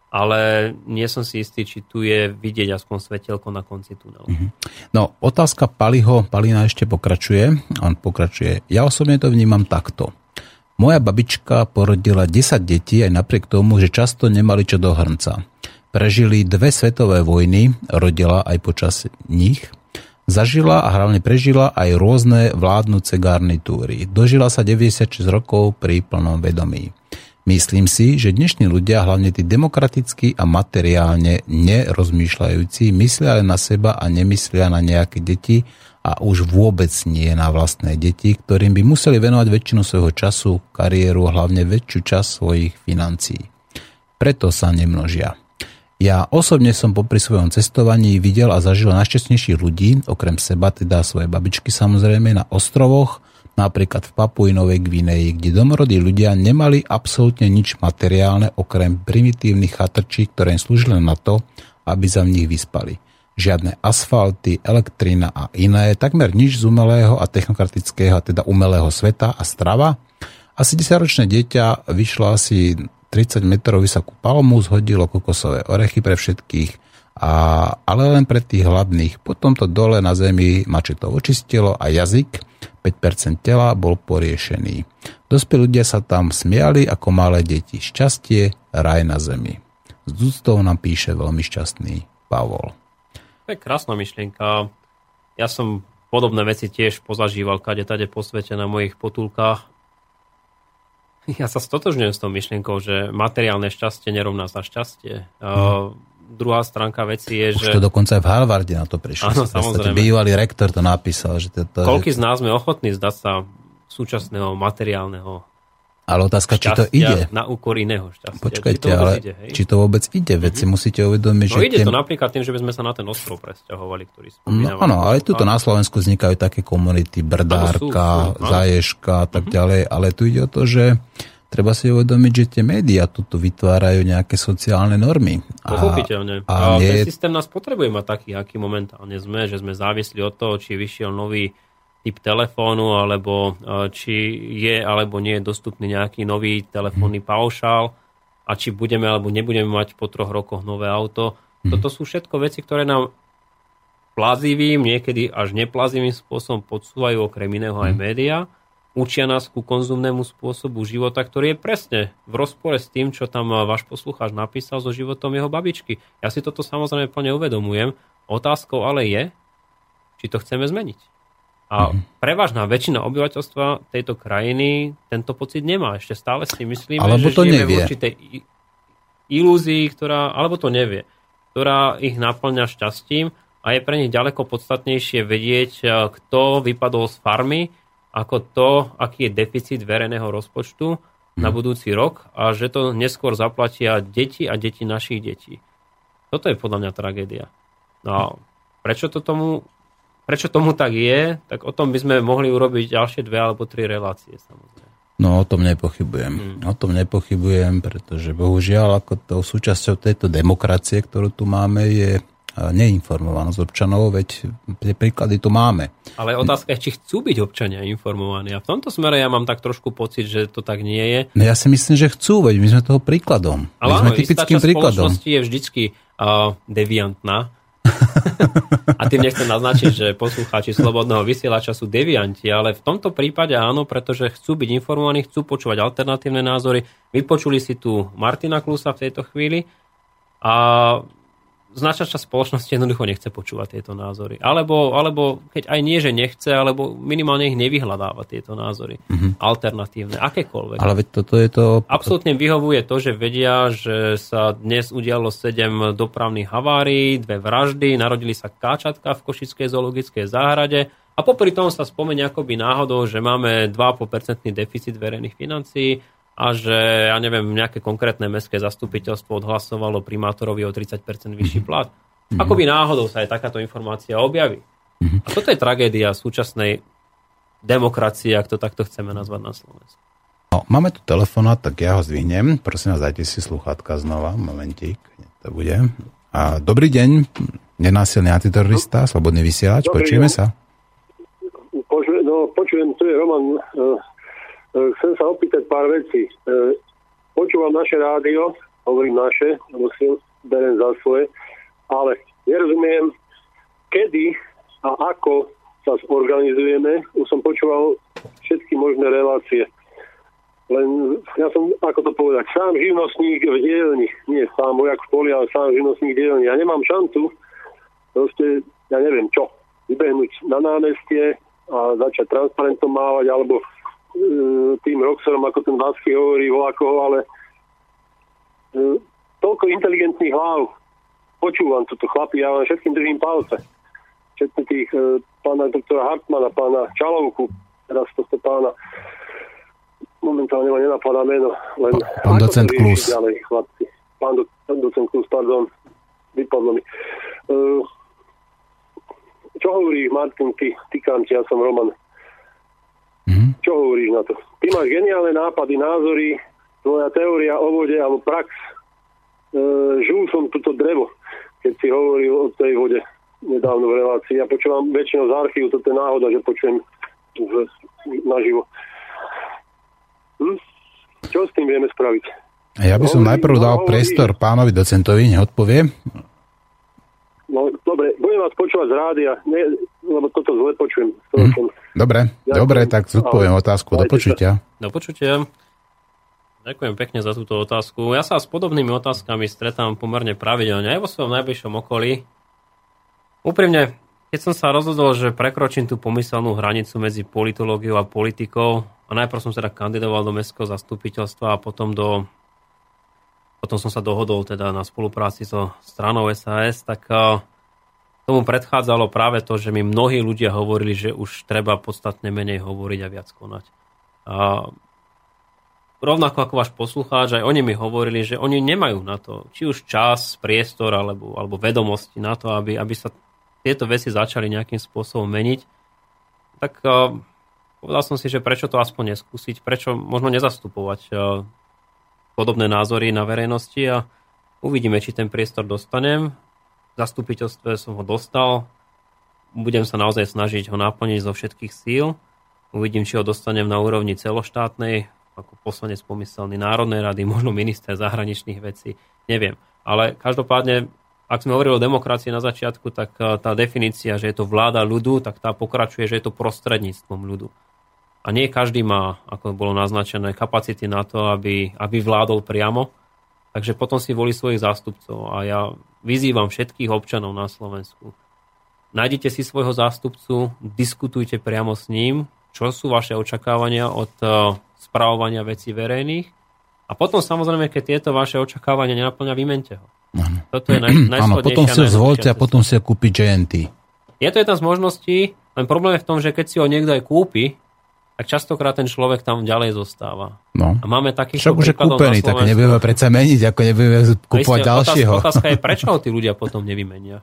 ale nie som si istý, či tu je vidieť aspoň svetelko na konci tunelu. Mm-hmm. No, otázka Paliho, Palina ešte pokračuje. On pokračuje. Ja osobne to vnímam takto. Moja babička porodila 10 detí aj napriek tomu, že často nemali čo do hrnca. Prežili dve svetové vojny, rodila aj počas nich. Zažila a hlavne prežila aj rôzne vládnuce garnitúry. Dožila sa 96 rokov pri plnom vedomí. Myslím si, že dnešní ľudia, hlavne tí demokratickí a materiálne nerozmýšľajúci, myslia len na seba a nemyslia na nejaké deti, a už vôbec nie na vlastné deti, ktorým by museli venovať väčšinu svojho času, kariéru a hlavne väčšiu časť svojich financií. Preto sa nemnožia. Ja osobne som popri svojom cestovaní videl a zažil najšťastnejších ľudí, okrem seba, teda svoje babičky samozrejme, na ostrovoch, napríklad v Papui Novej Gvineji, kde domorodí ľudia nemali absolútne nič materiálne, okrem primitívnych chatrčí, ktoré im slúžili na to, aby sa v nich vyspali žiadne asfalty, elektrina a iné, takmer nič z umelého a technokratického, teda umelého sveta a strava. Asi 10-ročné dieťa vyšlo asi 30 metrov vysokú palmu, zhodilo kokosové orechy pre všetkých, a, ale len pre tých hladných. Potom to dole na zemi mačeto očistilo a jazyk, 5% tela, bol poriešený. Dospelí ľudia sa tam smiali ako malé deti. Šťastie, raj na zemi. Z úctou nám píše veľmi šťastný Pavol. To je krásna myšlienka. Ja som podobné veci tiež pozažíval kade tade po svete na mojich potulkách. Ja sa stotožňujem s tou myšlienkou, že materiálne šťastie nerovná sa šťastie. Mm. druhá stránka veci je, Už že... to dokonca aj v Harvarde na to prišlo. Áno, samozrejme. Bývalý rektor to napísal. Že to, to, Koľký že... z nás sme ochotní zdať sa súčasného materiálneho ale otázka, či to ide. Na úkor iného šťastia. Počkajte, či ale ide, či to vôbec ide? Veď si mm-hmm. musíte uvedomiť, no že... ide tým... to napríklad tým, že by sme sa na ten ostrov presťahovali, ktorý spomínal. No áno, ale tuto na Slovensku vznikajú také komunity, Brdárka, sú, Zaješka a tak mm-hmm. ďalej, ale tu ide o to, že treba si uvedomiť, že tie médiá tuto vytvárajú nejaké sociálne normy. Pochopiteľne. A, a nie... ten systém nás potrebuje mať taký, aký momentálne sme, že sme závislí od toho, či vyšiel nový typ telefónu, alebo e, či je alebo nie je dostupný nejaký nový telefónny paušál a či budeme alebo nebudeme mať po troch rokoch nové auto. Mhm. Toto sú všetko veci, ktoré nám plazivým, niekedy až neplazivým spôsobom podsúvajú okrem iného aj mhm. médiá. Učia nás ku konzumnému spôsobu života, ktorý je presne v rozpore s tým, čo tam váš poslucháč napísal so životom jeho babičky. Ja si toto samozrejme plne uvedomujem. Otázkou ale je, či to chceme zmeniť. A mm-hmm. prevažná väčšina obyvateľstva tejto krajiny tento pocit nemá. Ešte stále si myslíme, alebo že to žijeme nevie. v určitej ilúzii, ktorá, alebo to nevie, ktorá ich naplňa šťastím a je pre nich ďaleko podstatnejšie vedieť, e, kto vypadol z farmy, ako to, aký je deficit verejného rozpočtu mm. na budúci rok a že to neskôr zaplatia deti a deti našich detí. Toto je podľa mňa tragédia. No prečo to tomu Prečo tomu tak je, tak o tom by sme mohli urobiť ďalšie dve alebo tri relácie samozrejme. No o tom nepochybujem. Hmm. O tom nepochybujem, pretože bohužiaľ ako to súčasťou tejto demokracie, ktorú tu máme, je neinformovanosť občanov, veď tie príklady tu máme. Ale otázka je, či chcú byť občania informovaní. A v tomto smere ja mám tak trošku pocit, že to tak nie je. No ja si myslím, že chcú, veď my sme toho príkladom. Ale my sme typickým príkladom. je vždycky uh, deviantná A tým nechcem naznačiť, že poslucháči Slobodného vysielača sú devianti, ale v tomto prípade áno, pretože chcú byť informovaní, chcú počúvať alternatívne názory. Vypočuli si tu Martina Klusa v tejto chvíli a značná časť spoločnosti jednoducho nechce počúvať tieto názory. Alebo, alebo keď aj nie, že nechce, alebo minimálne ich nevyhľadáva tieto názory. Mm-hmm. Alternatívne, akékoľvek. Ale veď toto je to... Absolutne vyhovuje to, že vedia, že sa dnes udialo 7 dopravných havárií, dve vraždy, narodili sa káčatka v Košickej zoologickej záhrade a popri tom sa spomenie akoby náhodou, že máme 2,5% deficit verejných financií, a že, ja neviem, nejaké konkrétne mestské zastupiteľstvo odhlasovalo primátorovi o 30% vyšší plat. Mm-hmm. Ako by náhodou sa aj takáto informácia objaví. Mm-hmm. A toto je tragédia súčasnej demokracie, ak to takto chceme nazvať na Slovensku. No, máme tu telefonát, tak ja ho zvihnem. Prosím vás, dajte si sluchátka znova. Momentík, to bude. A dobrý deň, nenásilný antiterorista, slobodný vysielač, počujeme sa? Počujem, no, počujem, tu je Roman uh, E, chcem sa opýtať pár vecí. E, počúvam naše rádio, hovorím naše, lebo si berem za svoje, ale nerozumiem, kedy a ako sa zorganizujeme. Už som počúval všetky možné relácie. Len ja som, ako to povedať, sám živnostník v dielni. Nie sám vojak v poli, ale sám živnostník v dielni. Ja nemám šancu proste, ja neviem čo, vybehnúť na námestie a začať transparentom mávať, alebo tým Roxorom, ako ten Vásky hovorí, voľakoho, ale e, toľko inteligentných hlav. Počúvam toto chlapi, ja vám všetkým držím palce. Všetkých tých e, pána doktora Hartmana, pána Čalovku, teraz toto pána momentálne ma nenapadá meno, len pán docent Klus. Ďalej, chlapci. Pán, do, docent Klus, pardon, vypadlo mi. Uh, čo hovorí Martin, ty, týkam ti, ja som Roman. Čo hovoríš na to? Ty máš geniálne nápady, názory, tvoja teória o vode alebo prax. E, žul som toto drevo, keď si hovoril o tej vode nedávno v relácii. Ja počúvam väčšinou z archívu, toto je náhoda, že počujem v, naživo. Hm? Čo s tým vieme spraviť? Ja by som najprv dal hovorí, priestor pánovi docentovi, nech odpovie. No, dobre, budem vás počúvať z rádia, ne, lebo toto zle počujem. Mm. Dobre, ja dobre, tak zodpoviem otázku. Do počutia. Do počutia. Ďakujem pekne za túto otázku. Ja sa s podobnými otázkami stretám pomerne pravidelne aj vo svojom najbližšom okolí. Úprimne, keď som sa rozhodol, že prekročím tú pomyselnú hranicu medzi politológiou a politikou, a najprv som teda kandidoval do mestského zastupiteľstva a potom do potom som sa dohodol teda na spolupráci so stranou SAS, tak eh, tomu predchádzalo práve to, že mi mnohí ľudia hovorili, že už treba podstatne menej hovoriť a viac konať. A rovnako ako váš poslucháč, aj oni mi hovorili, že oni nemajú na to, či už čas, priestor alebo, alebo vedomosti na to, aby, aby sa tieto veci začali nejakým spôsobom meniť. Tak uh, povedal som si, že prečo to aspoň neskúsiť, prečo možno nezastupovať uh, podobné názory na verejnosti a uvidíme, či ten priestor dostanem. V zastupiteľstve som ho dostal. Budem sa naozaj snažiť ho naplniť zo všetkých síl. Uvidím, či ho dostanem na úrovni celoštátnej, ako poslanec pomyselný Národnej rady, možno minister zahraničných vecí, neviem. Ale každopádne, ak sme hovorili o demokracii na začiatku, tak eh, tá definícia, že je to vláda ľudu, tak tá pokračuje, že je to prostredníctvom ľudu. A nie každý má, ako bolo naznačené, kapacity na to, aby, aby vládol priamo. Takže potom si volí svojich zástupcov. A ja vyzývam všetkých občanov na Slovensku. Nájdite si svojho zástupcu, diskutujte priamo s ním, čo sú vaše očakávania od uh, spravovania vecí verejných. A potom samozrejme, keď tieto vaše očakávania nenaplňa, vymente ho. Ano. Toto je naj, Áno, potom si ho zvolte a potom si ho kúpiť GNT. Je to jedna z možností, len problém je v tom, že keď si ho niekto aj kúpi, tak častokrát ten človek tam ďalej zostáva. No. A máme takých Však už je kúpený, tak nebudeme predsa meniť, ako nebudeme kúpovať ďalšieho. Otázka, otázka je, prečo ho tí ľudia potom nevymenia.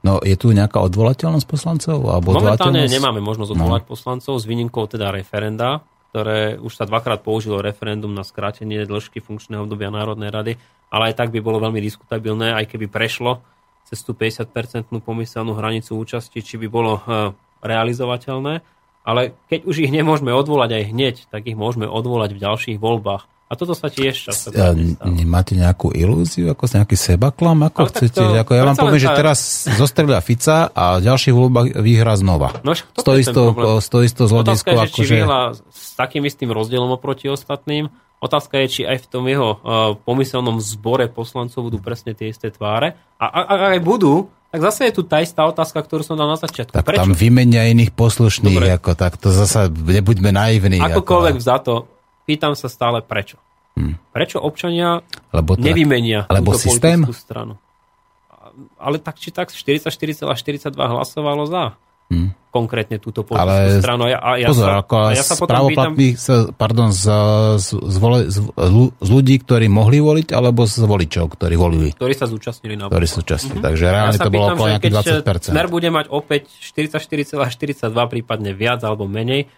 No, je tu nejaká odvolateľnosť poslancov? Alebo Momentálne nemáme možnosť no. odvolať no. poslancov s výnimkou teda referenda, ktoré už sa dvakrát použilo referendum na skrátenie dĺžky funkčného obdobia Národnej rady, ale aj tak by bolo veľmi diskutabilné, aj keby prešlo cez tú 50-percentnú pomyselnú hranicu účasti, či by bolo eh, realizovateľné ale keď už ich nemôžeme odvolať aj hneď, tak ich môžeme odvolať v ďalších voľbách. A toto sa tiež často A n- nemáte nejakú ilúziu, ako nejaký sebaklam? Ako Ale tak chcete? to- ako ja vám poviem, že tá- teraz zostrelia Fica a ďalší voľba vyhrá znova. No, to je ten istou, problém. s to istou Otázka je, že či akože... vyhla s takým istým rozdielom oproti ostatným. Otázka je, či aj v tom jeho uh, pomyselnom zbore poslancov budú presne tie isté tváre. A a- ak aj budú, tak zase je tu tá istá otázka, ktorú som dal na začiatku. Tak Prečo? tam vymenia iných poslušných, Dobre. ako tak to zasa nebuďme naivní. Akokoľvek Ako, vzato, pýtam sa stále prečo. Hmm. Prečo občania lebo to, nevymenia lebo túto systém? politickú stranu? Ale tak či tak 44,42 hlasovalo za. Hmm. Konkrétne túto politickú Ale stranu. A Ja, ja Pozor, sa, ako a ja sa z potom pýtam, sa, pardon, z, z, z, vole, z, z ľudí, ktorí mohli voliť, alebo z voličov, ktorí volili, ktorí sa zúčastnili na ktorí sú časti. Mhm. Takže reálne sa to bolo okolo nejakých keď 20%. Smer bude mať opäť 44,42, prípadne viac alebo menej,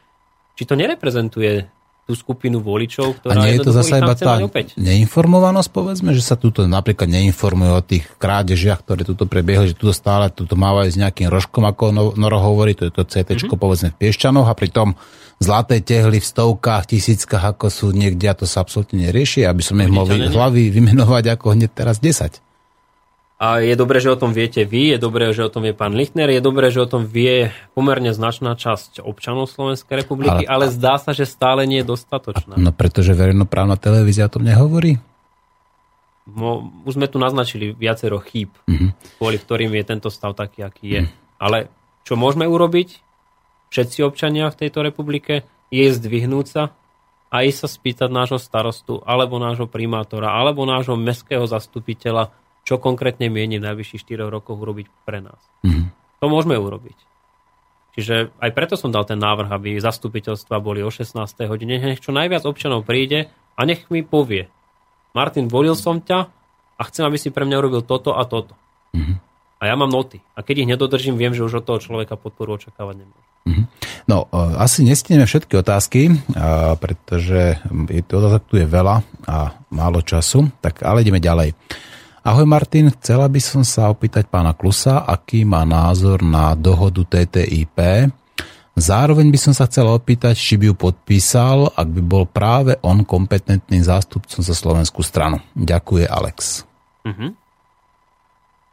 či to nereprezentuje tú skupinu voličov, ktorá A nie je to zase iba tá opäť. neinformovanosť, povedzme, že sa tuto napríklad neinformuje o tých krádežiach, ktoré tuto prebiehli, že tuto stále tuto mávajú s nejakým rožkom, ako No- Noro hovorí, to je to CT, Mhm. mm-hmm. povedzme v Piešťanoch a pritom zlaté tehly v stovkách, tisíckach, ako sú niekde a to sa absolútne nerieši, aby som ich mohol hlavy vymenovať ako hneď teraz 10. A je dobré, že o tom viete vy, je dobré, že o tom vie pán Lichtner, je dobré, že o tom vie pomerne značná časť občanov Slovenskej republiky, ale, Ale- zdá sa, že stále nie je dostatočná. No pretože verejnoprávna televízia o tom nehovorí. Mo, už sme tu naznačili viacero chýb, Mhm. mm-hmm. kvôli ktorým je tento stav taký, aký je. Mm. Ale čo môžeme urobiť, všetci občania v tejto republike, je zdvihnúť sa a ísť sa spýtať nášho starostu, alebo nášho primátora, alebo nášho mestského zastupiteľa, čo konkrétne mieni v najvyšších 4 rokoch urobiť pre nás. Mhm. To môžeme urobiť. Čiže aj preto som dal ten návrh, aby zastupiteľstva boli o 16. hodine. Nech čo najviac občanov príde a nech mi povie, Martin, volil som ťa a chcem, aby si pre mňa urobil toto a toto. Mhm. A ja mám noty. A keď ich nedodržím, viem, že už od toho človeka podporu očakávať nemôžem. No, e, asi nestihneme všetky otázky, a pretože otázok tu je veľa a málo času, tak ale ideme ďalej. Ahoj Martin, chcela by som sa opýtať pána Klusa, aký má názor na dohodu TTIP. Zároveň by som sa chcela opýtať, či by ju podpísal, ak by bol práve on kompetentným zástupcom za slovenskú stranu. Ďakuje Alex. Mhm.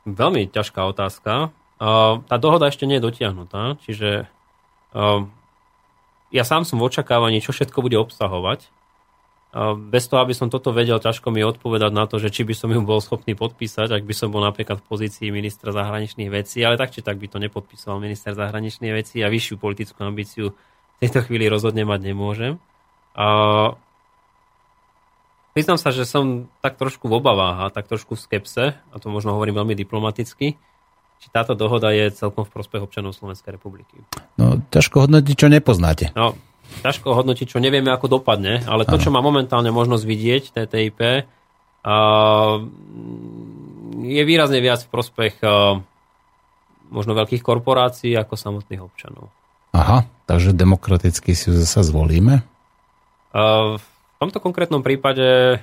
Veľmi ťažká otázka. Tá dohoda ešte nie je dotiahnutá, čiže ja sám som v očakávaní, čo všetko bude obsahovať. Uh, bez toho, aby som toto vedel, ťažko mi odpovedať na to, že či by som ju bol schopný podpísať, ak by som bol napríklad v pozícii ministra zahraničných vecí, ale tak či tak by to nepodpísal minister zahraničných vecí a vyššiu politickú ambíciu v tejto chvíli rozhodne mať nemôžem. Uh, Priznám sa, že som tak trošku v obavách a tak trošku v skepse, a to možno hovorím veľmi diplomaticky, či táto dohoda je celkom v prospech občanov Slovenskej republiky. No, ťažko hodnotiť, čo nepoznáte. No, ťažko hodnotiť, čo nevieme, ako dopadne, ale to, čo má momentálne možnosť vidieť, TTIP, a, je výrazne viac v prospech a, možno veľkých korporácií ako samotných občanov. Aha, takže demokraticky si ju zase zvolíme. A, v tomto konkrétnom prípade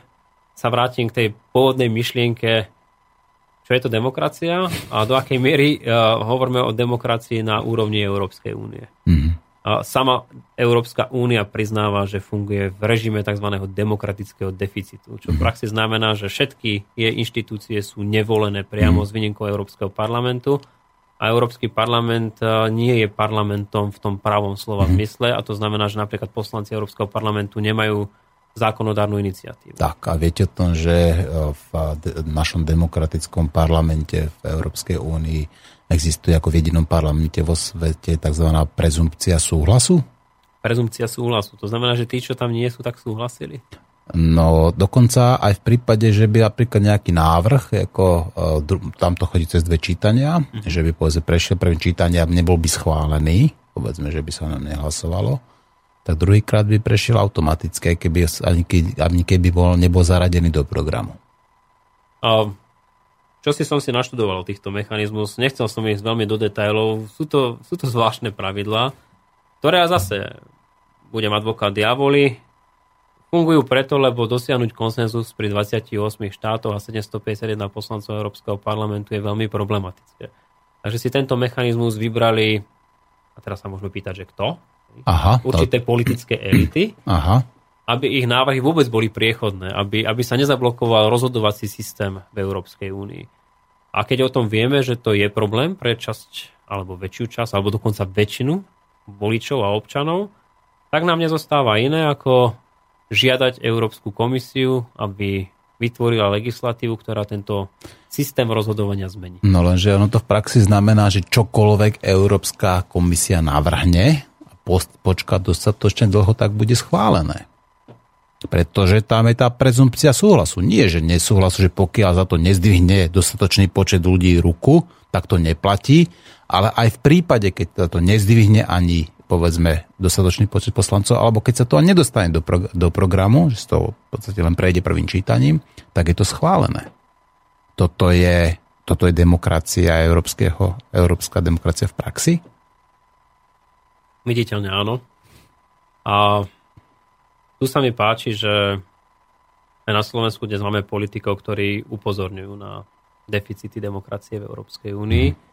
sa vrátim k tej pôvodnej myšlienke, čo je to demokracia a do akej miery uh, hovoríme o demokracii na úrovni Európskej únie. Mhm. Sama Európska únia priznáva, že funguje v režime tzv. demokratického deficitu, čo v praxi znamená, že všetky jej inštitúcie sú nevolené priamo z výnimkou Európskeho parlamentu a Európsky parlament eh, nie je parlamentom v tom pravom slova zmysle a to znamená, že napríklad poslanci Európskeho parlamentu nemajú zákonodárnu iniciatívu. Tak a viete o tom, že e, v de- našom demokratickom parlamente v Európskej únii existuje ako v jedinom parlamente vo svete tzv. prezumpcia súhlasu? Prezumcia súhlasu. To znamená, že tí, čo tam nie sú, tak súhlasili. No dokonca aj v prípade, že by napríklad nejaký návrh, ako, e, tam to chodí cez dve čítania, mm-hmm. že by povedzme prešiel prvým čítania a nebol by schválený, povedzme, že by sa nám nehlasovalo, tak druhýkrát by prešiel automaticky, keby, ani keby, ani keby bol, nebol zaradený do programu. A čo si som si naštudoval týchto mechanizmus, nechcel som ísť veľmi do detajlov, sú to, sú to zvláštne pravidlá, ktoré ja zase budem advokát diavoli, fungujú preto, lebo dosiahnuť konsenzus pri 28 štátoch a 751 poslancov Európskeho parlamentu je veľmi problematické. Takže si tento mechanizmus vybrali, a teraz sa môžeme pýtať, že kto? Aha, to, Určité politické elity, aha. Aby ich návrhy vôbec boli priechodné, aby, aby sa nezablokoval rozhodovací systém v Európskej únii. A keď o tom vieme, že to je problém pre časť, alebo väčšiu časť, alebo dokonca väčšinu voličov a občanov, tak nám nezostáva iné ako žiadať Európsku komisiu, aby vytvorila legislatívu, ktorá tento systém rozhodovania zmení. No lenže ono to v praxi znamená, že čokoľvek Európska komisia navrhne a počká dostatočne dlho, tak bude schválené. Pretože tam je tá prezumpcia súhlasu. Nie, že nesúhlasu, že pokiaľ za to nezdvihne dostatočný počet ľudí ruku, tak to neplatí, ale aj v prípade, keď to nezdvihne ani povedzme dostatočný počet poslancov, alebo keď sa to nedostane do, pro, do programu, že to v podstate len prejde prvým čítaním, tak je to schválené. Toto je, toto je demokracia európskeho, európska demokracia v praxi? Viditeľne áno. A tu sa mi páči, že aj na Slovensku dnes máme politikov, ktorí upozorňujú na deficity demokracie v Európskej únii. Mm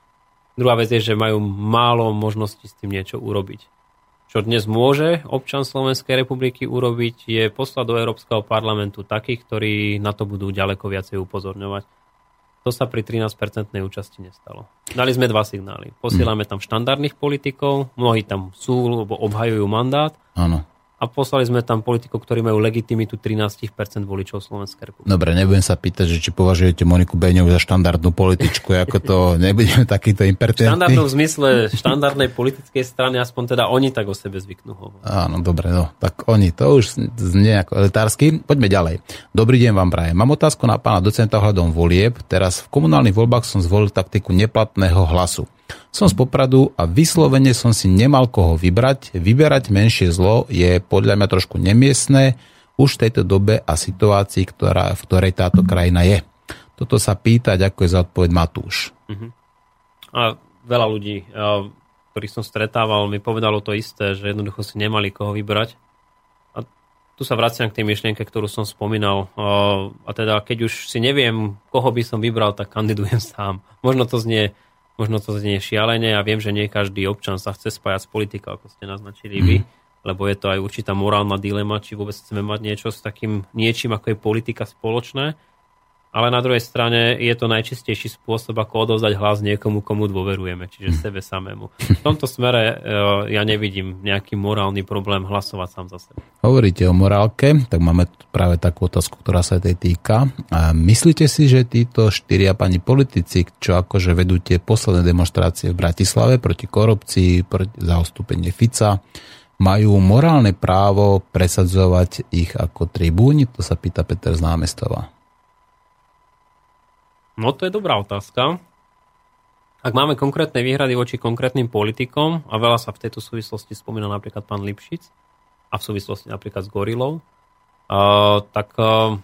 Druhá vec je, že majú málo možností s tým niečo urobiť. Čo dnes môže občan Slovenskej republiky urobiť, je poslať do Európskeho parlamentu takých, ktorí na to budú ďaleko viacej upozorňovať. To sa pri 13-percentnej účasti nestalo. Dali sme dva signály. Posielame tam štandardných politikov, mnohí tam sú, lebo obhajujú mandát. Áno a poslali sme tam politikov, ktorí majú legitimitu 13% voličov Slovenskej republiky. Dobre, nebudem sa pýtať, že či považujete Moniku Beňovú za štandardnú političku, ako to nebudeme takýto impertinentní. Štandardnú v zmysle štandardnej politickej strany, aspoň teda oni tak o sebe zvyknú hovoriť. Áno, dobre, no, tak oni, to už znie ako elitársky. Poďme ďalej. Dobrý deň vám prajem. Mám otázku na pána docenta hľadom volieb. Teraz v komunálnych voľbách som zvolil taktiku neplatného hlasu. Som z Popradu a vyslovene som si nemal koho vybrať. Vyberať menšie zlo je podľa mňa trošku nemiestné už v tejto dobe a situácii, ktorá, v ktorej táto krajina je. Toto sa pýtať, ako je za odpoveď Matúš. Uh-huh. A veľa ľudí, ktorých som stretával, mi povedalo to isté, že jednoducho si nemali koho vybrať. A tu sa vraciam k tej myšlienke, ktorú som spomínal. A teda, keď už si neviem, koho by som vybral, tak kandidujem sám. Možno to znie Možno to znie šialene a viem, že nie každý občan sa chce spájať s politikou, ako ste naznačili vy, mm. lebo je to aj určitá morálna dilema, či vôbec chceme mať niečo s takým niečím, ako je politika spoločné ale na druhej strane je to najčistejší spôsob, ako odovzdať hlas niekomu, komu dôverujeme, čiže sebe samému. V tomto smere e, ja nevidím nejaký morálny problém hlasovať sám za seba. Hovoríte o morálke, tak máme práve takú otázku, ktorá sa tej týka. A myslíte si, že títo štyria pani politici, čo akože vedú tie posledné demonstrácie v Bratislave proti korupcii, proti zaostúpenie Fica, majú morálne právo presadzovať ich ako tribúni? To sa pýta Peter z námestova. No to je dobrá otázka. Ak máme konkrétne výhrady voči konkrétnym politikom, a veľa sa v tejto súvislosti spomína napríklad pán Lipšic, a v súvislosti napríklad s Gorilou, uh, tak, uh,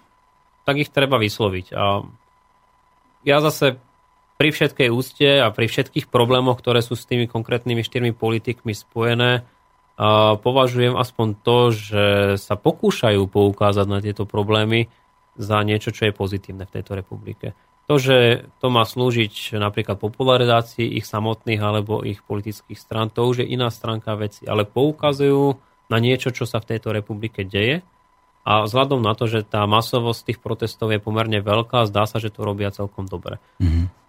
tak ich treba vysloviť. A ja zase pri všetkej úste a pri všetkých problémoch, ktoré sú s tými konkrétnymi štyrmi politikmi spojené, uh, považujem aspoň to, že sa pokúšajú poukázať na tieto problémy za niečo, čo je pozitívne v tejto republike. To, že to má slúžiť napríklad popularizácii ich samotných alebo ich politických stran, to už je iná stránka veci. Ale poukazujú na niečo, čo sa v tejto republike deje. A vzhľadom na to, že tá masovosť tých protestov je pomerne veľká, zdá sa, že to robia celkom dobre. Mm-hmm.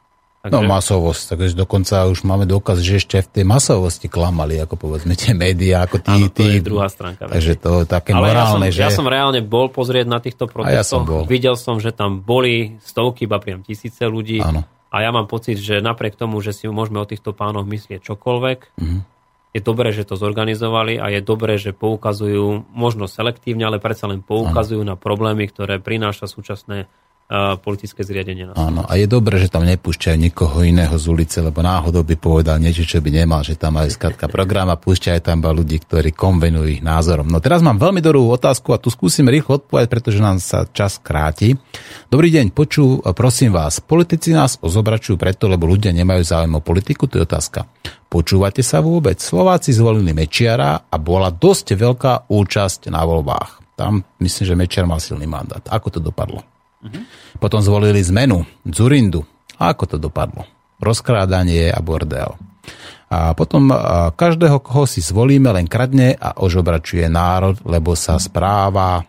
Takže... No masovosť, takže dokonca už máme dôkaz, že ešte v tej masovosti klamali, ako povedzme tie médiá, ako tí... Áno, to tí... je druhá stránka. Takže to je také Ale morálne, ja som, že... Ja som reálne bol pozrieť na týchto protestoch, ja videl som, že tam boli stovky, iba priam tisíce ľudí. Áno. A ja mám pocit, že napriek tomu, že si môžeme o týchto pánoch myslieť čokoľvek, mm-hmm. je dobré, že to zorganizovali a je dobré, že poukazujú, možno selektívne, ale predsa len poukazujú ano. na problémy, ktoré prináša súčasné politické zriadenie. Áno, a je dobré, že tam nepúšťajú nikoho iného z ulice, lebo náhodou by povedal niečo, čo by nemal, že tam majú skratka program a púšťajú tam iba ľudí, ktorí konvenujú ich názorom. No teraz mám veľmi dobrú otázku a tu skúsim rýchlo odpovedať, pretože nám sa čas kráti. Dobrý deň, počú, prosím vás, politici nás ozobračujú preto, lebo ľudia nemajú záujem o politiku, to je otázka. Počúvate sa vôbec? Slováci zvolili Mečiara a bola dosť veľká účasť na voľbách. Tam myslím, že Mečiar mal silný mandát. Ako to dopadlo? Uh-huh. Potom zvolili zmenu, Zurindu. A ako to dopadlo? Rozkrádanie a bordel. A potom a každého, koho si zvolíme, len kradne a ožobračuje národ, lebo sa správa,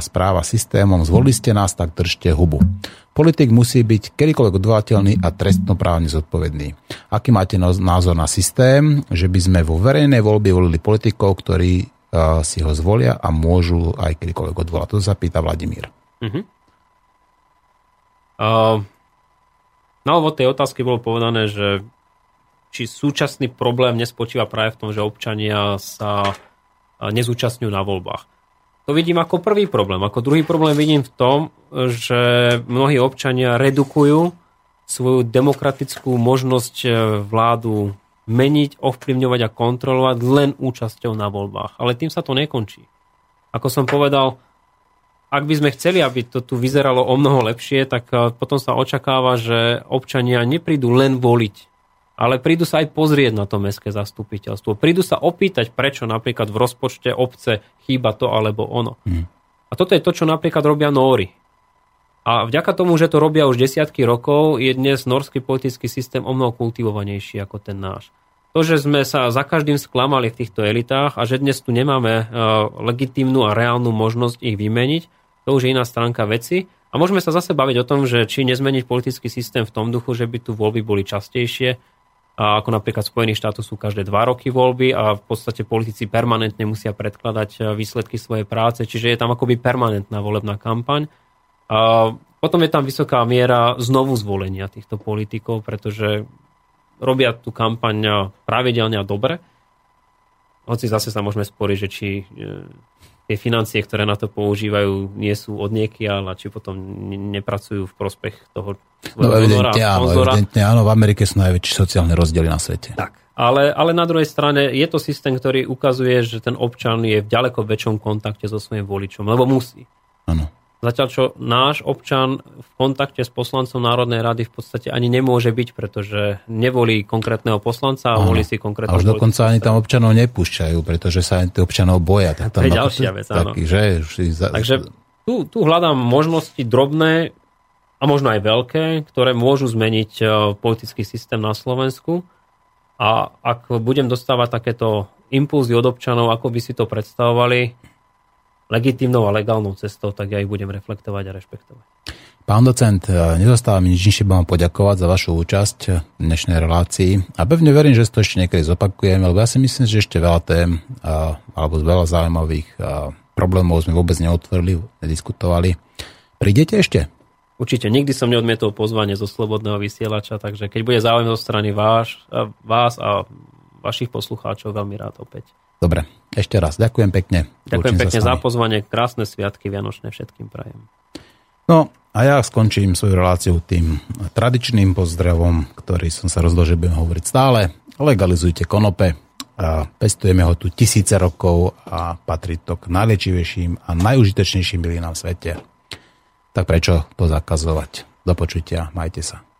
správa systémom. Zvolili ste nás, tak držte hubu. Politik musí byť kedykoľvek odvolateľný a trestnoprávne zodpovedný. Aký máte názor na systém, že by sme vo verejnej voľbe volili politikov, ktorí si ho zvolia a môžu aj kedykoľvek odvolať? To sa pýta Vladimír. Uh-huh. Uh, na úvod tej otázky bolo povedané, že či súčasný problém nespočíva práve v tom, že občania sa nezúčastňujú na voľbách. To vidím ako prvý problém. Ako druhý problém vidím v tom, že mnohí občania redukujú svoju demokratickú možnosť e, vládu meniť, ovplyvňovať a kontrolovať len účasťou na voľbách. Ale tým sa to nekončí. Ako som povedal, ak by sme chceli, aby to tu vyzeralo o mnoho lepšie, tak e, potom sa očakáva, že občania neprídu len voliť, ale prídu sa aj pozrieť na to mestské zastupiteľstvo. Prídu sa opýtať, prečo napríklad v rozpočte obce chýba to alebo ono. Hmm. A toto je to, čo napríklad robia Nóri. A vďaka tomu, že to robia už desiatky rokov, je dnes norský politický systém o mnoho kultivovanejší ako ten náš. To, že sme sa za každým sklamali v týchto elitách a že dnes tu nemáme uh, legitímnu a reálnu možnosť ich vymeniť, to už je iná stránka veci. A môžeme sa zase baviť o tom, že či nezmeniť politický systém v tom duchu, že by tu voľby boli častejšie, a ako napríklad v Spojených štátoch sú každé dva roky voľby a v podstate politici permanentne musia predkladať e, výsledky svojej práce, čiže je tam akoby permanentná volebná kampaň. A potom je tam vysoká miera znovu zvolenia týchto politikov, pretože robia tú kampaň pravidelne a dobre. Hoci zase sa môžeme sporiť, že či e, tie financie, ktoré na to používajú, nie sú od niekiaľ a či potom nepracujú v prospech toho No evidentne áno, evidentne áno, v Amerike sú najväčšie sociálne rozdiely na svete. Tak. Ale, ale na druhej strane je to systém, ktorý ukazuje, že ten občan je v ďaleko väčšom kontakte so svojím voličom, lebo musí. Áno. Zatiaľ, čo náš občan v kontakte s poslancom Národnej rady v podstate ani nemôže byť, pretože nevolí konkrétneho poslanca a volí si konkrétneho A už dokonca ani tam občanov nepúšťajú, pretože sa ani občanov boja. Tak tam to je ďalšia vec, áno. Taký, že, za... Takže tu, tu hľadám možnosti drobné a možno aj veľké, ktoré môžu zmeniť e, politický systém na Slovensku. A ak budem dostávať takéto impulzy od občanov, ako by si to predstavovali, legitímnou a legálnou cestou, tak ja ich budem reflektovať a rešpektovať. Pán docent, e, nezostáva mi nič inšie vám poďakovať za vašu účasť v dnešnej relácii a pevne verím, že to ešte niekedy zopakujem, lebo ja si myslím, že ešte veľa tém alebo veľa zaujímavých problémov sme vôbec neotvorili, nediskutovali. Prídete ešte? Určite, nikdy som neodmietol pozvanie zo Slobodného vysielača, takže keď bude záujem zo strany váš, vás a vašich poslucháčov, veľmi rád opäť. Dobre, ešte raz ďakujem pekne. Ďakujem pekne za pozvanie, krásne sviatky Vianočné všetkým prajem. No a ja skončím svoju reláciu tým tradičným pozdravom, ktorý som sa rozhodol, že budem hovoriť stále. Legalizujte konope, a pestujeme ho tu tisíce rokov a patrí to k najliečivejším a najužitečnejším bylinám v svete. Tak prečo to zakazovať? Do počutia, majte sa.